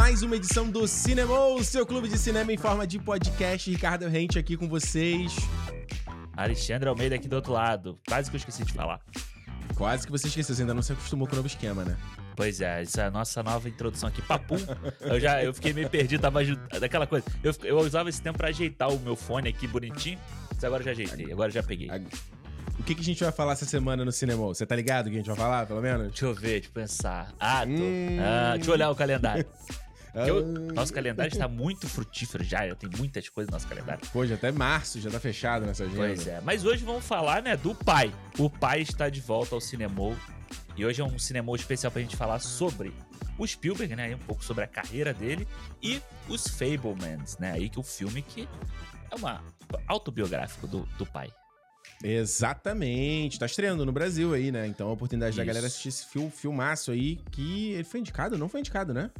Mais uma edição do Cinema, o seu clube de cinema em forma de podcast. Ricardo Rente aqui com vocês. Alexandre Almeida aqui do outro lado. Quase que eu esqueci de falar. Quase que você esqueceu, você ainda não se acostumou com o novo esquema, né? Pois é, essa é a nossa nova introdução aqui. Papum. Eu já eu fiquei meio perdido, tava daquela coisa. Eu, eu usava esse tempo pra ajeitar o meu fone aqui bonitinho, mas agora já ajeitei, agora já peguei. O que, que a gente vai falar essa semana no cinema? Você tá ligado o que a gente vai falar, pelo menos? Deixa eu ver, deixa eu pensar. Ah, tô. Hum... Ah, deixa eu olhar o calendário. Eu, nosso calendário está muito frutífero já, já tem muitas coisas no nosso calendário. Já até março já tá fechado nessa agenda. Pois é, mas hoje vamos falar, né, do pai. O pai está de volta ao cinema e hoje é um cinema especial pra gente falar sobre o Spielberg, né, um pouco sobre a carreira dele e os Fablemans, né, aí que o filme que é uma autobiográfico do, do pai. Exatamente. Tá estreando no Brasil aí, né? Então a oportunidade Isso. da galera assistir esse fil filmaço aí, que ele foi indicado, não foi indicado, né?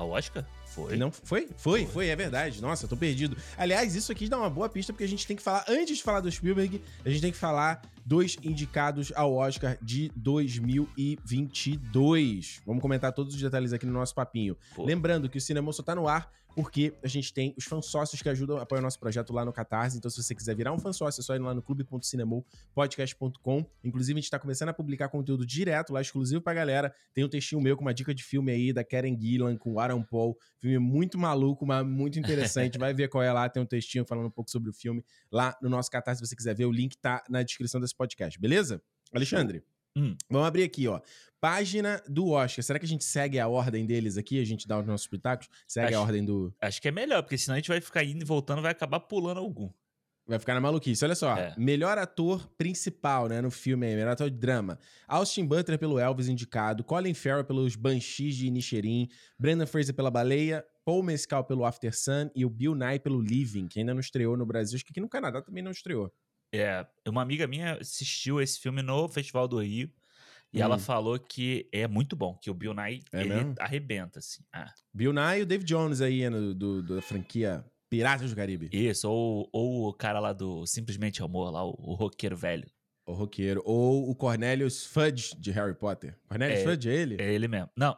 Ao Oscar? Foi. Não, foi? Foi, foi, é verdade. Nossa, tô perdido. Aliás, isso aqui dá uma boa pista, porque a gente tem que falar, antes de falar do Spielberg, a gente tem que falar dos indicados ao Oscar de 2022. Vamos comentar todos os detalhes aqui no nosso papinho. Pô. Lembrando que o Cinema só tá no ar porque a gente tem os fansócios que ajudam, apoiam o nosso projeto lá no Catarse. Então, se você quiser virar um fansócio, é só ir lá no clube.cinemopodcast.com. Inclusive, a gente tá começando a publicar conteúdo direto lá, exclusivo pra galera. Tem um textinho meu com uma dica de filme aí da Karen Gillan com o Aaron Paul. Filme muito maluco, mas muito interessante. Vai ver qual é lá, tem um textinho falando um pouco sobre o filme lá no nosso Catarse, se você quiser ver. O link tá na descrição desse podcast, beleza? Alexandre. Hum. Vamos abrir aqui, ó. Página do Oscar. Será que a gente segue a ordem deles aqui? A gente dá os nossos pitacos? Segue acho, a ordem do. Acho que é melhor, porque senão a gente vai ficar indo e voltando, vai acabar pulando algum. Vai ficar na maluquice. Olha só. É. Melhor ator principal, né, no filme aí. Melhor ator de drama. Austin Butler pelo Elvis indicado. Colin Farrell pelos Banshees de Inisherin. Brendan Fraser pela Baleia. Paul Mescal pelo After Sun. E o Bill Nye pelo Living, que ainda não estreou no Brasil. Acho que aqui no Canadá também não estreou. É, uma amiga minha assistiu esse filme no Festival do Rio. E hum. ela falou que é muito bom, que o Bill Nye é ele mesmo? arrebenta, assim. Ah. Bill Nye e o Dave Jones aí, no, do, do, da franquia Piratas do Caribe. Isso, ou, ou o cara lá do Simplesmente Amor, lá, o, o roqueiro velho. O roqueiro. Ou o Cornelius Fudge de Harry Potter. Cornelius é, Fudge é ele? É ele mesmo. Não,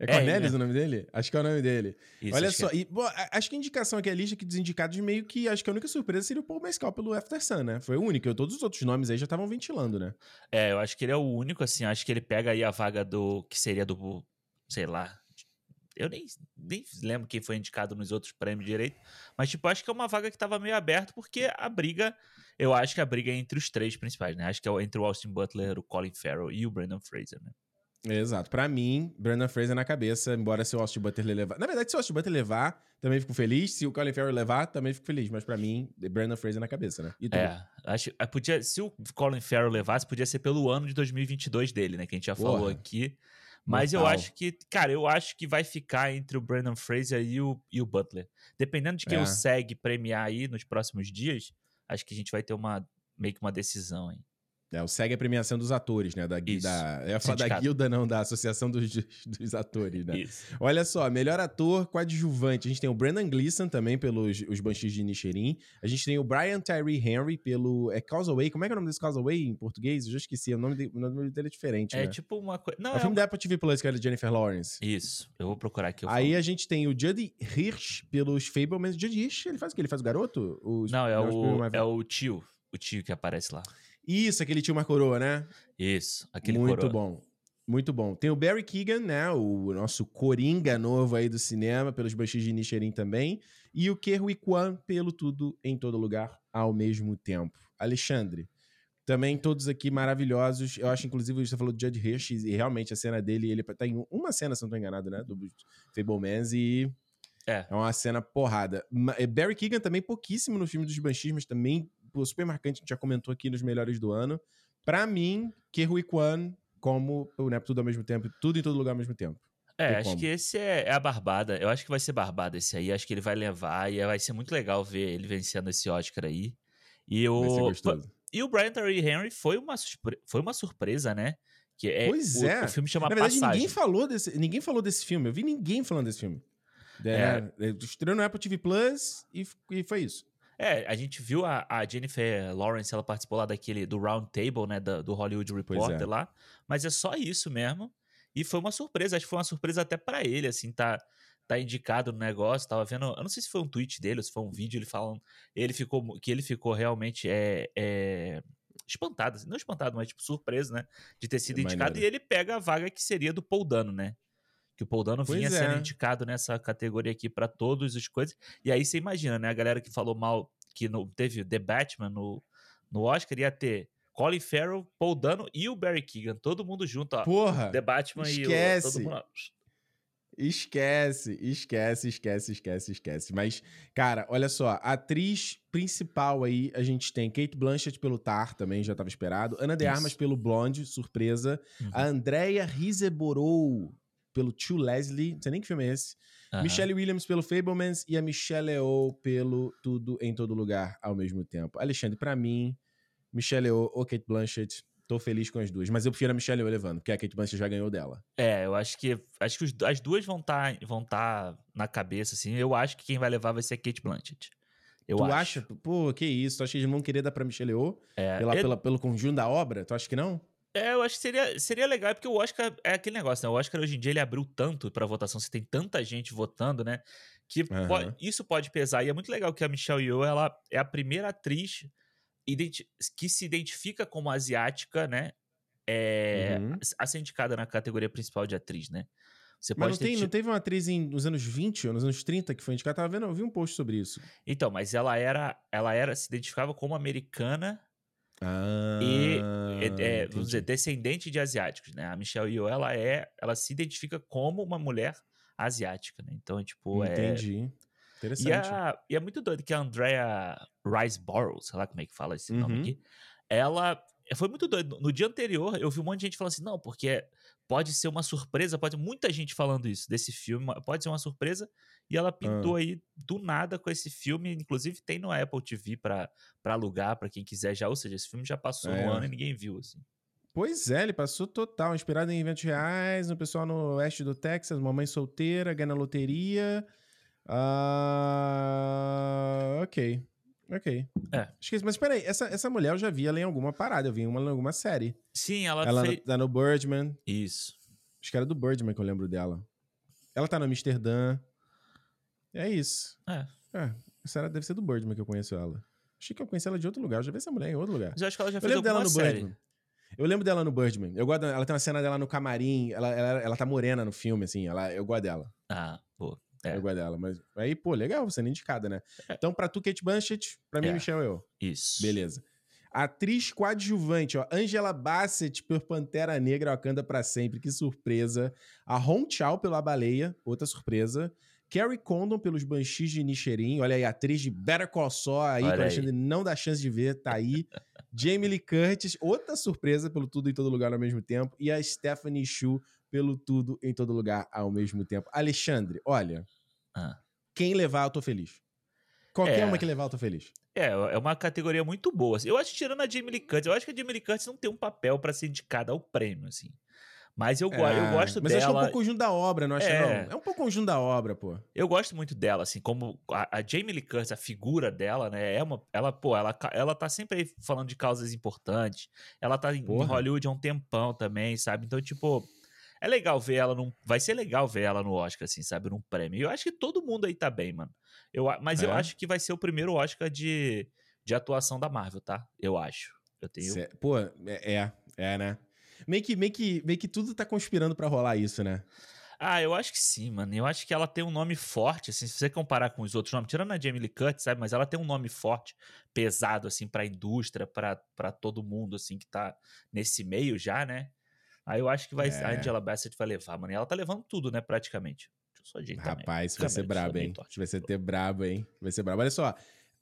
é Cornelius é, o nome dele? Acho que é o nome dele. Isso, Olha só, é. e, bom, acho que a indicação aqui, a lista aqui dos indicados, meio que acho que a única surpresa seria o Paul Mescal pelo After Sun, né? Foi o único. Todos os outros nomes aí já estavam ventilando, né? É, eu acho que ele é o único, assim, acho que ele pega aí a vaga do. que seria do. sei lá. Eu nem, nem lembro quem foi indicado nos outros prêmios direito, mas, tipo, acho que é uma vaga que tava meio aberta, porque a briga. Eu acho que a briga é entre os três principais, né? Acho que é entre o Austin Butler, o Colin Farrell e o Brandon Fraser, né? Exato. Pra mim, Brandon Fraser na cabeça, embora se o Austin Butler levar. Na verdade, se o Austin Butler levar, também fico feliz. Se o Colin Farrell levar, também fico feliz. Mas pra mim, Brandon Fraser na cabeça, né? É. Acho, é, podia, se o Colin Farrell levasse, podia ser pelo ano de 2022 dele, né? Que a gente já Porra. falou aqui. Mas eu acho que, cara, eu acho que vai ficar entre o Brandon Fraser e o, e o Butler. Dependendo de quem é. o segue premiar aí nos próximos dias, acho que a gente vai ter uma meio que uma decisão aí. É, o SEG é a premiação dos atores, né? Da, Isso. da, eu ia falar da guilda, não, da Associação dos, dos Atores, né? Isso. Olha só, melhor ator coadjuvante. A gente tem o Brandon Gleeson também pelos os Banshees de Nichirin. A gente tem o Brian Tyree Henry pelo é Causeway. Como é que é o nome desse Causeway em português? Eu já esqueci. O nome, de, o nome dele é diferente, É né? tipo uma coisa... É o é filme um... da Apple TV Plus, que é de Jennifer Lawrence. Isso. Eu vou procurar aqui. Aí falo. a gente tem o Judy Hirsch pelos Fablemans. Judy Hirsch, ele faz o quê? Ele faz o garoto? Os, não, é, o, é o tio. O tio que aparece lá. Isso, aquele tio Marcoroa, né? Isso, aquele Muito coroa. bom. Muito bom. Tem o Barry Keegan, né? O nosso coringa novo aí do cinema, pelos Banshees de Nichiren também. E o Kerry Kwan pelo Tudo em Todo Lugar ao mesmo tempo. Alexandre, também todos aqui maravilhosos. Eu acho, inclusive, você falou do Judd Hirsch, e realmente a cena dele, ele tá em uma cena, se não tô enganado, né? Do Fablemans, e é. é uma cena porrada. Barry Keegan também pouquíssimo no filme dos Banshees, mas também super marcante, a gente já comentou aqui nos melhores do ano. Para mim, Kerry Kwan como o né, tudo ao mesmo tempo, tudo em todo lugar ao mesmo tempo. É, acho que esse é, é, a barbada. Eu acho que vai ser barbada esse aí. Acho que ele vai levar e vai ser muito legal ver ele vencendo esse Oscar aí. E o, e o Brian Terry Henry foi uma, foi uma surpresa, né? Que é, pois o, é. O filme chama Na verdade, Passagem. ninguém falou, desse, ninguém falou desse filme. Eu vi ninguém falando desse filme. É, é. Estreou no Apple TV Plus e, e foi isso. É, a gente viu a, a, Jennifer Lawrence, ela participou lá daquele, do Round Table, né, do, do Hollywood Reporter é. lá, mas é só isso mesmo. E foi uma surpresa, acho que foi uma surpresa até para ele, assim, tá, tá indicado no negócio. Tava vendo, eu não sei se foi um tweet dele ou se foi um vídeo ele falando, ele ficou, que ele ficou realmente é, é espantado, assim, não espantado, mas tipo surpreso, né, de ter sido indicado. E ele pega a vaga que seria do Paul Dano, né? Que o Paul Dano Pois vinha é. sendo indicado nessa categoria aqui para todas as coisas. E aí você imagina, né? A galera que falou mal, que não teve The Batman no, no Oscar, ia ter Colin Farrell, Paul Dano e o Barry Keegan, todo mundo junto, ó. Porra! The Batman e o, esquece. Esquece, esquece, esquece, esquece, esquece. Mas, cara, olha só, a atriz principal aí, a gente tem Kate Blanchett pelo Tar, também já estava esperado. Ana de Isso. Armas pelo Blonde, surpresa. Uhum. A Andrea Riseborough pelo Tio Leslie, não sei nem que filme é esse. Aham. Michelle Williams pelo Fablemans e a Michelle Yeoh pelo Tudo em Todo Lugar ao mesmo tempo. Alexandre, pra mim, Michelle Yeoh ou Kate Blanchett, tô feliz com as duas. Mas eu prefiro a Michelle Yeoh levando, porque a Kate Blanchett já ganhou dela. É, eu acho que acho que os- as duas vão estar vão tá na cabeça, assim. Eu acho que quem vai levar vai ser a Kate Blanchett. Eu tu acho. acha? Pô, que isso? Tu acha que eles vão querer dar pra Michelle Yeoh? É, Pela, eu- pela- pelo conjunto da obra? Tu acha que não? É, eu acho que seria, seria legal, porque o Oscar é aquele negócio, né? O Oscar hoje em dia ele abriu tanto pra votação, você tem tanta gente votando, né? Que po- Aham. isso pode pesar. E é muito legal que a Michelle Yeoh, ela é a primeira atriz que se identifica como asiática, né? É, Uhum. a ser indicada na categoria principal de atriz, né? Você Mas pode não, tem, não teve uma atriz em- nos anos 20 ou nos anos 30 que foi indicada? Tava vendo, eu vi um post sobre isso. Então, mas ela era, ela era, se identificava como americana Ah, e é, é, vamos dizer, descendente de asiáticos, né? A Michelle Yeoh, ela é, ela se identifica como uma mulher asiática, né? Então, tipo, é... Entendi. E, Interessante. a- e é muito doido que a Andrea Riseborough, sei lá como é que fala esse nome Uhum. aqui, ela foi muito doido. No dia anterior, eu vi um monte de gente falando assim, não, porque pode ser uma surpresa, pode muita gente falando isso desse filme, pode ser uma surpresa, e ela pintou aí do nada com esse filme, inclusive tem no Apple TV pra, pra alugar, pra quem quiser já, ou seja, esse filme já passou É. no ano e ninguém viu, assim. Pois é, ele passou total, inspirado em eventos reais, no pessoal no oeste do Texas, mamãe solteira, ganha na loteria. Ah, ok. Ok. É. Esqueci, mas peraí, essa, essa mulher eu já vi ela em alguma parada, eu vi uma, em alguma série. Sim, ela, Ela fez... tá no Birdman. Isso. Acho que era do Birdman que eu lembro dela. Ela tá no Amsterdã. É isso. É. É, era, deve ser do Birdman que eu conheço ela. Achei que eu conheci ela de outro lugar. Eu já vi essa mulher em outro lugar. Mas eu acho que ela já Eu fez lembro dela no série. Birdman. Eu lembro dela no Birdman. Eu gosto, ela tem uma cena dela no camarim. Ela, ela, ela tá morena no filme, assim. Ela, eu gosto dela. Ah, pô. É. Eu gosto dela. Mas aí, pô, legal, você é indicada, né? É. Então, pra tu, Kate Blanchett, pra mim, É. Michelle eu. Isso. Beleza. Atriz coadjuvante, ó. Angela Bassett por Pantera Negra, Wakanda pra sempre. Que surpresa. A Hong Chao pela Baleia, outra surpresa. Carrie Condon pelos Banshees de Nichiren. Olha aí, atriz de Better Call Saul aí, que Olha o aí. Alexandre não dá chance de ver, tá aí. Jamie Lee Curtis, outra surpresa pelo Tudo em Todo Lugar ao mesmo tempo. E a Stephanie Shu pelo Tudo em Todo Lugar ao mesmo tempo. Alexandre, olha, Ah. quem levar, eu tô feliz. Qualquer É. uma que levar, eu tô feliz. É, é uma categoria muito boa. assim. Eu acho que tirando a Jamie Lee Curtis, eu acho que a Jamie Lee Curtis não tem um papel pra ser indicada ao prêmio, assim. Mas eu, go- eu É, gosto Mas eu acho que é um dela. pouco conjunto da obra, não acha É. não? É um pouco conjunto da obra, pô. Eu gosto muito dela, assim, como a, a Jamie Lee Curtis, a figura dela, né? É uma, ela, pô, ela, ela tá sempre aí falando de causas importantes. Ela tá em, em. Hollywood há um tempão também, sabe? Então, tipo, é legal ver ela num. Vai ser legal ver ela no Oscar, assim, sabe? Num prêmio. E eu acho que todo mundo aí tá bem, mano. Eu, mas eu É? acho que vai ser o primeiro Oscar de, de atuação da Marvel, tá? Eu acho. Eu tenho. Cê- Pô, é, é, é, né? Meio que, meio, que, meio que tudo tá conspirando pra rolar isso, né? Ah, eu acho que sim, mano. Eu acho que ela tem um nome forte, assim, se você comparar com os outros nomes, tirando a Jamie Lee Curtis, sabe? Mas ela tem um nome forte, pesado, assim, pra indústria, pra, pra todo mundo, assim, que tá nesse meio já, né? Aí eu acho que vai, É. a Angela Bassett vai levar, mano. E ela tá levando tudo, né, praticamente. Deixa eu só ajeitar minha Rapaz, isso vai ser brabo, hein? Vai ser ter brabo, hein? Vai ser brabo. Olha só,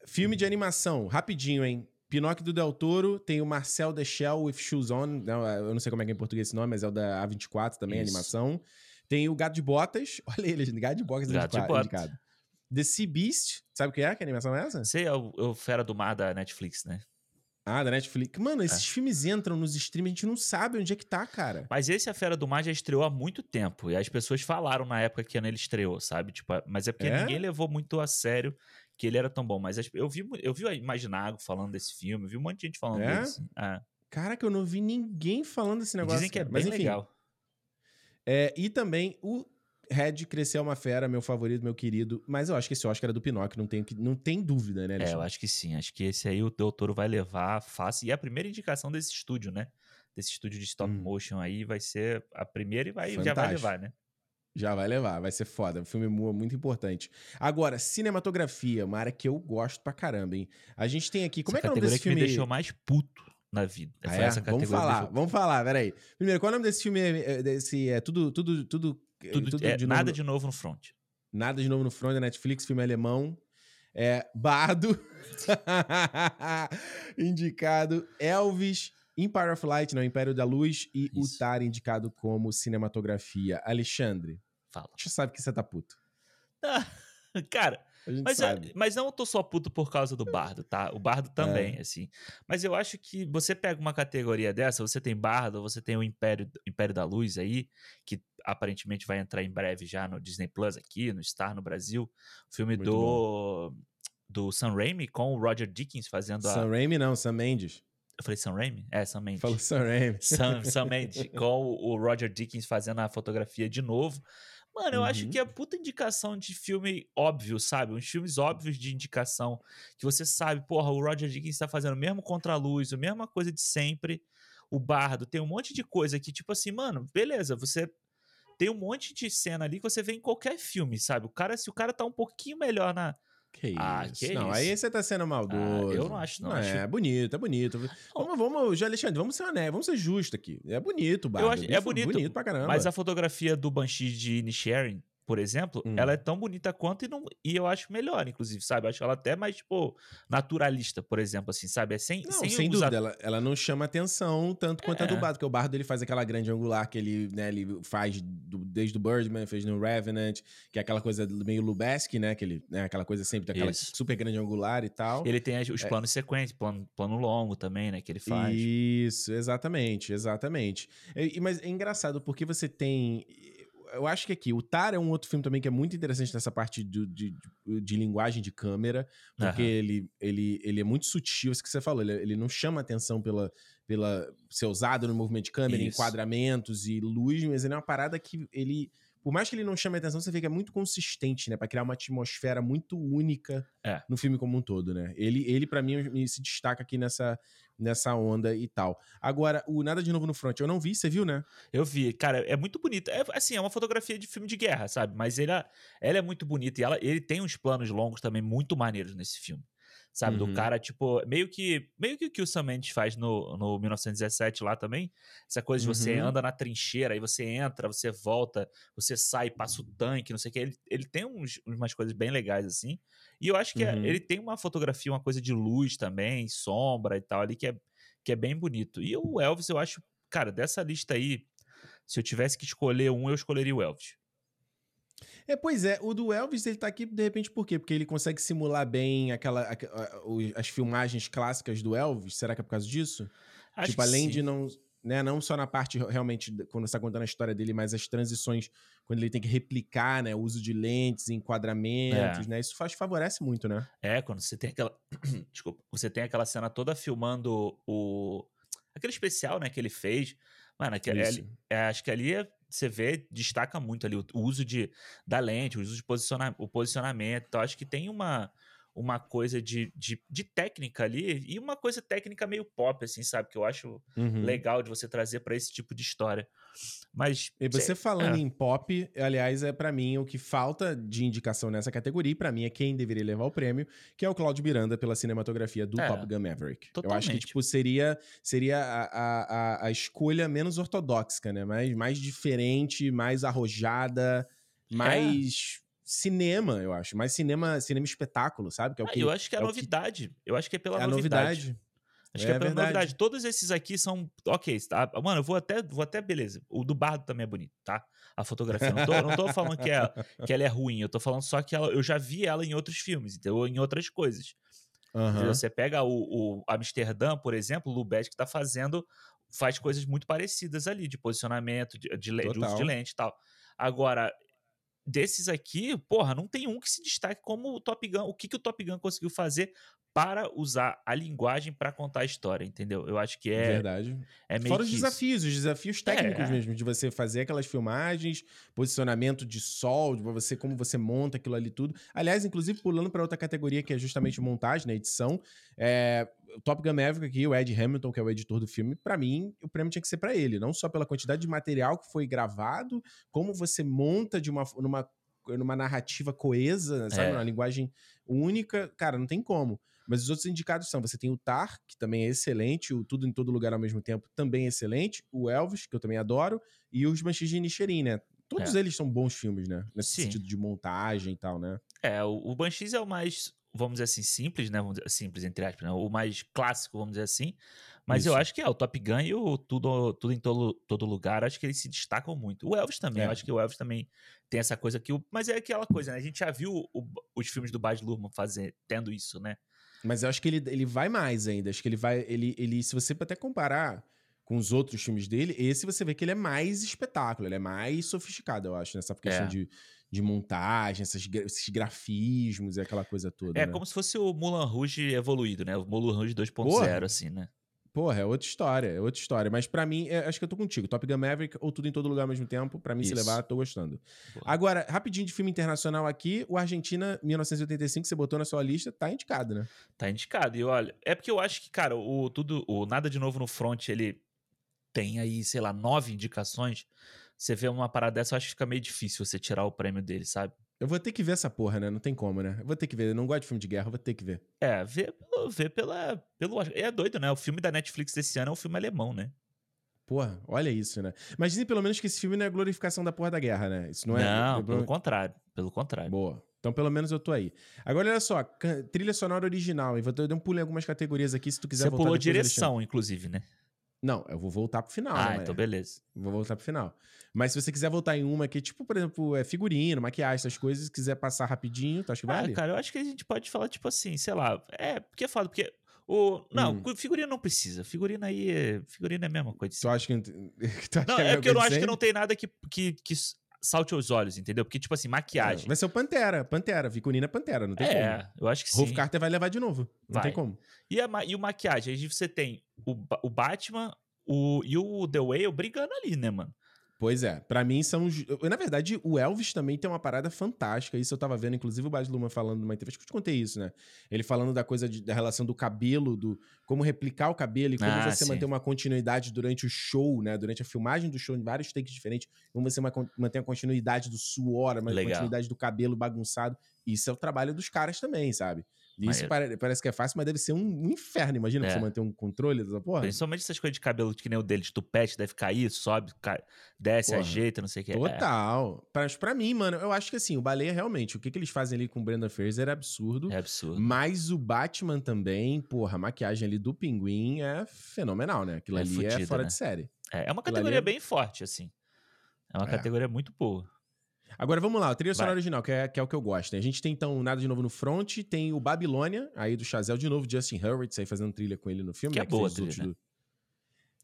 filme de animação, rapidinho, hein? Pinóquio do Del Toro, tem o Marcel Deschel with Shoes On, não, eu não sei como é que é em português esse nome, mas é o da A24 também, Isso. animação. Tem o Gato de Botas, olha ele, gente, Gato de Botas Gato de Botas. indicado. The Sea Beast, sabe o que é? Que animação é essa? Você é o, é o Fera do Mar da Netflix, né? Ah, da Netflix. Mano, esses É. filmes entram nos streams, a gente não sabe onde é que tá, cara. Mas esse A Fera do Mar já estreou há muito tempo. E as pessoas falaram na época que ele estreou, sabe? Tipo, mas é porque É? ninguém levou muito a sério que ele era tão bom. Mas as- eu vi, eu vi a Imaginago falando desse filme, eu vi um monte de gente falando É? dele. Assim. Ah, Caraca, eu não vi ninguém falando desse negócio. dizem que é cara. bem Mas enfim, legal. É, e também o Red cresceu uma fera, meu favorito, meu querido. Mas eu acho que esse Oscar é do Pinóquio, não tem, não tem dúvida, né, Alexandre? É, eu acho que sim. Acho que esse aí o Del Toro vai levar fácil. E é a primeira indicação desse estúdio, né? Desse estúdio de stop hum. motion aí vai ser a primeira e vai, já vai levar, né? Já vai levar, vai ser foda. Filme muito importante. Agora, cinematografia, uma área que eu gosto pra caramba, hein? A gente tem aqui. Como essa é que é o nome desse que filme? me deixou mais puto na vida. Ah, é? Vamos falar, vamos falar, peraí. Primeiro, qual é o nome desse filme? É, desse, é tudo, tudo, tudo. tudo, tudo é, de nada novo, de novo no front. Nada de novo no front da Netflix, filme alemão. É, Bardo. indicado. Elvis. Empire of Light, não, Império da Luz. E Isso. o Tar indicado como cinematografia. Alexandre. Fala. Você sabe que você tá puto. Ah, cara, mas, é, mas não eu tô só puto por causa do bardo, tá? O bardo também, é. assim. Mas eu acho que você pega uma categoria dessa, você tem bardo, você tem o Império, Império da Luz aí, que aparentemente vai entrar em breve já no Disney Plus aqui, no Star no Brasil. Filme Muito do bom. do Sam Raimi com o Roger Dickens fazendo Sam a... Sam Raimi não, Sam Mendes. Eu falei Sam Raimi? É, Sam Mendes. Falou Sam Raimi. Sam, Sam Mendes, com o Roger Dickens fazendo a fotografia de novo. Mano, eu uhum. acho que é puta indicação de filme óbvio, sabe? Uns filmes óbvios de indicação. Que você sabe, porra, o Roger Dickens tá fazendo o mesmo contra-luz, a mesma coisa de sempre. O Bardo tem um monte de coisa que, tipo assim, mano, beleza, você tem um monte de cena ali que você vê em qualquer filme, sabe? O cara, se o cara tá um pouquinho melhor na, que ah, isso. Que não, isso? aí você tá sendo maldoso. Ah, eu não acho, não. não acho... É bonito, é bonito. Vamos, vamos, Alexandre, vamos ser honestos, vamos ser justos aqui. É bonito, Bardo. Eu acho, é bonito, bonito pra caramba. Mas a fotografia do Banshee de Nisharing por exemplo, hum. ela é tão bonita quanto e, não, e eu acho melhor, inclusive, sabe? Eu acho ela até mais, tipo, naturalista, por exemplo, assim, sabe? É sem, não, sem, sem dúvida, ela, ela não chama atenção tanto quanto é. a do Bardo, porque o Bardo ele faz aquela grande angular que ele, né, ele faz do, desde o Birdman, fez no Revenant, que é aquela coisa meio Lubeski, né? Que ele, né, aquela coisa sempre daquela Isso. super grande angular e tal. Ele tem os é. planos sequentes, plano, plano longo também, né? Que ele faz. Isso, exatamente, exatamente. E, mas é engraçado porque você tem eu acho que aqui, o Tar é um outro filme também que é muito interessante nessa parte de, de, de linguagem de câmera, porque uhum. ele, ele, ele é muito sutil, isso que você falou, ele, ele não chama atenção pela, pela ser usado no movimento de câmera, isso. enquadramentos e luz, mas ele é uma parada que ele por mais que ele não chame atenção, você vê que é muito consistente, né? Pra criar uma atmosfera muito única é. no filme como um todo, né? Ele, ele para mim, se destaca aqui nessa, nessa onda e tal. Agora, o Nada de Novo no Front, eu não vi, você viu, né? Eu vi. Cara, é muito bonito. É, assim, é uma fotografia de filme de guerra, sabe? Mas ele, é, ela é muito bonita e ela, ele tem uns planos longos também muito maneiros nesse filme sabe? Uhum. Do cara, tipo, meio que meio que o que o Sam Mendes faz no, no 1917 lá também. Essa coisa de você uhum. anda na trincheira, aí você entra, você volta, você sai, passa o tanque, não sei o que. Ele, ele tem uns, umas coisas bem legais, assim. E eu acho que é, uhum. ele tem uma fotografia, uma coisa de luz também, sombra e tal ali, que é, que é bem bonito. E o Elvis, eu acho, cara, dessa lista aí, se eu tivesse que escolher um, eu escolheria o Elvis. É, pois é, o do Elvis, ele tá aqui de repente por quê? Porque ele consegue simular bem aquela, as filmagens clássicas do Elvis? Será que é por causa disso? Acho tipo, além sim. de não, né, não só na parte realmente quando você tá contando a história dele, mas as transições quando ele tem que replicar, né, o uso de lentes, enquadramentos, é. né? Isso faz favorece muito, né? É, quando você tem aquela desculpa, você tem aquela cena toda filmando o aquele especial, né, que ele fez. Mano, é, é, acho que ali é você vê, destaca muito ali o, o uso de, da lente, o uso de posiciona, o posicionamento. Então, acho que tem uma, uma coisa de, de, de, técnica ali e uma coisa técnica meio pop, assim, sabe? Que eu acho uhum. legal de você trazer para esse tipo de história. Mas. E você falando é. em pop, aliás, é para mim o que falta de indicação nessa categoria, e pra mim é quem deveria levar o prêmio, que é o Claudio Miranda pela cinematografia do é. Top Gun Maverick. Totalmente. Eu acho que, tipo, seria, seria a, a, a escolha menos ortodoxa, né? Mais, mais diferente, mais arrojada, é. mais. É cinema, eu acho. Mais cinema, cinema espetáculo, sabe? Que é o ah, que, eu acho que é, é novidade. Que... Eu acho que é pela é novidade. novidade. Acho é, que é pela verdade. novidade. Todos esses aqui são. Ok, tá? mano, eu vou até, vou até. Beleza. O do Bardo também é bonito, tá? A fotografia. Não tô, não tô falando que, é, que ela é ruim. Eu tô falando só que ela, eu já vi ela em outros filmes, entendeu? Em outras coisas. Uhum. Você pega o, o Amsterdã, por exemplo, o Lubeck que tá fazendo. Faz coisas muito parecidas ali, de posicionamento, de, de, de uso de lente e tal. Agora, desses aqui, porra, não tem um que se destaque como o Top Gun. O que, que o Top Gun conseguiu fazer para usar a linguagem para contar a história, entendeu? Eu acho que é. Verdade. É meio Fora os que isso. desafios, os desafios técnicos É. mesmo, de você fazer aquelas filmagens, posicionamento de sol, de você como você monta aquilo ali tudo. Aliás, inclusive, pulando para outra categoria que é justamente montagem, né, edição, é, o Top Gun Maverick aqui, o Ed Hamilton, que é o editor do filme, para mim, o prêmio tinha que ser para ele, não só pela quantidade de material que foi gravado, como você monta de uma numa numa narrativa coesa, sabe, É. uma linguagem única, cara, não tem como. Mas os outros indicados são: você tem o Tar, que também é excelente, o Tudo em Todo Lugar ao mesmo tempo também é excelente, o Elvis, que eu também adoro, e os Banshees de Inisherin, né? Todos eles são bons filmes, né? Nesse Sim. sentido de montagem e tal, né? É, o, o Banshees é o mais, vamos dizer assim, simples, né? Vamos dizer, simples, entre aspas, né? O mais clássico, vamos dizer assim. Mas eu Isso. acho que é o Top Gun e o Tudo, tudo em todo, todo Lugar, acho que eles se destacam muito. O Elvis também, É. eu acho que o Elvis também tem essa coisa o- Mas é aquela coisa, né? A gente já viu o- os filmes do Baz Luhrmann fazer, tendo isso, né? Mas eu acho que ele, ele vai mais ainda. Acho que ele vai. Ele, ele, se você até comparar com os outros filmes dele, esse você vê que ele é mais espetáculo, ele é mais sofisticado, eu acho, nessa questão É. de, de montagem, essas esses grafismos e aquela coisa toda. É né? como se fosse o Mulan Rouge evoluído, né? O Mulan Rouge 2.0, Porra. assim, né? Porra, é outra história, é outra história. Mas pra mim, é- acho que eu tô contigo. Top Gun Maverick ou tudo em todo lugar ao mesmo tempo, pra mim se Isso. levar, tô gostando. Boa. Agora, rapidinho de filme internacional aqui, o Argentina 1985 que você botou na sua lista, tá indicado, né? Tá indicado. E olha, é porque eu acho que, cara, o tudo, o Nada de Novo no Front, ele tem aí, sei lá, nove indicações. Você vê uma parada dessa, eu acho que fica meio difícil você tirar o prêmio dele, sabe? Eu vou ter que ver essa porra, né? Não tem como, né? Eu vou ter que ver. Eu não gosto de filme de guerra, eu vou ter que ver. É, vê, pelo- vê pela, pelo. É doido, né? O filme da Netflix desse ano é um filme alemão, né? Porra, olha isso, né? Mas dizem pelo menos que esse filme não é glorificação da porra da guerra, né? Isso não é. Não, é- pelo contrário. Pelo contrário. Boa. Então, pelo menos eu tô aí. Agora, olha só, trilha sonora original. E vou dar um pulo em algumas categorias aqui, se tu quiser Você voltar pulou depois, Alexandre. direção, inclusive, né? Não, eu vou voltar pro final. Ah, né, então beleza. Vou voltar pro final. Mas se você quiser voltar em uma que, tipo, por exemplo, é figurino, maquiagem, essas coisas, quiser passar rapidinho, tu acha que vale? Ah, cara, eu acho que a gente pode falar, tipo assim, sei lá. É, porque é foda, porque. O, não, Hum. figurino não precisa. Figurino aí é. Figurino é a mesma coisa. Tu acha que. tu acha Não, que é porque eu não acho que não tem nada que, que, que salte aos olhos, entendeu? Porque, tipo assim, maquiagem. Vai ser o Pantera, Pantera, é Pantera, não tem É, como. eu acho que Rolf sim. Carter vai levar de novo. Não Vai. tem como. E, a, e o maquiagem, aí você tem o, o Batman o, e o The Whale brigando ali, né, mano? Pois é, pra mim são. os- Na verdade, o Elvis também tem uma parada fantástica. Isso eu tava vendo, inclusive, o Baz Luhrmann falando numa entrevista. Acho que eu te contei isso, né? Ele falando da coisa de- da relação do cabelo, do como replicar o cabelo e como Ah, você sim. manter uma continuidade durante o show, né? Durante a filmagem do show, em vários takes diferentes. Como você ma- manter a continuidade do suor, a Legal. continuidade do cabelo bagunçado. Isso é o trabalho dos caras também, sabe? Isso Maneiro. pare- parece que é fácil, mas deve ser um, inferno. Imagina É. você manter um controle dessa porra. Principalmente essas coisas de cabelo que nem o dele, de tupete, deve cair, sobe, cai, desce, Porra. ajeita, não sei o que. É, Total. Pra, pra mim, mano, eu acho que assim, o Baleia realmente, o que, que eles fazem ali com o Brandon Fraser é absurdo. é absurdo. Mas o Batman também, porra, a maquiagem ali do pinguim é fenomenal, né? Aquilo É ali é fodida, fora né? de série. É, é uma categoria é- bem forte, assim. É uma É. categoria muito boa. Agora vamos lá, a trilha sonora original, que é, que é o que eu gosto. né? A gente tem então Nada de Novo no Front, tem o Babilônia, aí do Chazelle de novo, Justin Hurwitz aí fazendo trilha com ele no filme. Que né? é boa fez a os trilha, outros do-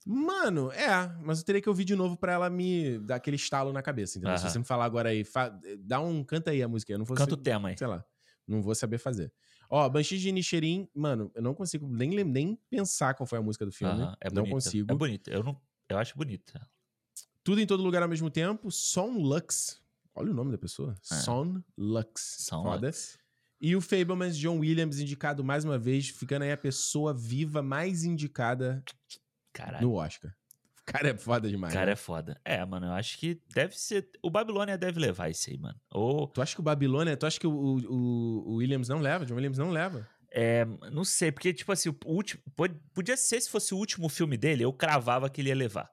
Mano, é, mas eu teria que ouvir de novo pra ela me dar aquele estalo na cabeça, entendeu? Se Aham. você me falar agora aí, fa- dá um, canta aí a música, eu não vou Canta o tema aí. sei lá, não vou saber fazer. Ó, Banshees de Inisherin, mano, eu não consigo nem, nem pensar qual foi a música do filme, Aham, é não bonita. consigo. É bonita. Eu, não, eu acho bonita. Tudo em todo lugar ao mesmo tempo, Son Lux, olha o nome da pessoa, É. Son Lux, Son foda. Lux. E o Fablemans John Williams indicado mais uma vez, ficando aí a pessoa viva mais indicada Caralho. no Oscar. O cara é foda O demais. cara né? é foda. É, mano, eu acho que deve ser. O Babilônia deve levar isso aí, mano. Ou. Tu acha que o Babilônia, tu acha que o, o- o Williams não leva? John Williams não leva? É, não sei, porque, tipo assim, o último. Podia ser se fosse o último filme dele, eu cravava que ele ia levar.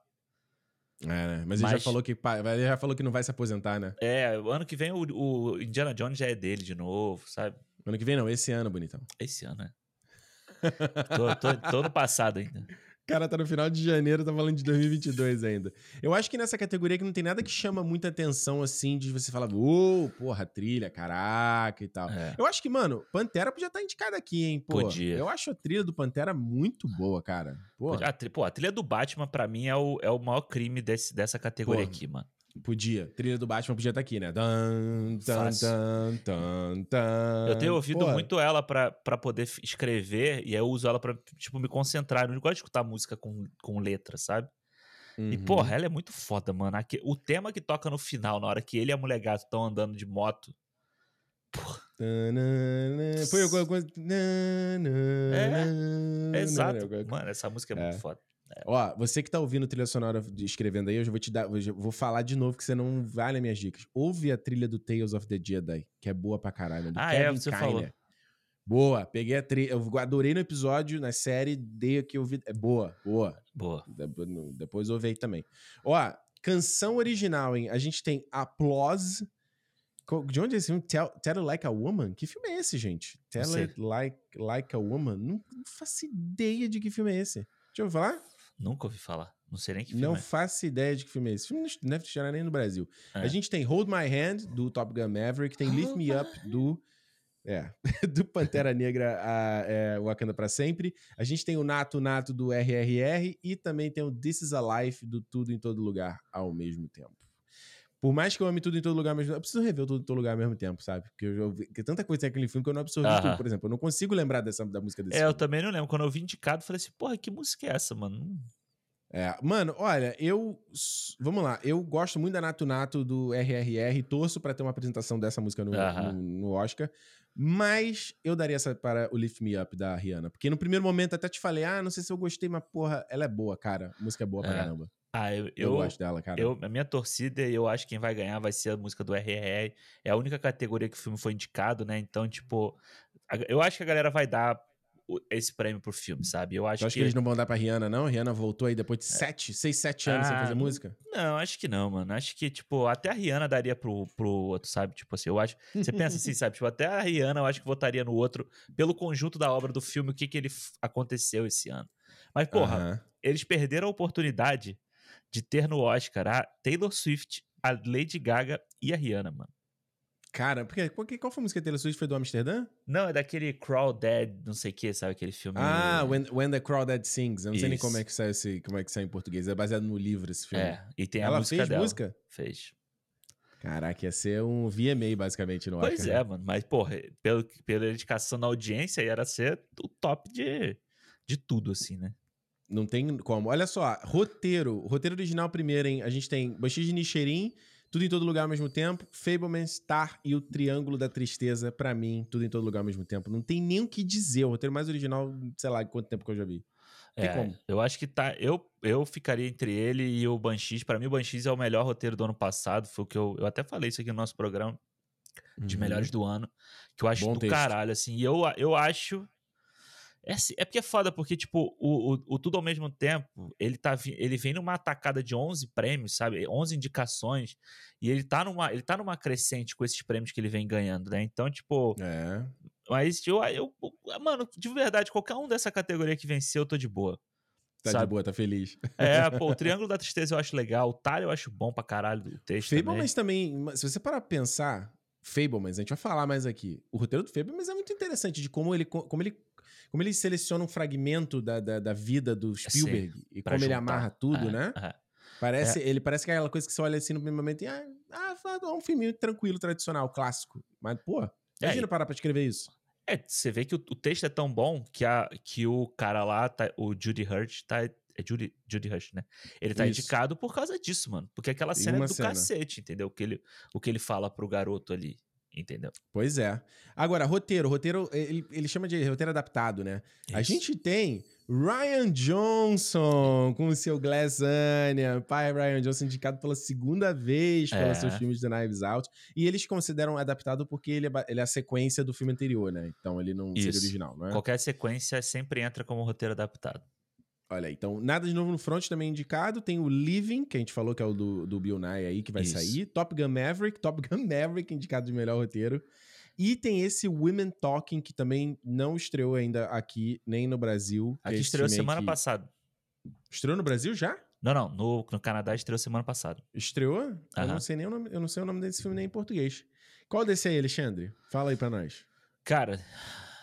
É, né? Mas ele já Mas- falou que ele já falou que não vai se aposentar, né? É, o ano que vem o, o Indiana Jones já é dele de novo, sabe? Ano que vem não, esse ano, bonitão. Esse ano, né? tô, tô, tô no passado ainda. Cara tá no final de janeiro, tá falando de 2022 ainda. Eu acho que nessa categoria que não tem nada que chama muita atenção, assim, de você falar, ô, porra, trilha, caraca e tal. É. Eu acho que, mano, Pantera podia estar indicada aqui, hein? Pô, Podia. Eu acho a trilha do Pantera muito boa, cara. Pô, A, pô, a trilha do Batman, pra mim, é o, é o maior crime desse, dessa categoria Porra. aqui, mano. Podia. Trilha do Batman podia estar aqui, né? Fácil. dan, dan, dan. Eu tenho ouvido Pô, muito ela pra, pra poder escrever, e aí eu uso ela pra, tipo, me concentrar. Eu não gosto de escutar música com, com letra, sabe? E, uhum. porra, ela é muito foda, mano. Aque- O tema que toca no final, na hora que ele e a mulher gato estão andando de moto. Porra, Foi alguma coisa. é exato. Alguma- Mano, essa música é, É. muito foda. Ó, você que tá ouvindo trilha sonora de- escrevendo aí, eu já vou te dar. eu vou falar de novo que você não vai nas minhas dicas. Ouve a trilha do Tales of the Jedi, que é boa pra caralho. Ah, é, Kevin você Kiner. falou. Boa, peguei a trilha. Eu adorei no episódio, na série, dei aqui ouvi. É boa, boa. Boa. Depois, no- depois ouve aí também. Ó, canção original, hein? A gente tem Applause. De onde é esse filme? Tell, Tell It Like a Woman? Que filme é esse, gente? Tell. It Like, like a Woman? Não, não faço ideia de que filme é esse. Deixa eu falar? Nunca ouvi falar. Não sei nem que filme Não é. faço ideia de que filme é esse. Filme não deve chegar nem no Brasil. É. A gente tem Hold My Hand, do Top Gun Maverick. Tem Lift Me Up, do... É, do Pantera Negra a é, Wakanda pra Sempre. A gente tem o Nato Nato do RRR e também tem o This Is a Life do Tudo em Todo Lugar ao mesmo tempo. Por mais que eu ame tudo em todo lugar mesmo eu preciso rever tudo em todo lugar ao mesmo tempo, sabe? Porque eu porque tanta coisa tem naquele filme que eu não absorvi Aham. tudo, por exemplo. Eu não consigo lembrar dessa, da música desse É, eu filme. também não lembro. Quando eu vi indicado, eu falei assim, porra, que música é essa, mano? É, mano, olha, eu. Vamos lá, eu gosto muito da Nato Nato do RRR, torço pra ter uma apresentação dessa música no, Aham. no, no Oscar, mas eu daria essa para o Lift Me Up da Rihanna. Porque no primeiro momento até te falei, ah, não sei se eu gostei, mas porra, ela é boa, cara. A música é boa pra É. caramba. Ah, eu, Eu, eu, gosto dela, cara. eu- a minha torcida, eu acho que quem vai ganhar vai ser a música do RRR. É a única categoria que o filme foi indicado, né? Então, tipo, eu acho que a galera vai dar esse prêmio pro filme, sabe? Eu acho Tu acha que... que. eles não vão dar pra Rihanna, não? A Rihanna voltou aí depois de sete, seis, sete anos sem Ah, fazer não- música? Não, acho que não, mano. Acho que, tipo, até a Rihanna daria pro, pro outro, sabe? Tipo assim, eu acho. Você pensa assim, sabe? Tipo, até a Rihanna eu acho que votaria no outro pelo conjunto da obra do filme, o que que ele aconteceu esse ano. Mas, porra, Aham. eles perderam a oportunidade de ter no Oscar a Taylor Swift, a Lady Gaga e a Rihanna, mano. Cara, porque, qual foi a música que a Taylor Swift foi do Amsterdã? Não, é daquele Crawl Dead, não sei o que, sabe? Aquele filme. Ah, When, When the Crawdad Sings. Eu não sei nem Isso. como é que sai esse, como é que sai em português. É baseado no livro esse filme. É, e tem a Ela música fez dela. música? Fez. Caraca, ia ser um VMA, basicamente, no Pois Oscar. é, mano. Mas, porra, pelo, pela indicação na audiência, era ser o top de, de tudo, assim, né? Não tem como. Olha só, roteiro. Roteiro original primeiro, hein? A gente tem Banshees de Nichirin, Tudo em Todo Lugar ao mesmo tempo, Fableman, Star e o Triângulo da Tristeza, pra mim, Tudo em Todo Lugar ao mesmo tempo. Não tem nem o que dizer. O roteiro mais original, sei lá, quanto tempo que eu já vi. Tem É, como. eu acho que tá. Eu, eu ficaria entre ele e o Banshees. Pra mim, o Banshees é o melhor roteiro do ano passado. Foi o que eu. Eu até falei isso aqui no nosso programa de Uhum. melhores do ano. Que eu acho Bom do texto. caralho, assim. E eu, eu acho. É, assim- é porque é foda, porque, tipo, o, o, o Tudo ao mesmo tempo, ele, tá, ele vem numa atacada de 11 prêmios, sabe? 11 indicações. E ele tá numa, ele tá numa crescente com esses prêmios que ele vem ganhando, né? Então, tipo. É. Mas eu, eu. Mano, de verdade, qualquer um dessa categoria que venceu, eu tô de boa. Tá de sabe? boa, tá feliz. É, pô, o Triângulo da Tristeza eu acho legal. O Talho eu acho bom pra caralho do texto. também. Fablemans também, se você parar pra pensar, Fablemans, a gente vai falar mais aqui. O roteiro do Fablemans é muito interessante de como ele, como ele, como ele seleciona um fragmento da, da, da vida do Spielberg e pra como ele juntar. amarra tudo, É, né? é. Parece, Ele parece que é aquela coisa que você olha assim no primeiro momento e ah, ah, é um filminho tranquilo, tradicional, clássico. Mas, pô, imagina É, parar pra escrever isso. É, você vê que o, o texto é tão bom que, a, que o cara lá, tá, o Judy Hurt, tá. É Judy, Judy Hurt, né? Ele tá Isso. indicado por causa disso, mano. Porque aquela cena é do cena. cacete, entendeu? O que, ele, o que ele fala pro garoto ali, entendeu? Pois é. Agora, roteiro. Roteiro, ele, ele chama de roteiro adaptado, né? A Isso. gente tem Ryan Johnson com o seu Glass Onion. Pai Ryan Johnson indicado pela segunda vez pelos É. seus filmes de Knives Out. E eles consideram adaptado porque ele é, ele é a sequência do filme anterior, né? Então ele não seria Isso. original, não é? Qualquer sequência sempre entra como roteiro adaptado. Olha, aí, então nada de novo no front também indicado. Tem o Living, que a gente falou que é o do, do Bill Nye aí, que vai Isso. sair. Top Gun Maverick, Top Gun Maverick indicado de melhor roteiro. E tem esse Women Talking, que também não estreou ainda aqui, nem no Brasil. Aqui estreou semana que- passada. Estreou no Brasil já? Não, não. No, no Canadá estreou semana passada. Estreou? Eu não sei nem o nome, eu não sei o nome desse filme nem em português. Qual desse aí, Alexandre? Fala aí pra nós. Cara,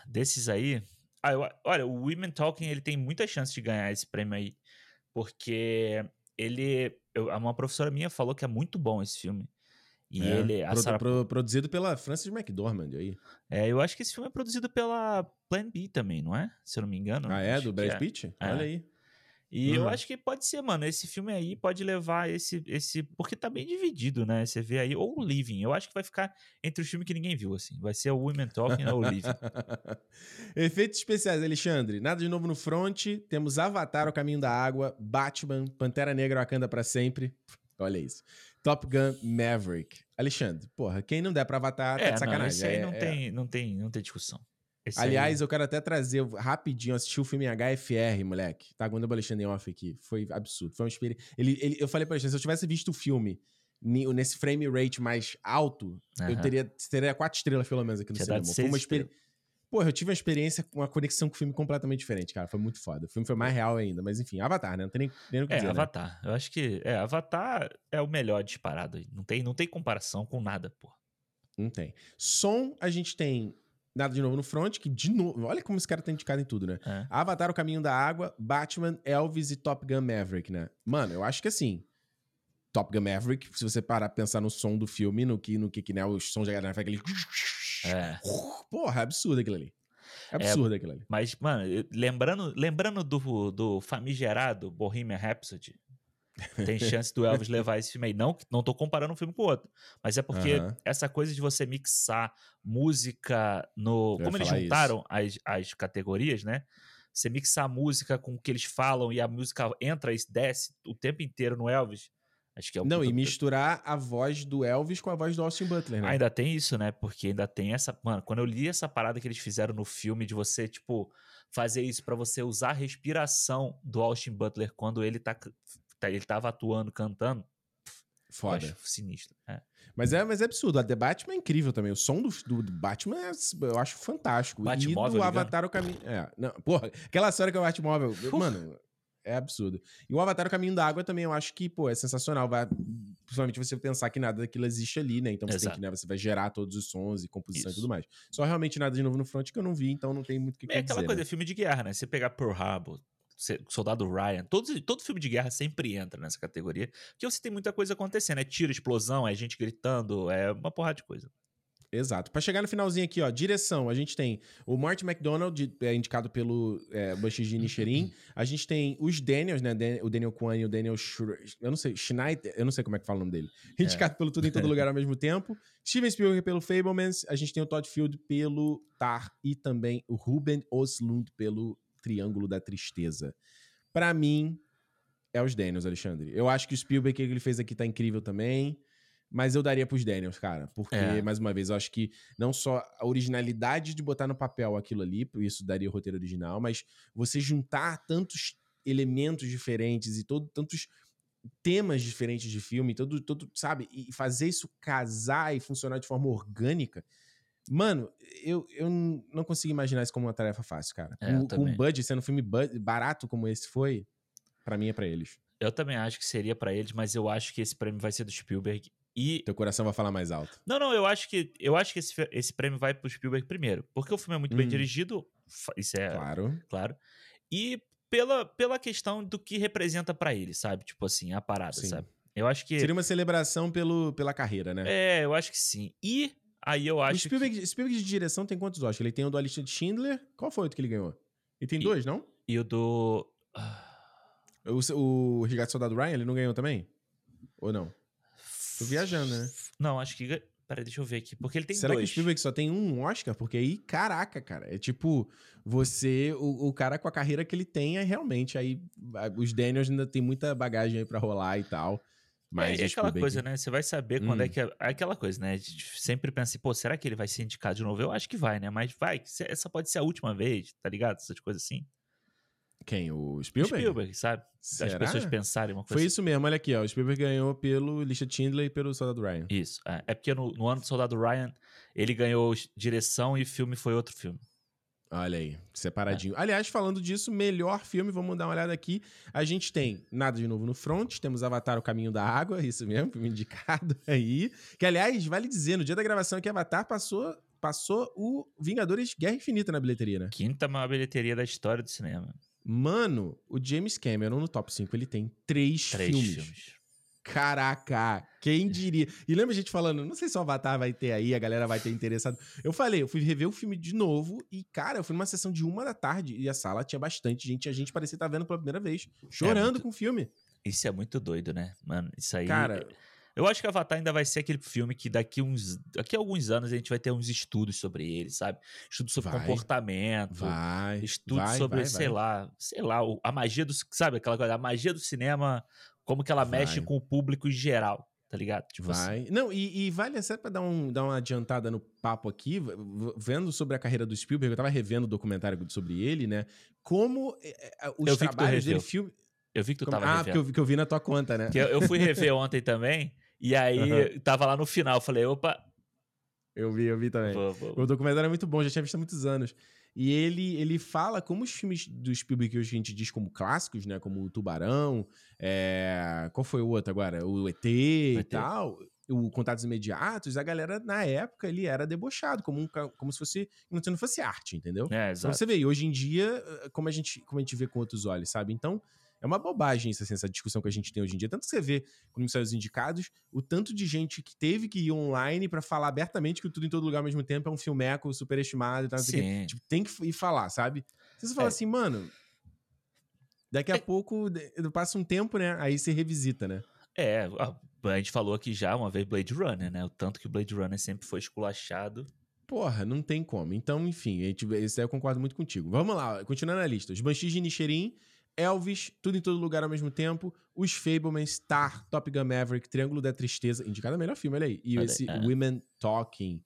desses aí. Ah, eu- olha, o Women Talking ele tem muita chance de ganhar esse prêmio aí. Porque ele. Eu, uma professora minha falou que é muito bom esse filme. E É, ele. Pro- Sarah- pro- produzido pela Frances McDormand aí. é, eu acho que esse filme é produzido pela Plan B também, não é? Se eu não me engano. Ah, é? Do Brad é. Pitt? É. Olha aí. E eu Uhum. acho que pode ser, mano. Esse filme aí pode levar esse. esse porque tá bem dividido, né? Você vê aí. Ou o Living. Eu acho que vai ficar entre os filmes que ninguém viu, assim. Vai ser o Women Talking ou o Living. Efeitos especiais, Alexandre. Nada de novo no front. Temos Avatar, O Caminho da Água, Batman, Pantera Negra, Wakanda pra sempre. Olha isso. Top Gun, Maverick. Alexandre, porra, quem não der pra Avatar tá é, de não, sacanagem. esse aí É- não, é- tem, não, tem, não tem discussão. Esse aí- Aliás, eu quero até trazer rapidinho, assistir o filme HFR, moleque. Tá aguardando o Alexandre off aqui. Foi absurdo. Foi uma experiência. Ele, ele, eu falei pra Alexandre, se eu tivesse visto o filme nesse frame rate mais alto, eu Aham. teria, teria quatro estrelas pelo menos aqui no Tinha cinema. Foi uma experiência. Porra, eu tive uma experiência com uma conexão com o filme completamente diferente, cara. Foi muito foda. O filme foi mais real ainda. Mas enfim, Avatar, né? Não tem nem, nem o que É, dizer, né? Avatar. Eu acho que. É, Avatar é o melhor disparado. Não tem, não tem comparação com nada, pô. Não tem. Som, a gente tem Nada de Novo no Front, que de novo... Olha como esse cara tá indicado em tudo, né? É. Avatar, O Caminho da Água, Batman, Elvis e Top Gun Maverick, né? Mano, eu acho que assim... Top Gun Maverick, se você parar pra pensar no som do filme, no que, no que, que né, os sons de galera faz aquele... É. Porra, é absurdo aquilo ali. É absurdo aquilo ali. Mas, mano, lembrando, lembrando do, do famigerado Bohemian Rhapsody, tem chance do Elvis levar esse filme aí. Não, não tô comparando um filme com o outro. Mas é porque essa coisa de você mixar música no. Eu Como eles juntaram as, as categorias, né? Você mixar a música com o que eles falam e a música entra e desce o tempo inteiro no Elvis. Acho que é um Não, e misturar a voz do Elvis com a voz do Austin Butler, né? Ainda tem isso, né? Porque ainda tem essa. Mano, quando eu li essa parada que eles fizeram no filme de você, tipo, fazer isso pra você usar a respiração do Austin Butler quando ele tá. Tá- ele tava atuando, cantando. Foda. sinistro. É. Mas é, mas é absurdo. A The Batman é incrível também. O som do, do, do Batman é, eu acho fantástico. Batmóvel e do ligando. Avatar o caminho. É, não, porra, aquela história que é o Batmóvel. eu- Mano, é absurdo. E o Avatar o Caminho da Água também eu acho que, pô, é sensacional. Vai, principalmente você pensar que nada daquilo existe ali, né? Então você tem Exato. que, né, você vai gerar todos os sons e composição Isso. e tudo mais. Só realmente nada de novo no front que eu não vi, então não tem muito o que, É aquela dizer, coisa, né? é filme de guerra, né? Você pegar Pearl Harbor, você- Soldado Ryan, todos, todo filme de guerra sempre entra nessa categoria. Porque você tem muita coisa acontecendo. É tiro, explosão, é gente gritando, é uma porrada de coisa. Exato. Pra chegar no finalzinho aqui, ó, direção, a gente tem o Martin McDonald, é, indicado pelo é, Bashiji Nichirin. A gente tem os Daniels, né? O Daniel Kwan e o Daniel Schre Eu não sei, Schneider, eu não sei como é que fala o nome dele. Indicado pelo Tudo em Todo Lugar ao mesmo tempo. Steven Spielberg pelo Fablemans. A gente tem o Todd Field pelo Tar e também o Ruben Oslund pelo Triângulo da Tristeza. Pra mim, é os Daniels, Alexandre. Eu acho que o Spielberg, que ele fez aqui, tá incrível também. Mas eu daria pros Daniels, cara. Porque, É. mais uma vez, eu acho que não só a originalidade de botar no papel aquilo ali, isso daria o roteiro original, mas você juntar tantos elementos diferentes e todo, tantos temas diferentes de filme, todo, todo, sabe? E fazer isso casar e funcionar de forma orgânica. Mano, eu, eu não consigo imaginar isso como uma tarefa fácil, cara. É, um também. budget, sendo um filme barato como esse foi, pra mim é pra eles. Eu também acho que seria pra eles, mas eu acho que esse prêmio vai ser do Spielberg. E. Teu coração vai falar mais alto. Não, não, eu acho que, eu acho que esse, esse prêmio vai pro Spielberg primeiro. Porque o filme é muito bem Hum. dirigido, fa- isso é Claro. claro. E pela, pela questão do que representa pra ele, sabe? Tipo assim, a parada, Sim. sabe? Eu acho que. Seria uma celebração pelo, pela carreira, né? É, eu acho que sim. E aí eu o acho Spielberg, Spielberg de direção tem quantos Oscars? Ele tem o do Alicia de Schindler. Qual foi o outro que ele ganhou? Ele tem E- dois, não? que. E o do. O, o Resgate do Soldado Ryan, ele não ganhou também? Ou não? Tô viajando, né? Não, acho que. Peraí, deixa eu ver aqui. Porque ele tem Será dois. que o Spielberg só tem um Oscar? Porque aí, caraca, cara. É tipo, você, o, o cara com a carreira que ele tem, é realmente. Aí os Daniels ainda tem muita bagagem aí pra rolar e tal. Mas é, o é aquela Spielberg- coisa, né? Você vai saber quando é Hum. que. É, é aquela coisa, né? A gente sempre pensa assim, pô, será que ele vai ser indicado de novo? Eu acho que vai, né? Mas vai, se- essa pode ser a última vez, tá ligado? Essas coisas assim. Quem? O O Spielberg? Spielberg, sabe? Será? As pessoas pensarem uma coisa Foi isso mesmo, olha aqui, ó. O Spielberg ganhou pelo Lista Schindler e pelo Soldado Ryan. Isso. É, É porque no, no ano do Soldado Ryan, ele ganhou direção e filme foi outro filme. Olha aí, separadinho. Aliás, falando disso, melhor filme, vamos dar uma olhada aqui. A gente tem Nada de Novo no Front, temos Avatar O Caminho da Água, isso mesmo, filme indicado aí. Que, aliás, vale dizer, no dia da gravação aqui, Avatar passou, passou o Vingadores Guerra Infinita na bilheteria, né? Quinta maior bilheteria da história do cinema. Mano, o James Cameron no top 5, ele tem três, Três filmes. filmes. Caraca, quem diria? E lembra a gente falando, não sei se o Avatar vai ter aí, a galera vai ter interessado. Eu falei, eu fui rever o filme de novo e, cara, eu fui numa sessão de uma da tarde e a sala tinha bastante gente, a gente parecia estar vendo pela primeira vez, chorando muito- com o filme. Isso é muito doido, né? Mano, isso aí. Cara, Eu acho que Avatar ainda vai ser aquele filme que daqui uns. Daqui a alguns anos a gente vai ter uns estudos sobre ele, sabe? Estudos sobre Vai. comportamento. vai. Estudos vai, sobre, vai, sei lá, sei lá, a magia do. Sabe aquela coisa? A magia do cinema, como que ela mexe Vai. com o público em geral, tá ligado? Tipo assim. Vai. Não, e, e vale até pra dar, um, dar uma adiantada no papo aqui, vendo sobre a carreira do Spielberg, eu tava revendo o documentário sobre ele, né? Como é, é, os Eu que trabalhos dele, filme. Eu vi que tu como- tava ah, revendo. eu, vi- que eu vi na tua conta, né? Eu, eu fui rever ontem também, e aí Aham. tava lá no final, falei, opa, Eu vi, eu vi também. O documentário é muito bom, já tinha visto há muitos anos. E ele, ele fala como os filmes do Spielberg que hoje a gente diz como clássicos, né? Como o Tubarão, é, qual foi o outro agora? O ET, e ET. tal. O Contatos Imediatos, a galera, na época, ele era debochado, como, um, como se fosse. Como se não fosse arte, entendeu? É, exato. você ver, e hoje em dia, eh, como a gente, como a gente vê com outros olhos, sabe? Então, é uma bobagem isso, assim, essa discussão que a gente tem hoje em dia. Tanto que você vê, quando saiu os indicados, o tanto de gente que teve que ir online pra falar abertamente que Tudo em Todo Lugar ao mesmo tempo é um filmeco superestimado e tal, não sei o quê. Sim. Tipo, tem que ir falar, sabe? Se você fala É. assim, mano, daqui a É. pouco passa um tempo, né? Aí você revisita, né? É, a, gente falou aqui já uma vez Blade Runner, né? O tanto que o Blade Runner sempre foi esculachado. Porra, não tem como. Então, enfim, a gente, esse aí eu concordo muito contigo. Vamos lá, continuando a lista. Os Banshees de Nichirin, Elvis, Tudo em Todo Lugar ao mesmo tempo, Os Fablemans, Star, Top Gun Maverick, Triângulo da Tristeza, indicado melhor filme, olha aí. E Olha esse aí, é. Women Talking.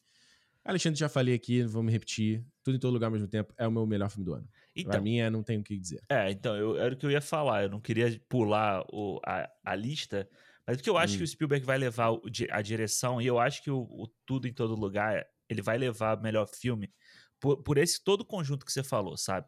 Alexandre, já falei aqui, vamos repetir. Tudo em Todo Lugar ao mesmo tempo é o meu melhor filme do ano. pra Então, mim, é, não tenho o que dizer. é, então, eu, era o que eu ia falar. Eu não queria pular o, a, a lista, mas o que eu acho Hum. que o Spielberg vai levar o a direção, e eu acho que o, o Tudo em Todo Lugar, ele vai levar o melhor filme por, por esse todo conjunto que você falou, sabe?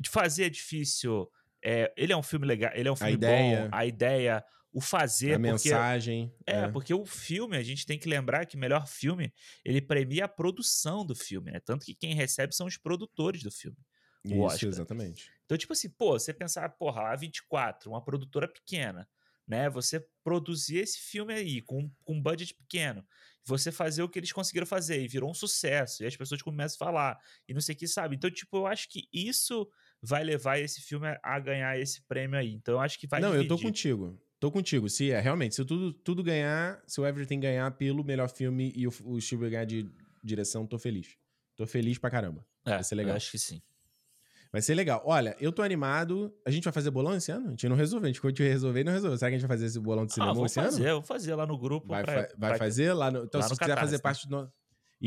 De fazer é difícil. É, ele é um filme legal, ele é um filme ideia. bom, a ideia, o fazer, a porque mensagem. É, porque o filme, a gente tem que lembrar que melhor filme, ele premia a produção do filme, né? Tanto que quem recebe são os produtores do filme. Isso, Oscar. exatamente. Então, tipo assim, pô, você pensar, porra, a 24, uma produtora pequena, né? Você produzir esse filme aí com, com um budget pequeno, você fazer o que eles conseguiram fazer e virou um sucesso, e as pessoas começam a falar, e não sei o que, sabe? Então, tipo, eu acho que isso vai levar esse filme a- ganhar esse prêmio aí. Então, eu acho que vai não, eu tô dividir. contigo. Tô contigo. Se é, realmente, se tudo, tudo ganhar, se o Everything ganhar pelo melhor filme e o, o Spielberg ganhar de direção, tô feliz. Tô feliz pra caramba. É, vai ser legal. Acho que sim. Vai ser legal. Olha, eu tô animado. A gente vai fazer bolão esse ano? A gente não resolveu. A gente de resolver e não resolveu. Será que a gente vai fazer esse bolão de Ah, cinema vamos esse fazer, ano? vamos fazer lá no grupo. Vai, pra- vai pra- fazer lá no. Então, lá se no quiser Catarse, fazer né? parte do.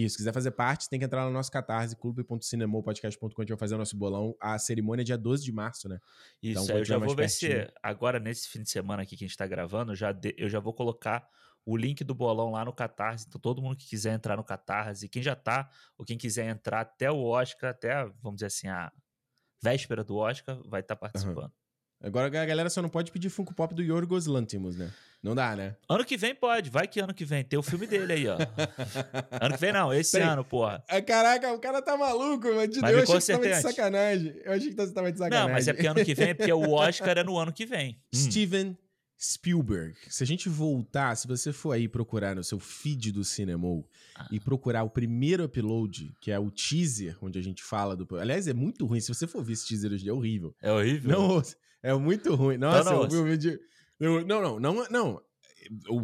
Isso, se quiser fazer parte, tem que entrar no nosso catarse, clube.cinemopodcast.com, a gente vai fazer o nosso bolão. A cerimônia é dia 12 de março, né? Isso, Então, aí quando eu já vou ver se agora nesse fim de semana aqui que a gente tá gravando, eu já, de- eu já vou colocar o link do bolão lá no Catarse. Então, todo mundo que quiser entrar no Catarse, quem já tá, ou quem quiser entrar até o Oscar, até, vamos dizer assim, a véspera do Oscar, vai estar participando. Agora a galera só não pode pedir Funko Pop do Yorgos Lantimos, né? Não dá, né? Ano que vem pode, vai que ano que vem. Tem o filme dele aí, ó. ano que vem não, esse Peraí. ano, porra. Ah, Caraca, o cara tá maluco, mano. De Mas eu achei que tava de sacanagem. Eu achei que você tava de sacanagem. Não, mas é porque ano que vem, é porque o Oscar é no ano que vem. Hum. Steven Spielberg. Se a gente voltar, se você for aí procurar no seu feed do Cinemol Ah. e procurar o primeiro upload, que é o teaser, onde a gente fala do. Aliás, é muito ruim. Se você for ver esse teaser hoje, é horrível. É horrível. Não. É muito ruim. Nossa, não eu ouvi o vídeo. eu- Não, não, não, não.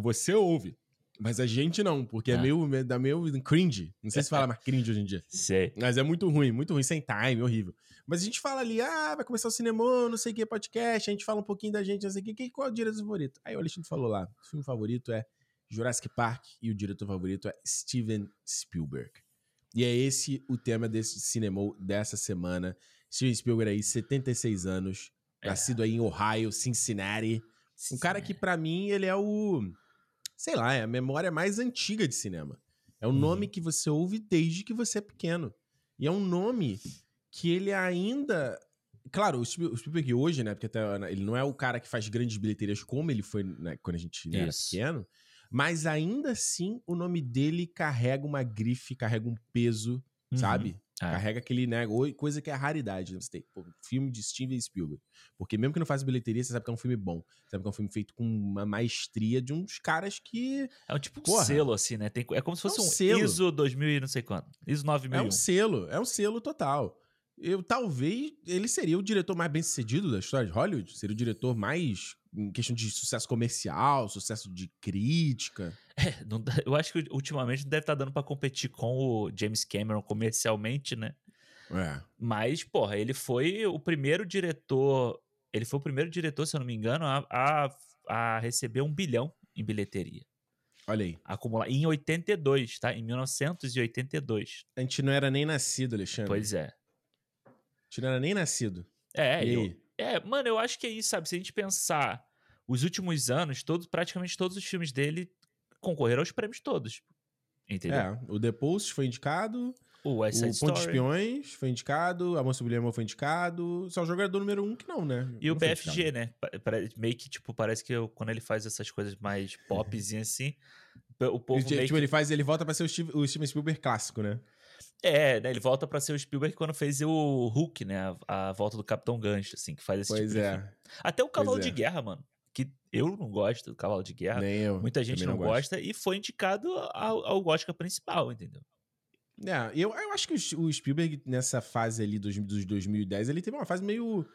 Você ouve. Mas a gente não, porque é Ah. meio, dá meio cringe. Não sei se fala mais cringe hoje em dia. Sei. Mas é muito ruim, muito ruim, sem time, horrível. Mas a gente fala ali, ah, vai começar o cinema, não sei o que, podcast, a gente fala um pouquinho da gente, não sei o que- qual é o diretor favorito? Aí o Alexandre falou lá, o filme favorito é Jurassic Park e o diretor favorito é Steven Spielberg. E é esse o tema desse cinema dessa semana. Steven Spielberg aí, 76 anos, É. nascido aí em Ohio, Cincinnati. Um cara que, pra mim, ele é o. Sei lá, é a memória mais antiga de cinema. É um Uhum. nome que você ouve desde que você é pequeno. E é um nome que ele ainda. Claro, o Spiel- o Spielberg hoje, né? Porque até, ele não é o cara que faz grandes bilheterias como ele foi né, quando a gente né, era pequeno. Mas ainda assim, o nome dele carrega uma grife, carrega um peso, Uhum. sabe? É. Carrega aquele, né, coisa que é raridade. Né? Você tem pô, filme de Steven Spielberg. Porque mesmo que não faça bilheteria, você sabe que é um filme bom. Você sabe que é um filme feito com uma maestria de uns caras que. É um tipo um selo, assim, né? Tem, é como se fosse é um, um selo. ISO 2000 e não sei quanto. ISO 9001. É um selo, é um selo total. Eu, talvez ele seria o diretor mais bem sucedido da história de Hollywood. Seria o diretor mais em questão de sucesso comercial, sucesso de crítica. É, não, eu acho que ultimamente não deve estar tá dando para competir com o James Cameron comercialmente, né? É. Mas, porra, ele foi o primeiro diretor. Ele foi o primeiro diretor, se eu não me engano, a, a, a receber um bilhão em bilheteria. Olha aí. Acumular. Em 82, tá? Em 1982. A gente não era nem nascido, Alexandre. Pois é. A gente não era nem nascido. É, e eu, aí? É, mano, eu acho que é isso, sabe? Se a gente pensar os últimos anos, todos, praticamente todos os filmes dele concorreram aos prêmios todos. Entendeu? É, o The Post foi indicado. O West Side o Ponte de Espiões foi indicado, a Moça Guilherme foi indicado, só o jogador número um que não, né? E não o BFG, né? Meio que, tipo, parece que eu, quando ele faz essas coisas mais popzinhas assim, o povo meio tipo, que... ele faz, ele volta pra ser o, Steve, o Steven Spielberg clássico, né? É, né, ele volta para ser o Spielberg quando fez o Hulk, né? A, a volta do Capitão Gancho, assim, que faz esse pois tipo é. Até o Cavalo de é. Guerra, mano. Que eu não gosto do Cavalo de Guerra. Nem eu. Muita gente não, não gosta e foi indicado ao, ao Oscar principal, entendeu? É, eu, eu acho que o Spielberg, nessa fase ali dos, dos 2010, ele teve uma fase meio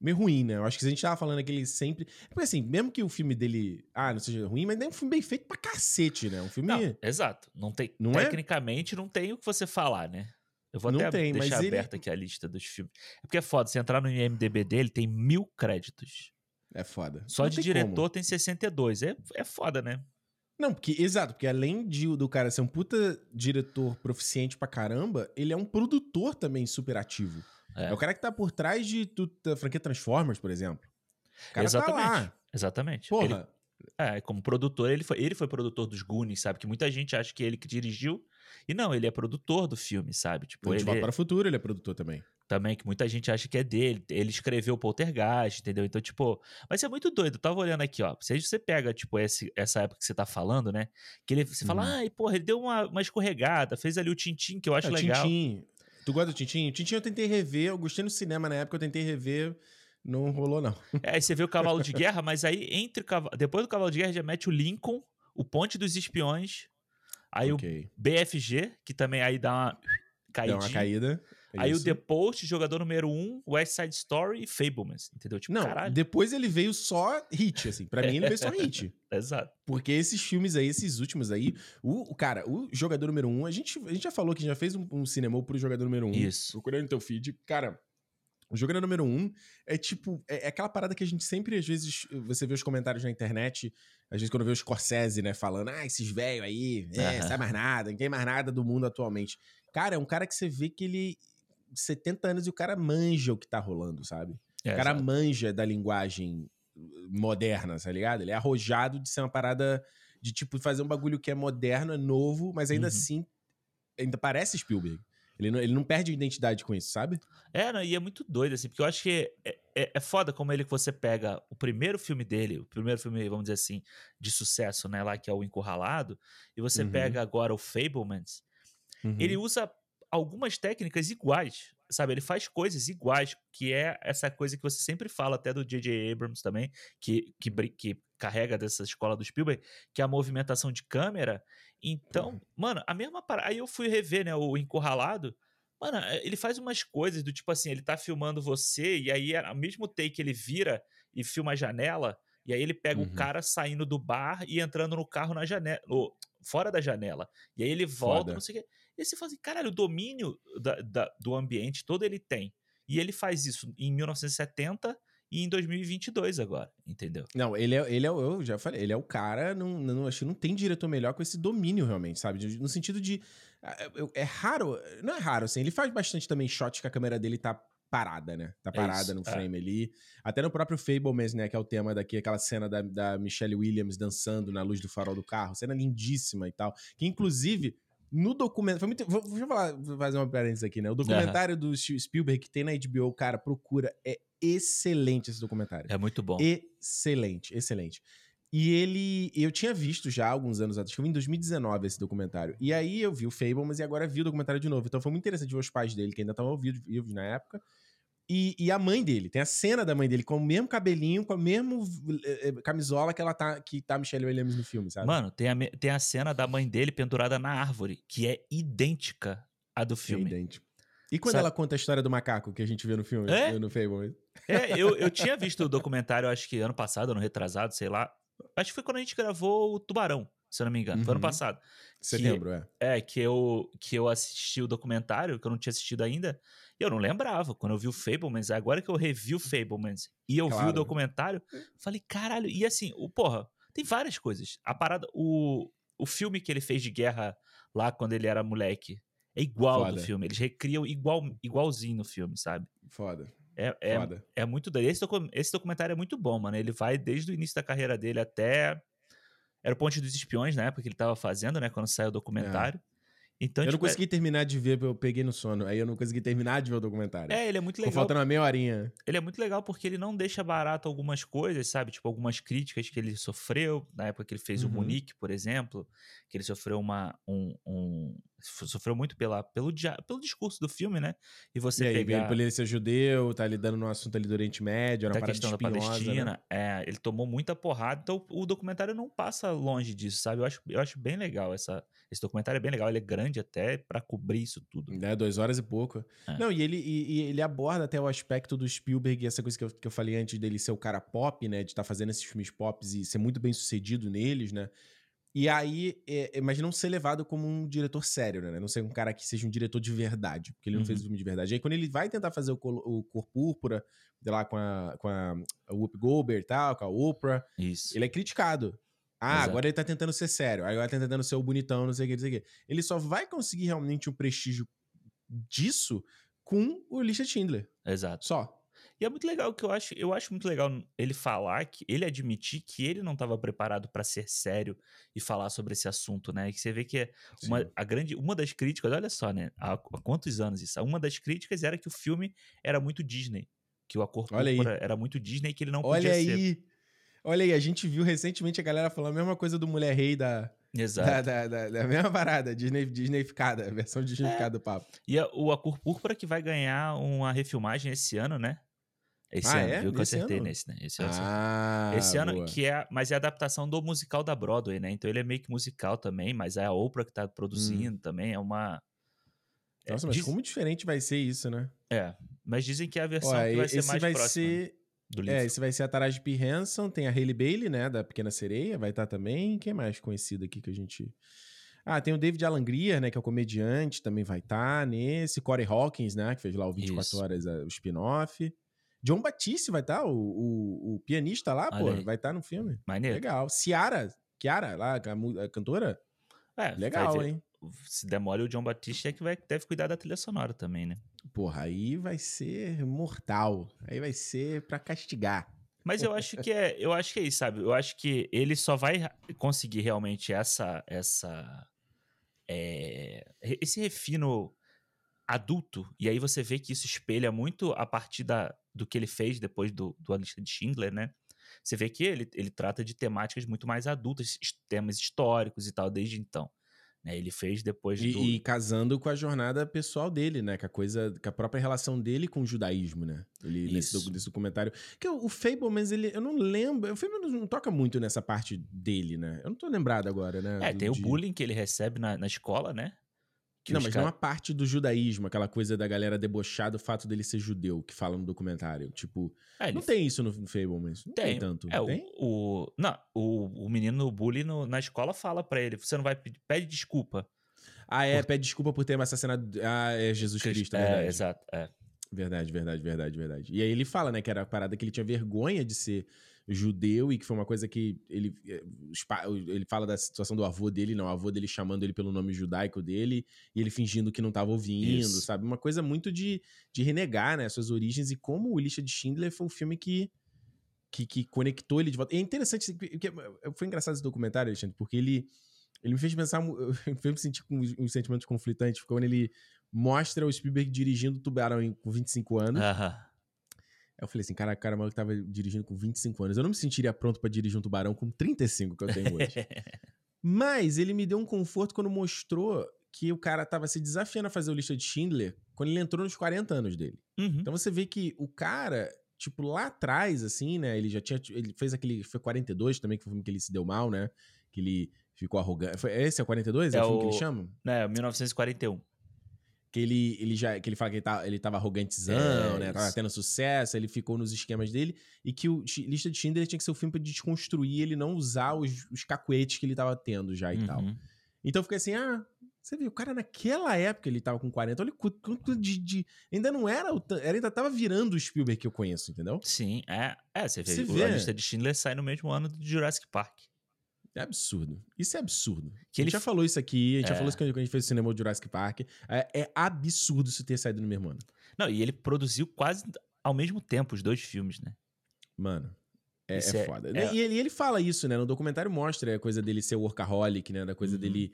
meio ruim, né? Eu acho que a gente tava falando que ele sempre. Porque assim, mesmo que o filme dele, ah, não seja ruim, mas é um filme bem feito pra cacete, né? Um filme. Não, exato. Não tem. Não é? tecnicamente, é? não tem o que você falar, né? Eu vou não até tem, deixar aberta ele... aqui a lista dos filmes. É porque é foda, se entrar no IMDB dele, tem mil créditos. É foda. Só não de diretor como. tem 62. É, é foda, né? Não, porque, exato, porque além de, do cara ser um puta diretor proficiente pra caramba, ele é um produtor também super ativo. É, é o cara que tá por trás de tudo, da franquia Transformers, por exemplo. O cara Exatamente. Tá lá. Exatamente. Porra. Ele, é, como produtor, ele foi, ele foi produtor dos Goonies, sabe? Que muita gente acha que ele que dirigiu. E não, ele é produtor do filme, sabe? Tipo, ele volta para o futuro, ele é produtor também. Também, que muita gente acha que é dele. Ele escreveu Poltergeist, entendeu? Então, tipo, mas é muito doido. Eu tava olhando aqui, ó. Se você pega, tipo, esse, essa época que você tá falando, né? Que ele, você fala, uhum. ai, porra, ele deu uma, uma escorregada, fez ali o Tintim, que eu acho é, legal. Tintim. Tu gosta do Tintim? O Tintim eu tentei rever, eu gostei no cinema na época, eu tentei rever. Não rolou, não. É, aí você vê o Cavalo de Guerra, mas aí entre o depois do Cavalo de Guerra já mete o Lincoln, o Ponte dos Espiões, aí okay. o BFG, que também aí dá uma caída. Dá uma caída. É aí o The Post, jogador número 1, um, West Side Story e Fablemans, entendeu? Tipo, não, caralho. depois ele veio só hit, assim. Pra mim ele veio só hit. Exato. Porque esses filmes aí, esses últimos aí, o, cara, o jogador número 1, um, a gente, a gente já falou que já fez um, um cinema pro jogador número 1. Um, Isso. Procurando teu feed. Cara, o jogador número um é tipo. É, é, aquela parada que a gente sempre, às vezes, você vê os comentários na internet, às vezes quando vê o Scorsese, né, falando, ah, esses velhos aí, é, uhum. sai mais nada, tem mais nada do mundo atualmente. Cara, é um cara que você vê que ele. 70 anos e o cara manja o que tá rolando, sabe? É, o cara exato. manja da linguagem moderna, tá ligado? Ele é arrojado de ser uma parada de, tipo, fazer um bagulho que é moderno, é novo, mas ainda uhum. assim ainda parece Spielberg. Ele não, ele não perde identidade com isso, sabe? É, não, e é muito doido, assim, porque eu acho que é, é, é, foda como ele que você pega o primeiro filme dele, o primeiro filme, vamos dizer assim, de sucesso, né, lá que é o Encurralado, e você uhum. pega agora o Fablemans, uhum. ele usa algumas técnicas iguais, sabe? Ele faz coisas iguais, que é essa coisa que você sempre fala até do J.J. Abrams também, que, que, que carrega dessa escola do Spielberg, que é a movimentação de câmera. Então, uhum. mano, a mesma parada. Aí eu fui rever, né, o Encurralado. Mano, eh, ele faz umas coisas do tipo assim, ele tá filmando você, e aí, ao mesmo take, ele vira e filma a janela, e aí ele pega uhum. o cara saindo do bar e entrando no carro na janela, no, fora da janela. E aí ele volta, Foda. não sei o quê. E você fala assim, caralho, o domínio da, da, do ambiente todo ele tem. E ele faz isso em 1970 e em 2022 agora, entendeu? Não, ele é, ele é eu já falei, ele é o cara, não, não, acho que não tem diretor melhor com esse domínio realmente, sabe? No sentido de, é, é raro, não é raro, assim, ele faz bastante também shot que a câmera dele tá parada, né? Tá é parada é no frame é. ali. Até no próprio Fablemans, né? Que é o tema daqui, aquela cena da, da Michelle Williams dançando na luz do farol do carro. Cena lindíssima e tal. Que, inclusive, no documentário. Muito, vou, deixa eu falar, fazer uma parênteses aqui, né? O documentário uhum. do Spielberg que tem na HBO, cara, procura. É excelente esse documentário. É muito bom. Excelente, excelente. E ele. Eu tinha visto já alguns anos atrás, acho que foi em 2019 esse documentário. E aí eu vi o Fable, mas e agora vi o documentário de novo. Então foi muito interessante ver os pais dele, que ainda estavam vivos na época. E, e, a mãe dele. Tem a cena da mãe dele com o mesmo cabelinho, com a mesma eh, camisola que ela tá, que tá Michelle Williams no filme, sabe? Mano, tem a, tem a cena da mãe dele pendurada na árvore, que é idêntica à do filme. É idêntico. E quando Sabe? ela conta a história do macaco que a gente vê no filme, é? no Fable? É, eu, eu tinha visto o documentário, acho que ano passado, ano retrasado, sei lá. Acho que foi quando a gente gravou o Tubarão, se eu não me engano. Uhum. Foi ano uhum. passado. Setembro, que, é. É, que eu, que eu assisti o documentário, que eu não tinha assistido ainda. Eu não lembrava. Quando eu vi o Fablemans, agora que eu revi o Fablemans e eu claro. vi o documentário, falei, caralho. E assim, o porra, tem várias coisas. A parada, o, o filme que ele fez de guerra lá quando ele era moleque é igual Foda. do filme. Eles recriam igual, igualzinho no filme, sabe? Foda. É, é, Foda. é muito. Esse, docu esse documentário é muito bom, mano. Ele vai desde o início da carreira dele até. Era o Ponte dos Espiões, na época que ele tava fazendo, né? Quando saiu o documentário. É. Então, eu tipo, não consegui é... terminar de ver, eu peguei no sono. Aí eu não consegui terminar de ver o documentário. É, ele é muito legal. Ficou faltando uma meia horinha. Ele é muito legal porque ele não deixa barato algumas coisas, sabe? Tipo, algumas críticas que ele sofreu, na época que ele fez uhum. o Munique, por exemplo, que ele sofreu uma. Um, um, sofreu muito pela, pelo, pelo discurso do filme, né? E você e aí, pegar... por ele ser judeu, tá lidando no assunto ali do Oriente Médio, era uma da questão espinhosa, da Palestina. Né? É, ele tomou muita porrada, então o documentário não passa longe disso, sabe? Eu acho, eu acho bem legal essa, esse documentário é bem legal, ele é grande até para cobrir isso tudo. É, duas horas e pouco. É. Não, e ele, e, e, ele aborda até o aspecto do Spielberg, essa coisa que eu, que eu falei antes dele ser o cara pop, né? De estar tá fazendo esses filmes pop e ser muito bem sucedido neles, né? E aí, é, é, mas não ser levado como um diretor sério, né? Não ser um cara que seja um diretor de verdade, porque ele não uhum. fez um filme de verdade. Aí quando ele vai tentar fazer o, o Cor Púrpura, lá com a, com a, a Whoop Goldberg e tal, com a Oprah, Isso. ele é criticado. Ah, Exato. agora ele tá tentando ser sério. Agora ele tá tentando ser o bonitão, não sei o que, não sei o que. Ele só vai conseguir realmente o prestígio disso com o Lista Schindler. Exato. Só. E é muito legal que eu acho, eu acho muito legal ele falar que ele admitir que ele não estava preparado para ser sério e falar sobre esse assunto, né? E que você vê que é uma, a grande, uma das críticas, olha só, né? Há, há, quantos anos isso? Uma das críticas era que o filme era muito Disney, que o Acor era muito Disney que ele não olha podia aí. ser. Olha aí, a gente viu recentemente a galera falando a mesma coisa do Mulher Rei da. Exato. Da, da, da, da mesma parada, Disney, Disneyficada, versão Disneyficada é. do papo. E a, o A Cor Púrpura que vai ganhar uma refilmagem esse ano, né? Esse ah, ano, é? viu que eu acertei ano? nesse, né? Esse ano, ah, esse ano boa. que é, mas é a adaptação do musical da Broadway, né? Então ele é meio que musical também, mas é a Oprah que tá produzindo hum. também, é uma Nossa, é, mas diz... como diferente vai ser isso, né? É, mas dizem que é a versão que vai ser mais vai próxima. Ser do é, livro. É, esse vai ser a Taraji P. Hanson, tem a Hailey Bailey, né, da Pequena Sereia, vai estar tá também. Quem mais conhecido aqui que a gente... Ah, tem o David Alan Grier, né, que é o comediante, também vai estar tá nesse. Corey Hawkins, né, que fez lá o 24 Isso. Horas, o spin-off. John Batiste vai estar, tá, o, o, o, pianista lá, pô, vai estar tá no filme. Maneiro. Legal. Ciara, Kiara, lá, a, a cantora. É, Legal, hein? Se demora o John Batiste é que vai, deve cuidar da trilha sonora também, né? Porra, aí vai ser mortal. Aí vai ser para castigar. Mas eu acho que é, eu acho que é isso, sabe? Eu acho que ele só vai conseguir realmente essa essa é, esse refino adulto, e aí você vê que isso espelha muito a partir da, do que ele fez depois do, do A Lista de Schindler, né? Você vê que ele, ele trata de temáticas muito mais adultas, temas históricos e tal, desde então. Né? Ele fez depois e, do... E casando com a jornada pessoal dele, né? Com a coisa, com a própria relação dele com o judaísmo, né? Ele, nesse, nesse documentário. Que o, o Fablemans, ele, eu não lembro. O Fablemans não toca muito nessa parte dele, né? Eu não tô lembrado agora, né? É, do, tem de... o bullying que ele recebe na, na escola, né? Que não, mas cara... não a parte do judaísmo, aquela coisa da galera debochar do fato dele ser judeu, que fala no documentário. Tipo, é, não tem isso no, no Fablemans. Não tem, tem tanto. É, tem? O, o, não, o, o menino o bully no, na escola fala para ele: você não vai pedir, pede desculpa. Ah, é, por... pede desculpa por ter assassinado. Ah, é Jesus Cristo, é, é exato. É. Verdade, verdade, verdade, verdade. E aí ele fala, né, que era a parada que ele tinha vergonha de ser judeu e que foi uma coisa que ele eh, ele fala da situação do avô dele, não, o avô dele chamando ele pelo nome judaico dele e ele fingindo que não estava ouvindo, Isso. sabe? Uma coisa muito de, de renegar, né, suas origens e como o Lista de Schindler foi o filme que que, que conectou ele de volta. E é interessante, porque eh, foi engraçado esse documentário, Alexandre, porque ele ele me fez pensar, me fez sentir uns sentimentos conflitantes, quando ele mostra o Spielberg dirigindo o Tubarão com 25 anos. Aham. Aí eu falei assim, caraca, cara, o maluco tava dirigindo com 25 anos. Eu não me sentiria pronto para dirigir um tubarão com 35 que eu tenho hoje. Mas ele me deu um conforto quando mostrou que o cara tava se desafiando a fazer o lista de Schindler quando ele entrou nos 40 anos dele. Uhum. Então você vê que o cara, tipo, lá atrás, assim, né? Ele já tinha. Ele fez aquele. Foi 42 também, que foi o filme que ele se deu mal, né? Que ele ficou arrogante. Foi, esse é o 42? É, É o filme o- que ele chama? É, 1941. Que ele, ele já. Que ele fala que ele, tá, ele tava arrogantezão, É, né? Tava tendo sucesso, ele ficou nos esquemas dele. E que o Lista de Schindler tinha que ser o filme pra desconstruir ele não usar os, os cacuetes que ele tava tendo já e tal. Uhum. Então eu fiquei assim, ah, você viu, o cara naquela época ele tava com 40, olha quanto de, de- Ainda não era, o ainda tava virando o Spielberg que eu conheço, entendeu? Sim, é. É, você Você vê. a lista de Schindler sai no mesmo ano do Jurassic Park. É absurdo. Isso é absurdo. Que a ele gente já f- falou isso aqui, a gente já É. falou isso quando a gente fez o cinema do Jurassic Park. É, é absurdo isso ter saído no mesmo ano. Não, e ele produziu quase ao mesmo tempo os dois filmes, né? Mano, é, é é- foda. é- E ele, ele fala isso, né? No documentário mostra a coisa dele ser workaholic, né? Da coisa Uhum. dele.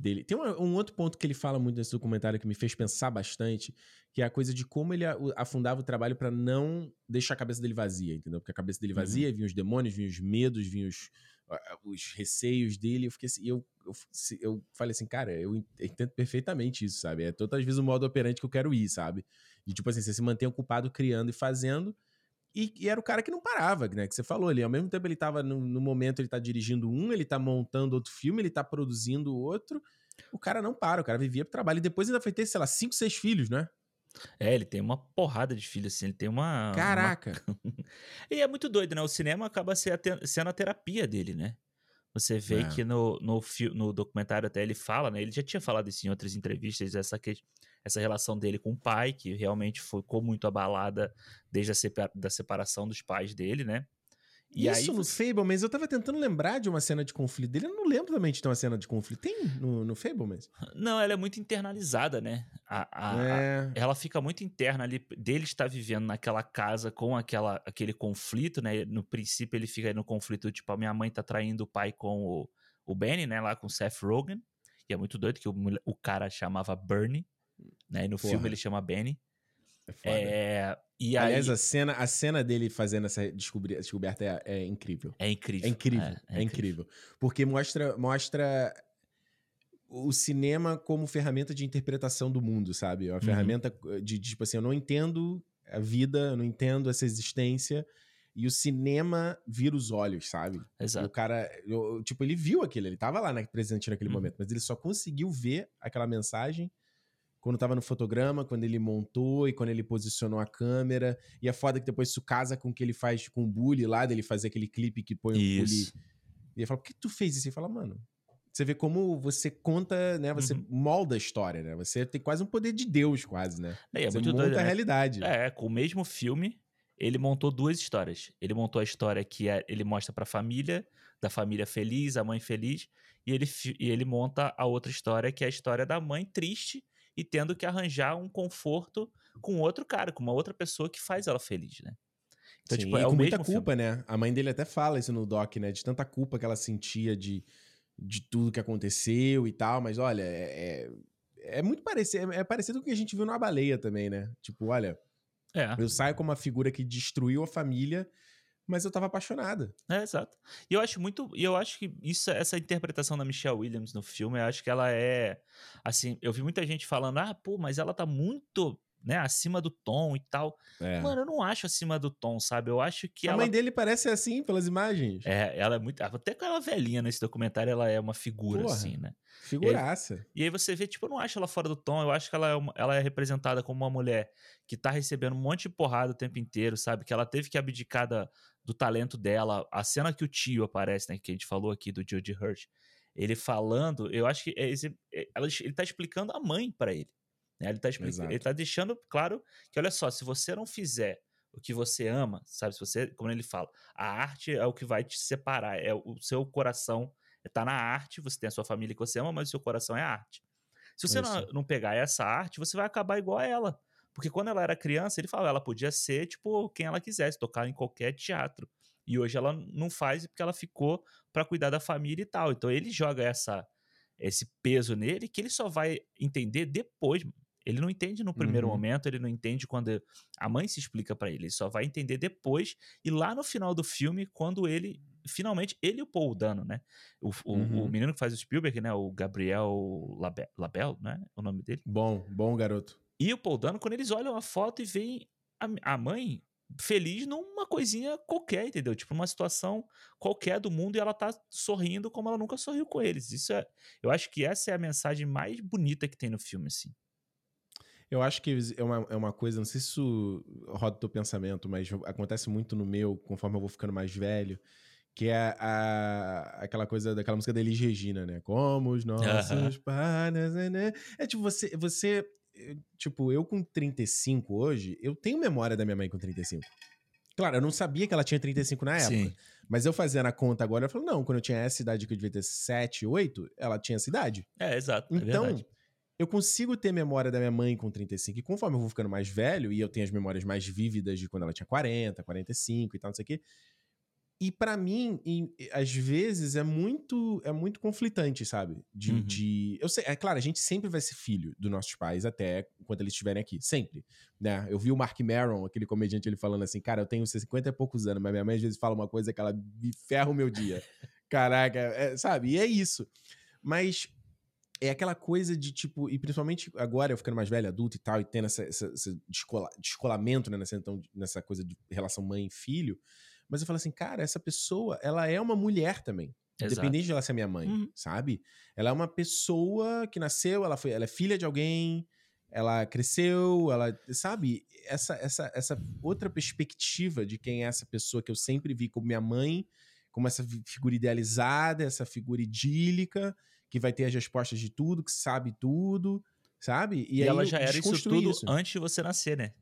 dele. Tem uma- um outro ponto que ele fala muito nesse documentário que me fez pensar bastante, que é a coisa de como ele afundava o trabalho pra não deixar a cabeça dele vazia, entendeu? Porque a cabeça dele Uhum. vazia, vinham os demônios, vinham os medos, vinham os, os receios dele. Eu fiquei assim, eu, eu, eu falei assim, cara, eu en- entendo perfeitamente isso, sabe? É todas as vezes o modo operante que eu quero ir, sabe? De tipo assim, você se mantém ocupado criando e fazendo. E, e era o cara que não parava, né? Que você falou ali. Ao mesmo tempo, ele tava no, no momento, ele tá dirigindo um, ele tá montando outro filme, ele tá produzindo outro. O cara não para, o cara vivia pro trabalho. E depois ainda foi ter, sei lá, cinco, seis filhos, né? É, ele tem uma porrada de filhos, assim. Ele tem uma. uma- Caraca! E é muito doido, né? O cinema acaba sendo a terapia dele, né? Você vê É. que no, no, no documentário até ele fala, né? Ele já tinha falado isso em outras entrevistas, essa, que, essa relação dele com o pai, que realmente ficou muito abalada desde a separa- da separação dos pais dele, né? E Isso aí no você- Fablemans, eu tava tentando lembrar de uma cena de conflito dele. Eu não lembro também de ter uma cena de conflito. Tem no, no Fablemans? Não, ela é muito internalizada, né? A, a- a- é. ela fica muito interna ali dele estar vivendo naquela casa com aquela, aquele conflito, né? No princípio ele fica no conflito, tipo, a minha mãe tá traindo o pai com o, o Benny, né? Lá com o Seth Rogen. E é muito doido que o, o cara chamava Bernie, né? E no Porra. filme ele chama Benny. É foda. É, e aí, Aliás, a cena, a cena dele fazendo essa descoberta é, é incrível. é incrível. É incrível, é, incrível. Porque mostra, mostra o cinema como ferramenta de interpretação do mundo, sabe? É uma Uhum. ferramenta de, de, tipo assim, eu não entendo a vida, eu não entendo essa existência, e o cinema vira os olhos, sabe? E o Exato. cara, eu- tipo, ele viu aquilo, ele tava lá, né, presente naquele Uhum. momento, mas ele só conseguiu ver aquela mensagem quando tava no fotograma, quando ele montou e quando ele posicionou a câmera. E é foda que depois isso casa com o que ele faz com o Bully lá, dele fazer aquele clipe que põe o Bully. Isso. E ele fala, por que tu fez isso? E fala, mano. Você vê como você conta, né? Você Uhum. molda a história, né? Você tem quase um poder de Deus, quase, né? É, é você muito monta doido, a né? realidade. É, com o mesmo filme, ele montou duas histórias. Ele montou a história que é- ele mostra pra família, da família feliz, a mãe feliz, e ele, e ele monta a outra história, que é a história da mãe triste e tendo que arranjar um conforto com outro cara, com uma outra pessoa que faz ela feliz, né? Então, Sim, tipo, e é com muita culpa, né? A mãe dele até fala isso no doc, né? De tanta culpa que ela sentia de, de tudo que aconteceu e tal. Mas olha, é, é, é muito parecido. É parecido com o que a gente viu na baleia também, né? Tipo, olha, É, eu saio como uma figura que destruiu a família, mas eu tava apaixonada. é, exato. E eu acho muito. E eu acho que isso, essa interpretação da Michelle Williams no filme, eu acho que ela é. Assim, eu vi muita gente falando, ah, pô, mas ela tá muito. Né, acima do tom e tal. É. Mano, eu não acho acima do tom, sabe? Eu acho que a ela. mãe dele parece assim pelas imagens. É, ela é muito. Até com ela velhinha nesse documentário, ela é uma figura, Porra. assim, né? Figuraça. E aí você vê, tipo, eu não acho ela fora do tom, eu acho que ela é, uma- ela é representada como uma mulher que tá recebendo um monte de porrada o tempo inteiro, sabe? Que ela teve que abdicar da- do talento dela. A cena que o tio aparece, né? Que a gente falou aqui do Jodie Hurt, ele falando, eu acho que esse- ele tá explicando a mãe pra ele. Né? Ele, tá explicando, ele tá deixando claro que, olha só, se você não fizer o que você ama, sabe? Se você, como ele fala, a arte é o que vai te separar, é o seu coração tá na arte, você tem a sua família que você ama, mas o seu coração é a arte. Se você não, não pegar essa arte, você vai acabar igual a ela. Porque quando ela era criança, ele falava, ela podia ser, tipo, quem ela quisesse, tocar em qualquer teatro. E hoje ela não faz porque ela ficou pra cuidar da família e tal. Então ele joga essa esse peso nele que ele só vai entender depois. Ele não entende no primeiro Uhum. momento, ele não entende quando a mãe se explica pra ele. Ele só vai entender depois e lá no final do filme, quando ele finalmente ele e o Paul Dano, né? O, o, Uhum. o menino que faz o Spielberg, né? O Gabriel Labe- Labelle, né? O nome dele. Bom, bom garoto. E o Paul Dano, quando eles olham a foto e veem a, a mãe feliz numa coisinha qualquer, entendeu? Tipo, numa situação qualquer do mundo e ela tá sorrindo como ela nunca sorriu com eles. Isso é. Eu acho que essa é a mensagem mais bonita que tem no filme, assim. Eu acho que é uma, é uma coisa, não sei se isso roda o teu pensamento, mas acontece muito no meu, conforme eu vou ficando mais velho, que é a, aquela coisa daquela música da Elis Regina, né? Como os nossos pais, né? É tipo, você, você, eh, tipo, eu com 35 hoje, eu tenho memória da minha mãe com 35. Claro, eu não sabia que ela tinha 35 na época. Sim. Mas eu fazendo a conta agora, eu falo, não, quando eu tinha essa idade que eu devia ter 7, 8, ela tinha essa idade. É, exato. é Então, verdade. eu consigo ter memória da minha mãe com 35. E conforme eu vou ficando mais velho, e eu tenho as memórias mais vívidas de quando ela tinha 40, 45 e tal, não sei o quê. E pra mim, às vezes, é muito é muito conflitante, sabe? De, Uhum. de- Eu sei, é claro, a gente sempre vai ser filho dos nossos pais até enquanto eles estiverem aqui. Sempre. Né? Eu vi o Mark Maron, aquele comediante, ele falando assim, cara, eu tenho 50 e poucos anos, mas minha mãe às vezes fala uma coisa que ela me ferra o meu dia. Caraca, é, sabe? E é isso. Mas é aquela coisa de tipo, e principalmente agora eu ficando mais velho, adulto e tal, e tendo essa, essa- esse descola- descolamento né, nessa, então, nessa coisa de relação mãe e filho. Mas eu falo assim, cara, essa pessoa, ela é uma mulher também. Exato. Independente de ela ser minha mãe, Uhum. sabe? Ela é uma pessoa que nasceu, ela, foi, ela é filha de alguém, ela cresceu, ela. Sabe? Essa, essa, essa outra perspectiva de quem é essa pessoa que eu sempre vi como minha mãe, como essa fi- figura idealizada, essa figura idílica, que vai ter as respostas de tudo, que sabe tudo, sabe? E, aí ela já era isso tudo antes de você nascer, né?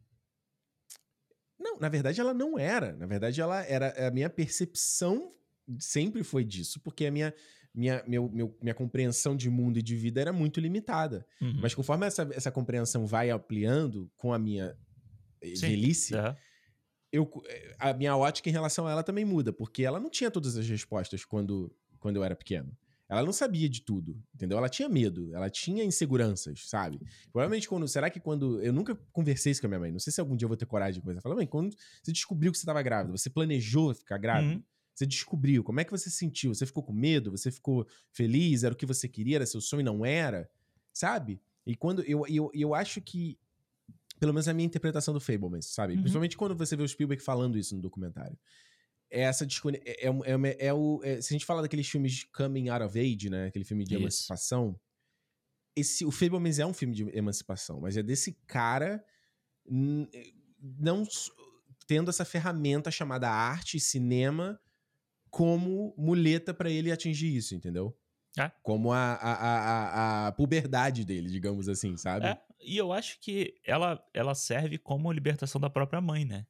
Não, na verdade ela não era. Na verdade ela era a minha percepção sempre foi disso, porque a minha minha, meu, meu- minha compreensão de mundo e de vida era muito limitada. Uhum. Mas conforme essa, essa compreensão vai ampliando com a minha eh, Sim. velhice, Aham. eu, a minha ótica em relação a ela também muda, porque ela não tinha todas as respostas quando, quando eu era pequeno. Ela não sabia de tudo, entendeu? Ela tinha medo, ela tinha inseguranças, sabe? Provavelmente quando. Será que quando. Eu nunca conversei isso com a minha mãe, não sei se algum dia eu vou ter coragem de conversar. Fala, mãe, quando você descobriu que você estava grávida, você planejou ficar grávida? Uhum. Você descobriu, como é que você se sentiu? Você ficou com medo? Você ficou feliz? Era o que você queria? Era seu sonho? Não era? Sabe? E quando. Eu, eu, eu acho que. Pelo menos é a minha interpretação do Fablemans, sabe? Uhum. Principalmente quando você vê o Spielberg falando isso no documentário. É essa descone... é, é, é, é o. é- se a gente fala daqueles filmes de Coming Out of Age, né? Aquele filme de Isso. emancipação. Esse, o Fablemans é um filme de emancipação, mas é desse cara hum, não tendo essa ferramenta chamada arte e cinema como muleta pra ele atingir isso, entendeu? É. Como a, a, a, a- a puberdade dele, digamos assim, sabe? É, e eu acho que ela, ela serve como libertação da própria mãe, né?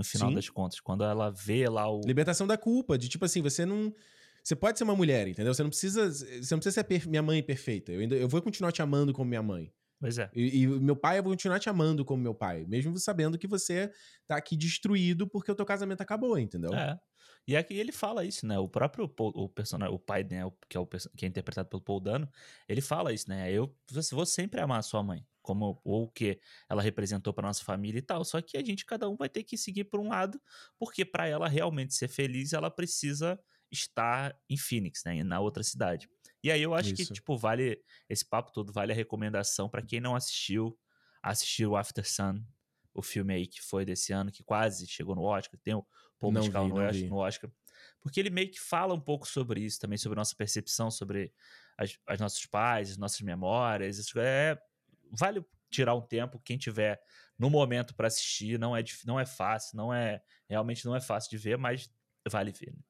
No final Sim. das contas. Quando ela vê lá o. Libertação da culpa, de tipo assim, você não. Você pode ser uma mulher, entendeu? Você não precisa. Você não precisa ser minha mãe perfeita. Eu, ainda, eu vou continuar te amando como minha mãe. Pois é. E, e meu pai, eu vou continuar te amando como meu pai. Mesmo sabendo que você tá aqui destruído porque o teu casamento acabou, entendeu? É. E aqui ele fala isso, né? O próprio Paul- o personagem, o pai, né? Que é, o, que é interpretado pelo Paul Dano, ele fala isso, né? Eu vou sempre amar a sua mãe, como ou o que ela representou para nossa família e tal. Só que a gente, cada um, vai ter que seguir por um lado, porque para ela realmente ser feliz, ela precisa estar em Phoenix, né? Na outra cidade. E aí eu acho Isso. que, tipo, vale. Esse papo todo vale a recomendação para quem não assistiu, assistir o After Sun, o filme aí que foi desse ano, que quase chegou no Oscar, tem o Paul Não Mescal vi, no, não Os- vi. no Oscar. Porque ele meio que fala um pouco sobre isso também, sobre nossa percepção, sobre as, as nossos pais, as nossas memórias. Isso é, vale tirar um tempo, quem tiver no momento para assistir, não é, não é fácil, não é realmente não é fácil de ver, mas vale ver. né?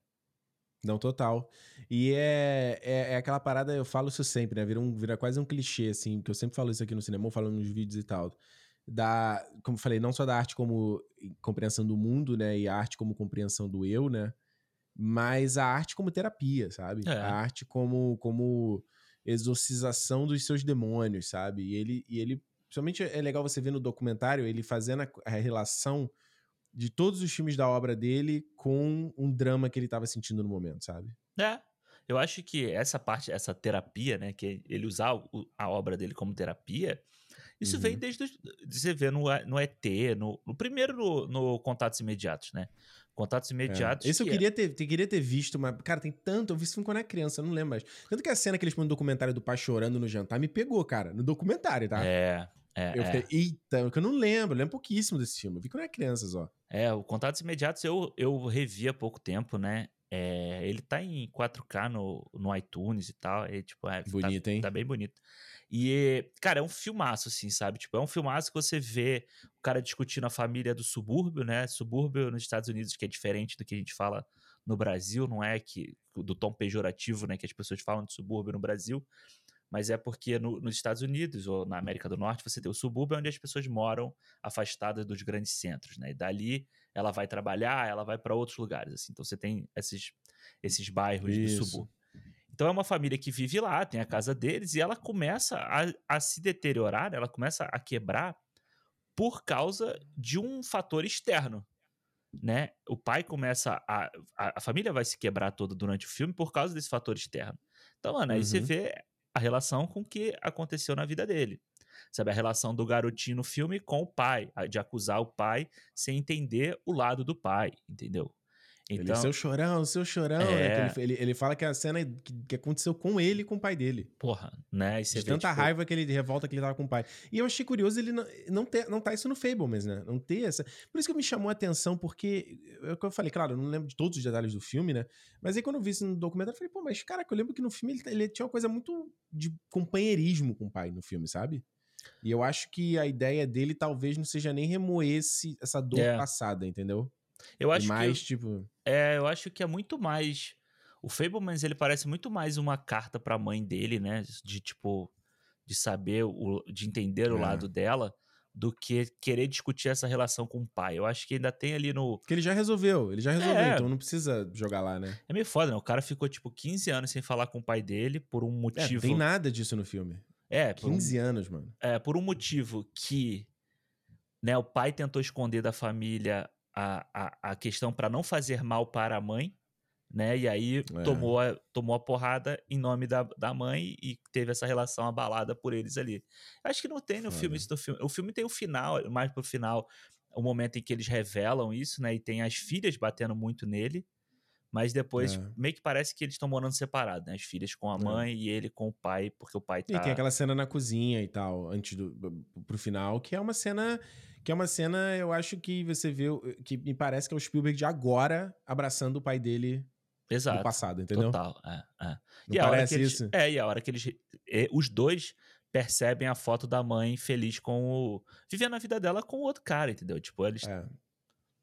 Não, total. E é, é, é aquela parada, eu falo isso sempre, né? Vira, um, vira quase um clichê, assim, que eu sempre falo isso aqui no cinema, eu falo nos vídeos e tal. Da, como eu falei, não só da arte como compreensão do mundo, né? E a arte como compreensão do eu, né? Mas a arte como terapia, sabe? É. A arte como, como exorcização dos seus demônios, sabe? E ele, e ele, principalmente é legal você ver no documentário, ele fazendo a, a relação de todos os filmes da obra dele com um drama que ele tava sentindo no momento, sabe? É. Eu acho que essa parte, essa terapia, né, que ele usar o- a obra dele como terapia, Isso Uhum. vem desde. os- Você vê no, no ET, no, no primeiro no, no Contatos Imediatos, né? Contatos É. Imediatos. Esse eu é- queria ter, te- queria ter visto, mas, cara, tem tanto. Eu vi esse filme quando era criança, eu não lembro mais. Tanto que a cena que eles põem no documentário do pai chorando no jantar me pegou, cara. No documentário, tá? É, é, Eu é. fiquei, eita, que eu não lembro, eu lembro pouquíssimo desse filme. Eu vi quando era criança só. É, o Contatos Imediatos eu, eu revi há pouco tempo, né? É, ele tá em 4K no, no iTunes e tal. E, tipo, é, tá- Bonito, hein? Tá bem bonito. E, cara, é um filmaço, assim, sabe? Tipo, é um filmaço que você vê o cara discutindo a família do subúrbio, né? Subúrbio nos Estados Unidos, que é diferente do que a gente fala no Brasil, não é que do tom pejorativo, né? Que as pessoas falam de subúrbio no Brasil. Mas é porque no- nos Estados Unidos ou na América do Norte você tem o subúrbio onde as pessoas moram afastadas dos grandes centros, né? E dali ela vai trabalhar, ela vai para outros lugares, assim. Então você tem esses, esses bairros Isso. do subúrbio. Então é uma família que vive lá, tem a casa deles, e ela começa a, a se deteriorar, né? ela começa a quebrar por causa de um fator externo. Né? O pai começa a, a. A família vai se quebrar toda durante o filme por causa desse fator externo. Então, mano, aí você Uhum. vê a relação com o que aconteceu na vida dele. Sabe, a relação do garotinho no filme com o pai, de acusar o pai sem entender o lado do pai, entendeu? Ele, seu chorão, seu chorão, né? Então É. Que ele, ele, ele fala que é a cena que, que aconteceu com ele e com o pai dele. porra, né? E você De tanta tipo, raiva que ele de revolta que ele tava com o pai. E eu achei curioso ele não, não, ter, não tá isso no Fablemans, né? Não ter essa. Por isso que me chamou a atenção, porque. É o que eu falei, claro, eu não lembro de todos os detalhes do filme, né? Mas aí quando eu vi isso no documentário, eu falei, pô, mas caraca, eu lembro que no filme ele, ele tinha uma coisa muito de companheirismo com o pai no filme, sabe? E eu acho que a ideia dele talvez não seja nem remoer esse, essa dor É. passada, entendeu? Eu acho e mais, que tipo. É, eu acho que é muito mais. O Fablemans, ele parece muito mais uma carta pra mãe dele, né? De tipo. De saber, o, de entender o É. lado dela, do que querer discutir essa relação com o pai. Eu acho que ainda tem ali no. Porque ele já resolveu, ele já resolveu, É. então não precisa jogar lá, né? É meio foda, né? O cara ficou, tipo, 15 anos sem falar com o pai dele por um É, não motivo. tem nada disso no filme. É, por um, 15 anos, mano. é, por um motivo que né, o pai tentou esconder da família a, a, a questão pra não fazer mal para a mãe, né? E aí É. tomou, a, tomou a porrada em nome da, da mãe e teve essa relação abalada por eles ali. Acho que não tem no Foda. filme isso no filme. O filme tem o final, mais pro final, o momento em que eles revelam isso, né? E tem as filhas batendo muito nele. Mas depois, É. meio que parece que eles estão morando separados, né? As filhas com a É. mãe e ele com o pai, porque o pai tá... E tem aquela cena na cozinha e tal, antes do pro final, que é uma cena que é uma cena, eu acho que você vê o- que me parece que é o Spielberg de agora abraçando o pai dele Exato. do passado, entendeu? Total, é, é. Não e a hora parece que eles, isso? É, e a hora que eles. é, os dois percebem a foto da mãe feliz com o. vivendo a vida dela com o outro cara, entendeu? Tipo, eles. É.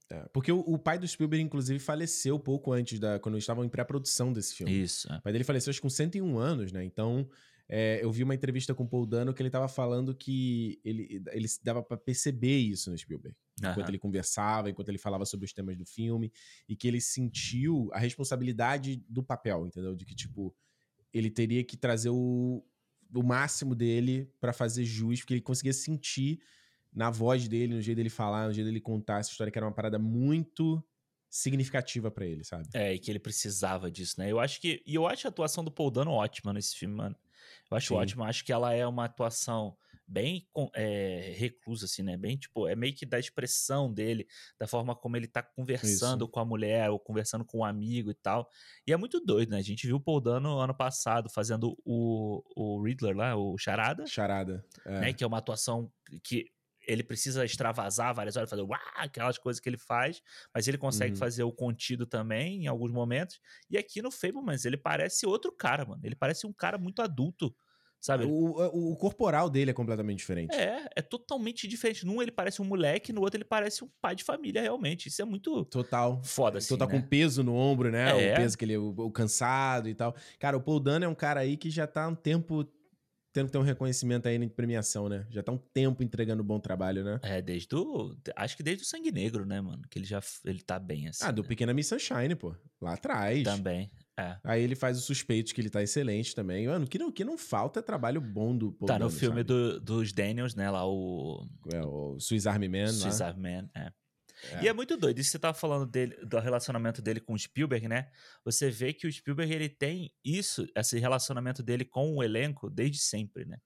É, Porque o, o pai do Spielberg, inclusive, faleceu pouco antes da. quando eles estavam em pré-produção desse filme. Isso. é. O pai dele faleceu acho que com 101 anos, né? Então, é, eu vi uma entrevista com o Paul Dano que ele tava falando que ele, ele dava pra perceber isso no Spielberg. Enquanto Aham. ele conversava, enquanto ele falava sobre os temas do filme, e que ele sentiu a responsabilidade do papel, entendeu? De que, tipo, ele teria que trazer o, o máximo dele pra fazer jus, porque ele conseguia sentir na voz dele, no jeito dele falar, no jeito dele contar essa história, que era uma parada muito significativa pra ele, sabe? É, e que ele precisava disso, né? Eu acho que. E eu acho a atuação do Paul Dano ótima nesse filme, mano. Eu acho Sim. ótima. Acho que ela é uma atuação bem com- é, reclusa, assim, né? Bem, tipo, é meio que da expressão dele, da forma como ele tá conversando com a mulher, ou conversando com um amigo e tal. E é muito doido, né? A gente viu o Paul Dano ano passado fazendo o, o Riddler lá, o Charada, Charada. É. né? Que é uma atuação que ele precisa extravasar várias horas, fazer uá, aquelas coisas que ele faz, mas ele consegue Uhum. fazer o contido também em alguns momentos. E aqui no Fablemans, ele parece outro cara, mano. Ele parece um cara muito adulto, sabe? O, o, o corporal dele é completamente diferente. É, é totalmente diferente. Num ele parece um moleque, no outro ele parece um pai de família, realmente. Isso é muito Total. foda, assim, Total né? com peso no ombro, né? É. O peso que ele, o, o cansado e tal. Cara, o Paul Dano é um cara aí que já tá há um tempo tendo que ter um reconhecimento aí de premiação, né? Já tá um tempo entregando bom trabalho, né? É, desde o... Acho que desde o Sangue Negro, né, mano? Que ele já... Ele tá bem, assim. ah, do né? Pequena Miss Sunshine, pô. Lá atrás. Também, é. Aí ele faz o suspeito que ele tá excelente também. Mano, o que não, que não falta é trabalho bom do Paul Tá no Dano, filme sabe? do- dos Daniels, né, lá o... É, o Swiss Army Man Swiss. Army Man, é. É. E é muito doido. Isso que você tava falando dele, do relacionamento dele com o Spielberg, né? Você vê que o Spielberg ele tem isso, esse relacionamento dele com o elenco desde sempre, né?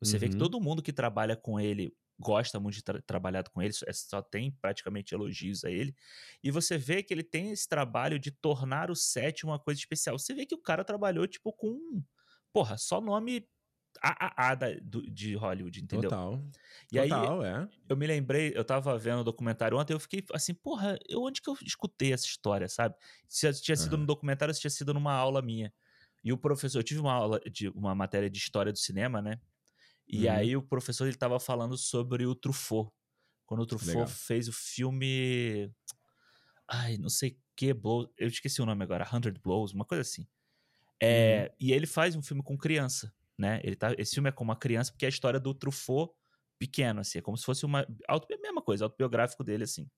Você uhum. vê que Uhum. todo mundo que trabalha com ele gosta muito de ter trabalhado com ele, é, só tem praticamente elogios a ele. E você vê que ele tem esse trabalho de tornar o set uma coisa especial. Você vê que o cara trabalhou, tipo, com. Porra, só nome AAA da, do, de Hollywood, entendeu? Total. E Total, aí, é. eu me lembrei, eu tava vendo o documentário ontem, eu fiquei assim, porra, eu, onde que eu escutei essa história, sabe? Se tinha sido Aham. no documentário, se tinha sido numa aula minha. E o professor, eu tive uma aula de uma matéria de história do cinema, né? E Uhum. aí o professor ele tava falando sobre o Truffaut. Quando o Truffaut Legal. fez o filme. Ai, não sei que blow. Eu esqueci o nome agora, Hundred Blows, uma coisa assim. É, E ele faz um filme com criança, né? Ele tá, esse filme é com uma criança, porque é a história do Truffaut pequeno, assim. É como se fosse uma. Auto, a mesma coisa, autobiográfico dele, assim.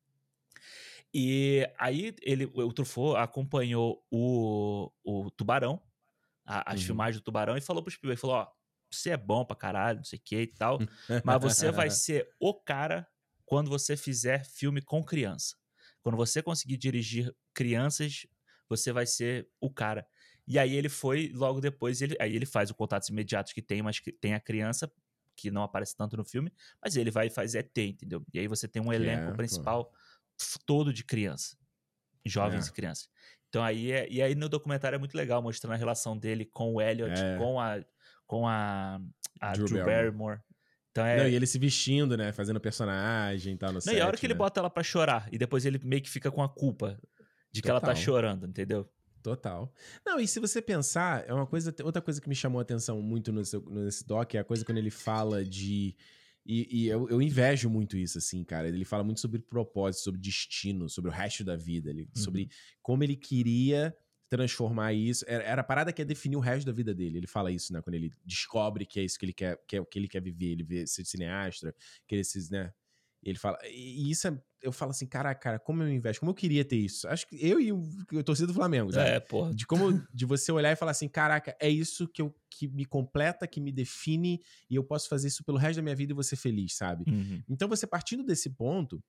E aí ele, o Truffaut acompanhou o, o Tubarão, a- as Uhum. filmagens do Tubarão, e falou pro Spielberg, falou, ó, você é bom pra caralho, não sei o que e tal, mas você vai ser o cara quando você fizer filme com criança. Quando você conseguir dirigir crianças, você vai ser o cara. E aí ele foi, logo depois, ele, aí ele faz o Contatos Imediatos que tem, mas que tem a criança, que não aparece tanto no filme, mas ele vai e faz ET, entendeu? E aí você tem um elenco é, pô. principal todo de criança. Jovens É. e crianças. Então aí, é, e aí no documentário é muito legal, mostrando a relação dele com o Elliot, É. com a, com a, a Drew Drew, Barrymore. Então é, Não, e ele se vestindo, né? Fazendo personagem e tal no não, set, e a hora que ele né? bota ela pra chorar, e depois ele meio que fica com a culpa de que ela tá chorando, entendeu? Total. Não, e se você pensar, é uma coisa. Outra coisa que me chamou a atenção muito no seu- nesse doc é a coisa quando ele fala de. E, e eu, eu invejo muito isso, assim, cara. Ele fala muito sobre propósito, sobre destino, sobre o resto da vida, ele, Uhum. sobre como ele queria transformar isso. Era, era a parada que ia definir o resto da vida dele. Ele fala isso, né? Quando ele descobre que é isso que ele quer, que é o que ele quer viver, ele vê ser cineasta, que ele se, né? E ele fala. E isso é. Eu falo assim, caraca, cara, como eu invejo, como eu queria ter isso. Acho que eu e o, torcida do Flamengo, sabe? É, porra. De como de você olhar e falar assim, caraca, é isso que, eu, que me completa, que me define, e eu posso fazer isso pelo resto da minha vida e vou ser feliz, sabe? Uhum. Então, você partindo desse ponto,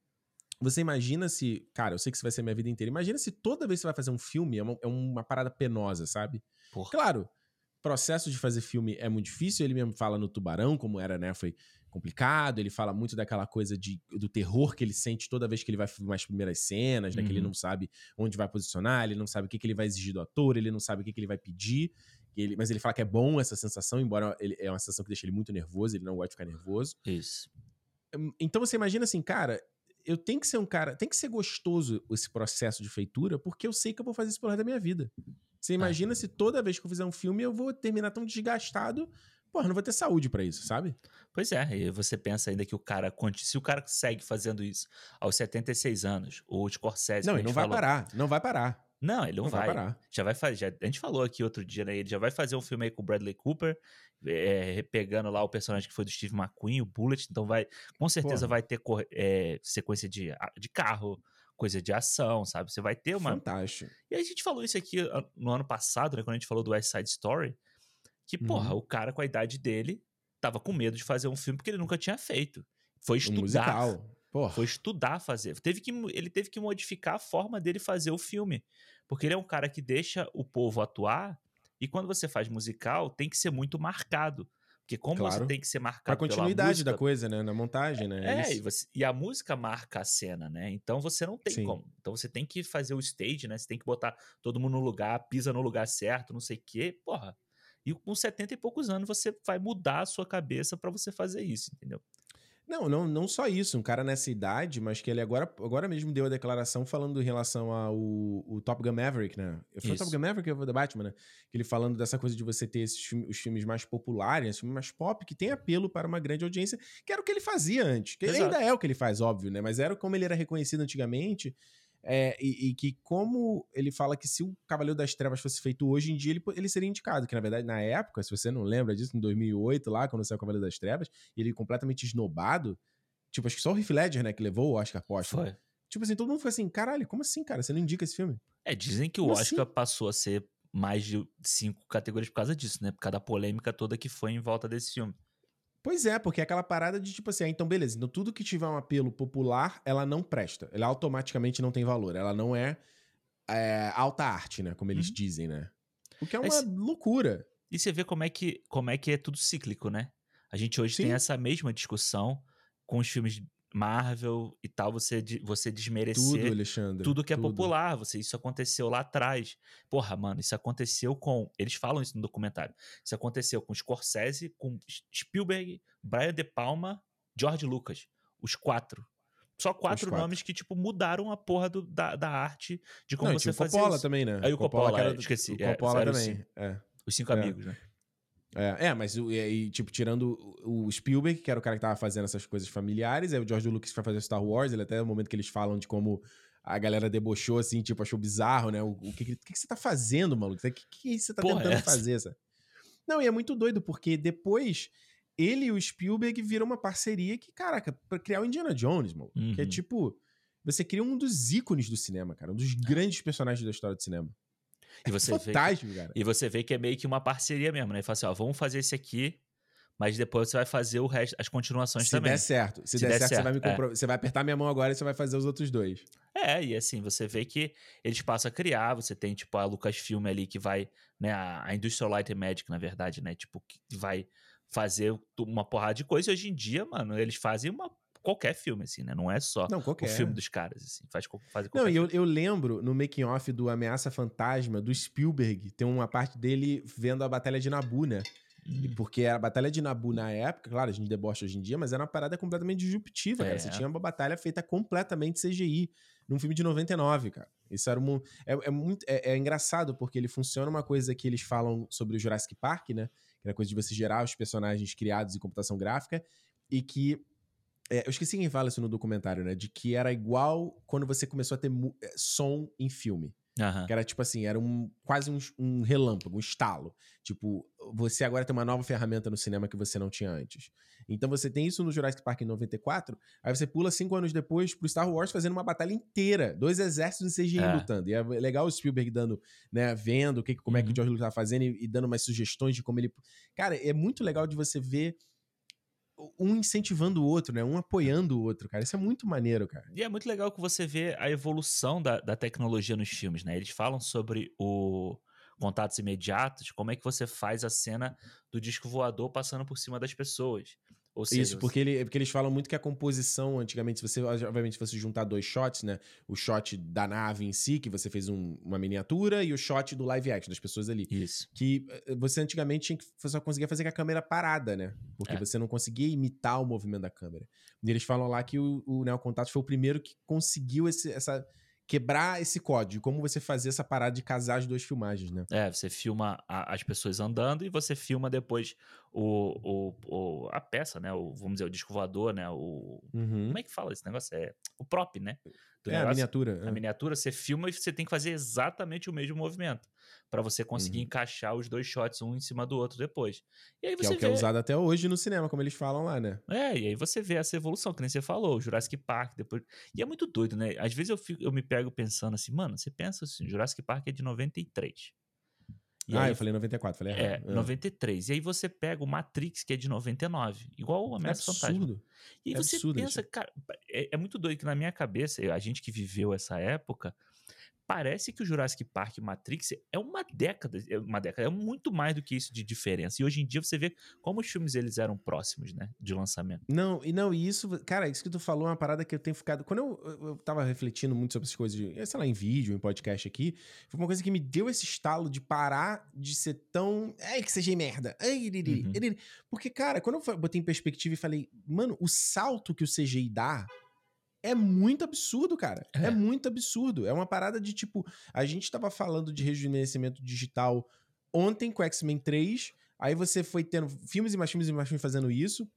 você imagina se. Cara, eu sei que isso vai ser minha vida inteira. Imagina se toda vez que você vai fazer um filme é uma, é uma parada penosa, sabe? Porra. Claro, o processo de fazer filme é muito difícil. Ele mesmo fala no Tubarão, como era, né? Foi complicado. Ele fala muito daquela coisa de, do terror que ele sente toda vez que ele vai filmar as primeiras cenas, né? Que ele Uhum. não sabe onde vai posicionar, ele não sabe o que, que ele vai exigir do ator, ele não sabe o que, que ele vai pedir. ele- mas ele fala que é bom essa sensação, embora ele, é uma sensação que deixa ele muito nervoso, ele não gosta de ficar nervoso. Isso. Hum, Então você imagina assim, cara, eu tenho que ser um cara, tem que ser gostoso esse processo de feitura, porque eu sei que eu vou fazer isso pelo resto da minha vida. Você imagina se toda vez que eu fizer um filme eu vou terminar tão desgastado, porra, não vou ter saúde pra isso, sabe? Pois é, e você pensa ainda que o cara, se o cara segue fazendo isso aos 76 anos, o Scorsese, não, ele não vai falou- parar, não vai parar. Não, ele não, Não vai vai. parar. Já vai fazer. A gente falou aqui outro dia, né? Ele já vai fazer um filme aí com o Bradley Cooper, é, pegando lá o personagem que foi do Steve McQueen, o Bullet. Então vai, com certeza Porra. vai ter é, sequência de, de carro, coisa de ação, sabe? Você vai ter uma. Fantástico. E a gente falou isso aqui no ano passado, né? Quando a gente falou do West Side Story, que, porra, Uhum. o cara com a idade dele tava com medo de fazer um filme porque ele nunca tinha feito. Foi Um estudar. musical. Porra. Foi estudar fazer. Teve que, ele teve que modificar a forma dele fazer o filme. Porque ele é um cara que deixa o povo atuar. E quando você faz musical, tem que ser muito marcado. Porque como você Claro. tem que ser marcado pela continuidade música, da coisa, né? Na montagem, né? é, isso. e, você- e a música marca a cena, né? Então você não tem Sim. como. Então você tem que fazer o stage, né? Você tem que botar todo mundo no lugar, pisa no lugar certo, não sei o quê. Porra. E com 70 e poucos anos você vai mudar a sua cabeça pra você fazer isso, entendeu? Não, não, não só isso. Um cara nessa idade, mas que ele agora, agora mesmo deu a declaração falando em relação ao o Top Gun Maverick, né? Foi o. Top Gun Maverick ou da Batman, né? Que ele falando dessa coisa de você ter esses filmes, os filmes mais populares, os filmes mais pop, que tem apelo para uma grande audiência, que era o que ele fazia antes. Que Exato. ainda é o que ele faz, óbvio, né? Mas era como ele era reconhecido antigamente. É, e, e que como ele fala que se o Cavaleiro das Trevas fosse feito hoje em dia, ele, ele seria indicado. Que na verdade, na época, se você não lembra disso, em 2008, lá, quando saiu o Cavaleiro das Trevas, ele completamente esnobado. Tipo, acho que só o Heath Ledger, né, que levou o Oscar póstumo. Foi. Tipo assim, todo mundo foi assim, caralho, como assim, cara? Você não indica esse filme? É, dizem que o Como Oscar assim? passou a ser mais de cinco categorias por causa disso, né? Por causa da polêmica toda que foi em volta desse filme. Pois é, porque é aquela parada de tipo assim, ah, então beleza, então tudo que tiver um apelo popular, ela não presta. Ela automaticamente não tem valor. Ela não é, é, alta arte, né? Como eles Uhum. dizem, né? O que é uma Esse- loucura. E você vê como é que como é que é tudo cíclico, né? A gente hoje Sim. tem essa mesma discussão com os filmes Marvel e tal, você, você desmerecer Tudo, Alexandre. tudo que é tudo. popular. Você, isso aconteceu lá atrás. Porra, mano, isso aconteceu com. Eles falam isso no documentário. Isso aconteceu com Scorsese, com Spielberg, Brian De Palma, George Lucas. Os quatro. Só quatro, quatro. nomes que, tipo, mudaram a porra do- da, da arte de como Não, você tinha o fazia Coppola isso. também, né? Aí o Coppola, que era é, esqueci, O é, Coppola o também. É. Os cinco É. amigos, né? É, é, mas o- e, tipo, tirando o o Spielberg, que era o cara que tava fazendo essas coisas familiares, aí o George Lucas foi fazer Star Wars, ele até no momento que eles falam de como a galera debochou, assim, tipo, achou bizarro, né? O, o que, que, que você tá fazendo, maluco? O que, que você tá Porra, tentando essa? fazer? Sabe? Não, e é muito doido, porque depois ele e o Spielberg viram uma parceria que, caraca, pra criar o Indiana Jones, mano. Que é Uhum. tipo, você cria um dos ícones do cinema, cara, um dos grandes personagens da história do cinema. E você, vê que, Fantástico, cara. e você vê que é meio que uma parceria mesmo, né? E fala assim, ó, vamos fazer esse aqui, mas depois você vai fazer o resto, as continuações Se também. der certo, se, Se der, der certo, você vai, me certo, é. compro- você vai apertar minha mão agora e você vai fazer os outros dois. É, e assim, você vê que eles passam a criar, você tem, tipo, a Lucasfilm ali que vai, né, a, a Industrial Light and Magic, na verdade, né, tipo, que vai fazer uma porrada de coisa. E hoje em dia, mano, eles fazem uma, qualquer filme, assim, né, não é só Não, o filme dos caras, assim, faz, fazem Não, e eu, eu lembro no making off do Ameaça Fantasma, do Spielberg, tem uma parte dele vendo a Batalha de Nabu, né? E Hum, Porque a Batalha de Nabu na época, claro, a gente debocha hoje em dia, mas era uma parada completamente disruptiva, cara. Você É. tinha uma batalha feita completamente CGI, num filme de 99, cara. Isso era um. É, é muito, é, é engraçado, porque ele funciona uma coisa que eles falam sobre o Jurassic Park, né? Que era a coisa de você gerar os personagens criados em computação gráfica, e que. É, eu esqueci quem fala isso no documentário, né? De que era igual quando você começou a ter é, som em filme. aham. Que era tipo assim, era um quase um, um relâmpago, um estalo. Tipo, você agora tem uma nova ferramenta no cinema que você não tinha antes. Então você tem isso no Jurassic Park em 94, aí você pula cinco anos depois pro Star Wars fazendo uma batalha inteira, dois exércitos em CGI É. lutando. E é legal o Spielberg dando, né, vendo o que, como é que Uhum. o George Lucas tá fazendo e, e dando umas sugestões de como ele. Cara, é muito legal de você ver um incentivando o outro, né? Um apoiando o outro, cara. Isso é muito maneiro, cara. E é muito legal que você vê a evolução da, da tecnologia nos filmes, né? Eles falam sobre o contatos imediatos, como é que você faz a cena do disco voador passando por cima das pessoas. Seja, Isso, porque, ele, porque eles falam muito que a composição, antigamente, se você, obviamente, se você juntar dois shots, né? O shot da nave em si, que você fez um- uma miniatura, e o shot do live action, das pessoas ali. Isso. Que eh, você antigamente tinha que, só conseguia fazer com a câmera parada, né? Porque É. você não conseguia imitar o movimento da câmera. E eles falam lá que o, o Neo Contato foi o primeiro que conseguiu esse, essa. Quebrar esse código, como você fazer essa parada de casar as duas filmagens, né? É, você filma a- as pessoas andando e você filma depois o, o, o- a peça, né? O, vamos dizer, o disco voador, né? O, Uhum. Como é que fala esse negócio? É o prop, né? Do É, a negócio. miniatura. A é. miniatura, você filma e você tem que fazer exatamente o mesmo movimento para você conseguir Uhum. encaixar os dois shots um em cima do outro depois. E aí Que é você o que é vê, usado até hoje no cinema, como eles falam lá, né? é, e aí você vê essa evolução, que nem você falou, o Jurassic Park depois. E é muito doido, né? Às vezes eu, fico- eu me pego pensando assim, mano, você pensa assim, Jurassic Park é de 93. E ah, aí, eu falei 94, falei é, errado. Ah. 93. E aí você pega o Matrix, que é de 99, igual o É Ameaça Fantasma. absurdo. E aí É você absurdo, pensa, cara, é, é muito doido que na minha cabeça, a gente que viveu essa época, parece que o Jurassic Park e Matrix é uma década, é uma década, é muito mais do que isso de diferença. E hoje em dia você vê como os filmes eles eram próximos, né, de lançamento. Não, e não, e isso, cara, isso que tu falou é uma parada que eu tenho ficado. Quando eu, eu, eu tava refletindo muito sobre essas coisas, de, sei lá, em vídeo, em podcast aqui, foi uma coisa que me deu esse estalo de parar de ser tão. Ai, que seja merda. Ai, iriri, Uhum. iriri. Porque, cara, quando eu botei em perspectiva e falei, mano, o salto que o CGI dá. É muito absurdo, cara. É. É. muito absurdo. É uma parada de tipo. A gente tava falando de rejuvenescimento digital ontem com X-Men 3. Aí você foi tendo filmes e mais filmes e mais filmes fazendo isso.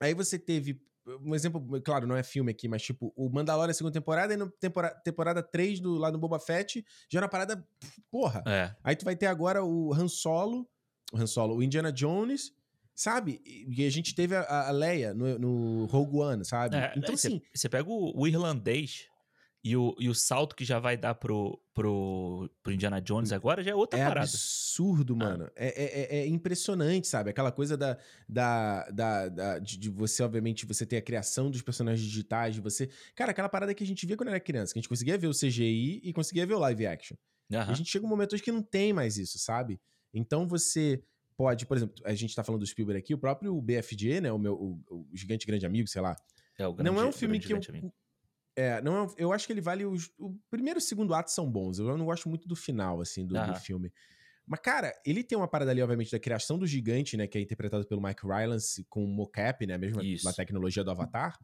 Aí você teve um exemplo, claro, não é filme aqui, mas tipo, o Mandalorian segunda temporada e na temporada, temporada 3 do, lá no Boba Fett já era uma parada, porra. É. Aí tu vai ter agora o Han Solo, o Han Solo, o Indiana Jones, sabe? E a gente teve a, a Leia no, no Rogue One, sabe? É, então você- assim, Você pega o, o irlandês e o, e o salto que já vai dar pro, pro, pro Indiana Jones agora já é outra é parada. absurdo, mano. É, é- é- é impressionante, sabe? Aquela coisa da, da, da, da- de, de você, obviamente, você ter a criação dos personagens digitais, de você. Cara, aquela parada que a gente via quando era criança, que a gente conseguia ver o CGI e conseguia ver o live action. Aham. a gente chega um momento hoje que não tem mais isso, sabe? Então você pode, por exemplo, a gente tá falando do Spielberg aqui, o próprio BFG, né, o meu o, o Gigante Grande Amigo, sei lá. É, o grande, não é um filme que eu amigo. é, não é, eu acho que ele vale os, o primeiro e o segundo ato são bons. Eu não gosto muito do final assim do, do filme. Mas cara, ele tem uma parada ali obviamente da criação do gigante, né, que é interpretado pelo Mike Rylance com o mocap, né, Isso. a tecnologia do Avatar.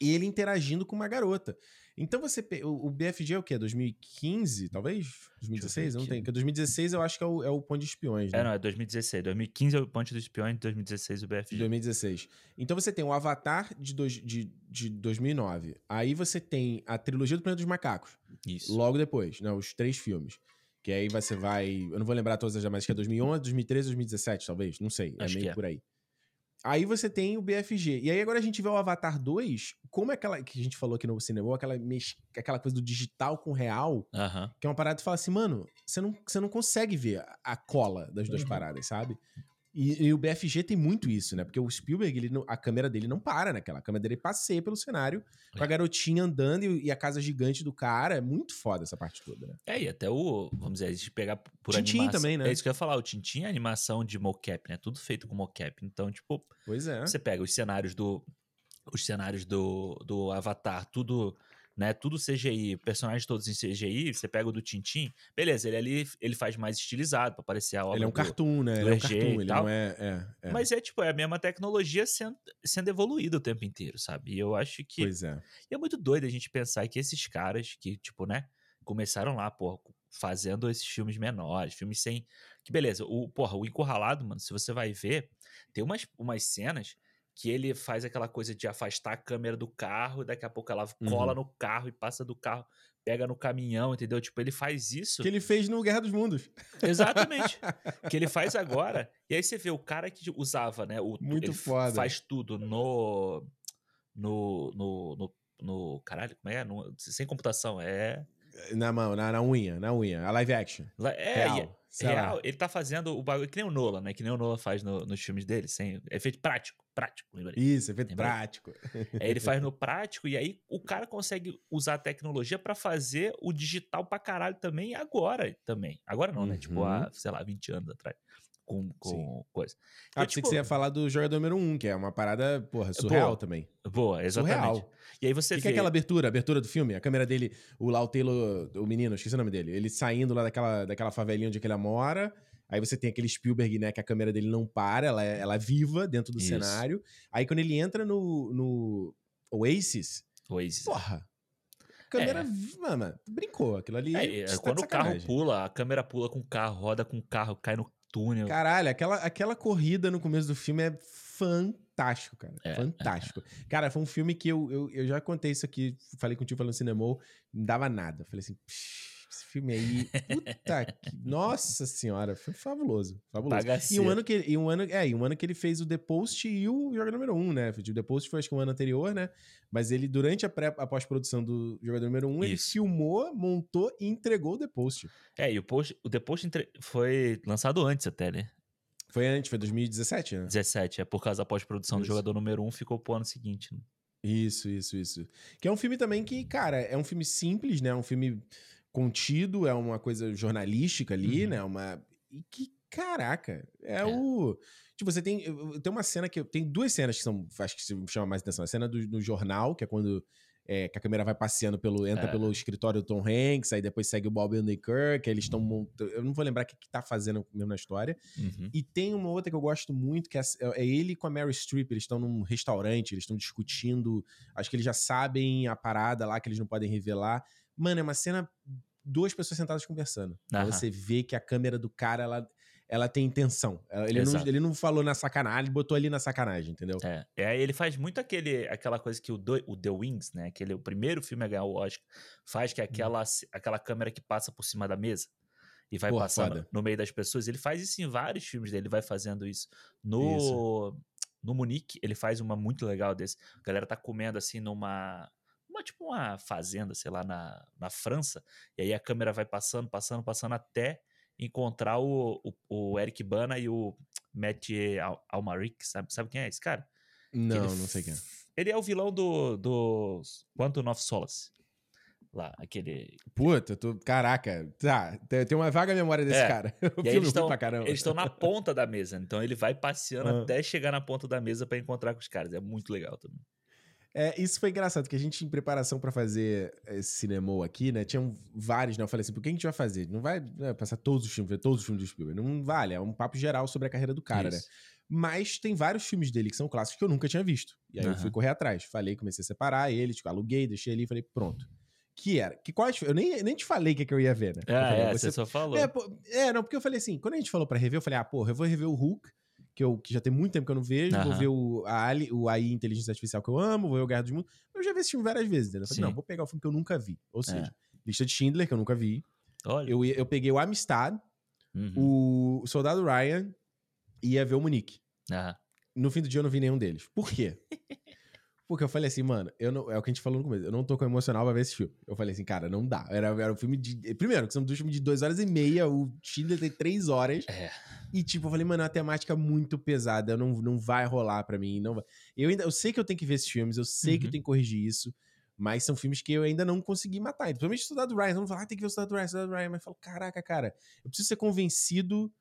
E ele interagindo com uma garota. Então você. O, o BFG é o quê? 2015, talvez? 2016? Eu não tenho. Porque 2016 eu acho que é o, é o Ponto de Espiões, né? É, não, é 2016. 2015 é o Ponte dos Espiões, 2016 o BFG. 2016. Então você tem o Avatar de, dois, de, de 2009. Aí você tem a trilogia do Planeta dos Macacos. Isso. Logo depois, né? Os três filmes. Que aí você vai. Eu não vou lembrar todas as acho que é 2011, 2013, 2017, talvez. Não sei. É Acho meio é. por aí. Aí você tem o BFG. E aí agora a gente vê o Avatar 2, como é aquela que a gente falou aqui no cinema, aquela, aquela coisa do digital com real, Aham. que é uma parada que fala assim, mano, você não, você não consegue ver a- a cola das duas Uhum. paradas, sabe? E, e o BFG tem muito isso, né? Porque o Spielberg, ele a câmera dele não para naquela. A câmera dele passeia pelo cenário com a É. garotinha andando e, e a casa gigante do cara. É muito foda essa parte toda, né? É, e até o, vamos dizer, a gente pegar por Tintin animação. também, né? É isso que eu ia falar, o Tintin é animação de mocap, né? Tudo feito com mocap. Então, tipo, Pois é. você pega os cenários do os cenários do, do Avatar, tudo, né, tudo CGI, personagens todos em CGI, você pega o do Tintin, beleza, ele ali ele faz mais estilizado pra parecer a obra Ele é um do- cartoon, né? Ele é um cartoon, ele não é. é, é. Mas é tipo, é a mesma tecnologia sendo, sendo evoluída o tempo inteiro, sabe? E eu acho que Pois é. e é muito doido a gente pensar que esses caras que, tipo, né, começaram lá, porra, fazendo esses filmes menores, filmes sem. Que beleza, o, porra, o Encurralado, mano, se você vai ver, tem umas, umas cenas que ele faz aquela coisa de afastar a câmera do carro, daqui a pouco ela cola no carro e passa do carro, pega no caminhão, entendeu? Tipo, ele faz isso. Que ele fez no Guerra dos Mundos. Exatamente. que ele faz agora. E aí você vê o cara que usava, né? O, Muito foda. faz tudo no. No. No. no, no- caralho, como é? No- sem computação. É. Na mão, na, na unha, na unha. A live action. É, Real. É- sei lá. real. Ele tá fazendo o bagulho que nem o Nolan, né? Que nem o Nolan faz no- nos filmes dele, sem efeito prático. Prático, lembrei. Isso, efeito Lembrei. prático. Aí ele faz no prático e aí o cara consegue usar a tecnologia pra fazer o digital pra caralho também agora também. Agora não, né? Tipo, Uhum. há, sei lá, 20 anos atrás. Com, com coisa. Ah, pensei tipo, que você ia falar do jogador número 1, um, que é uma parada, porra, surreal Boa. também. Boa, exatamente. Surreal. E aí você que, que vê. é aquela abertura? Abertura do filme? A câmera dele, o lá, o Taylor, o menino, esqueci o nome dele. Ele saindo lá daquela, daquela favelinha onde que ele mora. Aí você tem aquele Spielberg, né? Que a câmera dele não para, ela é, ela é viva dentro do Isso. cenário. Aí quando ele entra no, no Oasis, Oasis. porra. Câmera, viva, mano, brincou. Aquilo ali. É, é, tá quando o carro pula, a câmera pula com o carro, roda com o carro, cai no túnel. Caralho, aquela, aquela corrida no começo do filme é fantástico, cara. É, fantástico. Cara, foi um filme que eu, eu, eu já contei isso aqui, falei contigo falando cinema, não dava nada. Falei assim, "Psh, esse filme aí, puta que. Nossa senhora, foi fabuloso. Fabuloso. E um ano que ele, e um ano, é, e um ano que ele fez o The Post e o Jogador Número 1, né? O The Post foi acho que um ano anterior, né? Mas ele, durante a, pré, a pós-produção do Jogador Número 1, ele Isso. filmou, montou e entregou o The Post. É, e o, post, o The Post entre- foi lançado antes até, né? Foi antes, foi 2017, né? 17. É por causa da pós-produção do jogador número 1, ficou pro ano seguinte. Né? Isso, isso, isso. Que é um filme também que, cara, é um filme simples, né? É um filme contido, é uma coisa jornalística ali, Uhum. né? Uma. E que, caraca, é, É. o. Tipo, você tem. Tem uma cena que. Tem duas cenas que são. Acho que se chama mais atenção. A cena do, do jornal, que é quando. é, que a câmera vai passeando pelo. Entra É. pelo escritório do Tom Hanks, aí depois segue o Bob Underkirk, eles estão montando. Eu não vou lembrar o que, que tá fazendo mesmo na história. Uhum. E tem uma outra que eu gosto muito, que é, é ele com a Mary Streep. Eles estão num restaurante, eles estão discutindo. Acho que eles já sabem a parada lá que eles não podem revelar. Mano, é uma cena. Duas pessoas sentadas conversando. Aham. Você vê que a câmera do cara, ela, ela tem intenção. Ele não, ele não falou na sacanagem, ele botou ali na sacanagem, entendeu? É, é, ele faz muito aquele, aquela coisa que o, do, o The Wings, né? Aquele, o primeiro filme a ganhar o Oscar, faz Hum. que é aquela, aquela câmera que passa por cima da mesa e vai Porra, passando foda. no meio das pessoas. Ele faz isso em vários filmes dele, ele vai fazendo isso. No, no Munique, ele faz uma muito legal desse. A galera tá comendo assim numa. Uma, tipo uma fazenda, sei lá, na, na França. E aí a câmera vai passando, passando, passando até encontrar o, o, o Eric Bana e o Matt Al- Almaric, sabe, sabe quem é esse cara? Não, ele não sei quem é. Ele é o vilão do, do Quantum of Solace. lá, aquele. Puta, tu, caraca, tá. Tem uma vaga memória desse É. cara. O E filme eles ruim estão pra caramba. eles estão na ponta da mesa, então ele vai passeando Ah. até chegar na ponta da mesa pra encontrar com os caras. É muito legal também. É, isso foi engraçado, que a gente, em preparação pra fazer esse cinema aqui, né? Tinham vários, né? Eu falei assim, por que a gente vai fazer? Não vai né, passar todos os filmes, ver todos os filmes do Spielberg. Não vale, é um papo geral sobre a carreira do cara, né? Isso. Mas tem vários filmes dele que são clássicos que eu nunca tinha visto. E aí eu fui correr atrás. Falei, comecei a separar eles, tipo, aluguei, deixei ali, falei, pronto. Que era? Que quais? Eu nem, nem te falei o que, que eu ia ver, né? Ah, falei, é, você você só falou. é, pô, é, não, porque eu falei assim, quando a gente falou pra rever, eu falei, ah, porra, eu vou rever o Hulk, que, eu, que já tem muito tempo que eu não vejo, vou Aham. ver o, a Ali, o AI Inteligência Artificial que eu amo, vou ver o Guerra dos Mundos. Eu já vi esse filme várias vezes, entendeu? Eu falei, não, vou pegar o filme que eu nunca vi. Ou É. seja, Lista de Schindler, que eu nunca vi. Olha. Eu, eu peguei o Amistad, Uhum. o Soldado Ryan e ia ver o Munique. Aham. No fim do dia eu não vi nenhum deles. Por quê? Porque eu falei assim, mano, eu não, é o que a gente falou no começo, eu não tô com emocional pra ver esse filme. Eu falei assim, cara, não dá. Era, era um filme de. Primeiro, que são dois filmes de duas horas e meia, o Schindler tem três horas. É. E, tipo, eu falei, mano, é uma temática muito pesada, não, não vai rolar pra mim. Não vai. Eu, ainda, eu sei que eu tenho que ver esses filmes, eu sei que eu Uhum. tenho que corrigir isso, mas são filmes que eu ainda não consegui matar. Principalmente o Soldado Ryan. Todo mundo fala, ah, tem que ver o Soldado Ryan, Soldado Ryan. Mas eu falo, caraca, cara, eu preciso ser convencido,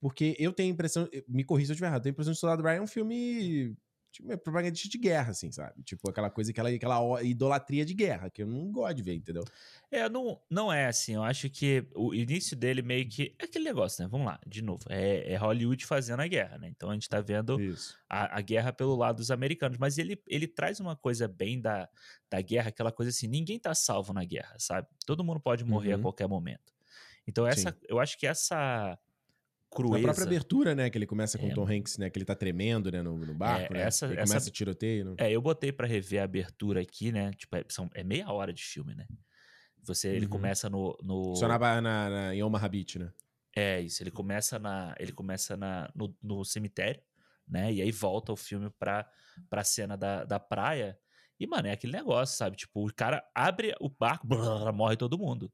porque eu tenho a impressão, me corrija se eu estiver errado, eu tenho a impressão que o Soldado Ryan é um filme. Tipo, é propagandista de guerra, assim, sabe? Tipo, aquela coisa, aquela, aquela idolatria de guerra, que eu não gosto de ver, entendeu? É, não, não é assim. Eu acho que o início dele meio que. É aquele negócio, né? Vamos lá, de novo. É, é Hollywood fazendo a guerra, né? Então a gente tá vendo a, a guerra pelo lado dos americanos. Mas ele, ele traz uma coisa bem da, da guerra, aquela coisa assim: ninguém tá salvo na guerra, sabe? Todo mundo pode morrer a Uhum. qualquer momento. Então, essa, eu acho que essa Crueza. própria abertura, né? Que ele começa com É. o Tom Hanks, né? Que ele tá tremendo, né? No, no barco, É, né? essa- ele essa- começa o tiroteio. Né? É, eu botei pra rever a abertura aqui, né? Tipo, é, são, é meia hora de filme, né? Você, ele Uhum. começa no. no... Só na, na, na, em Omaha Beach, né? É isso, ele começa na. Ele começa na, no, no cemitério, né? E aí volta o filme pra, pra cena da, da praia. E, mano, é aquele negócio, sabe? Tipo, o cara abre o barco, blá, morre todo mundo.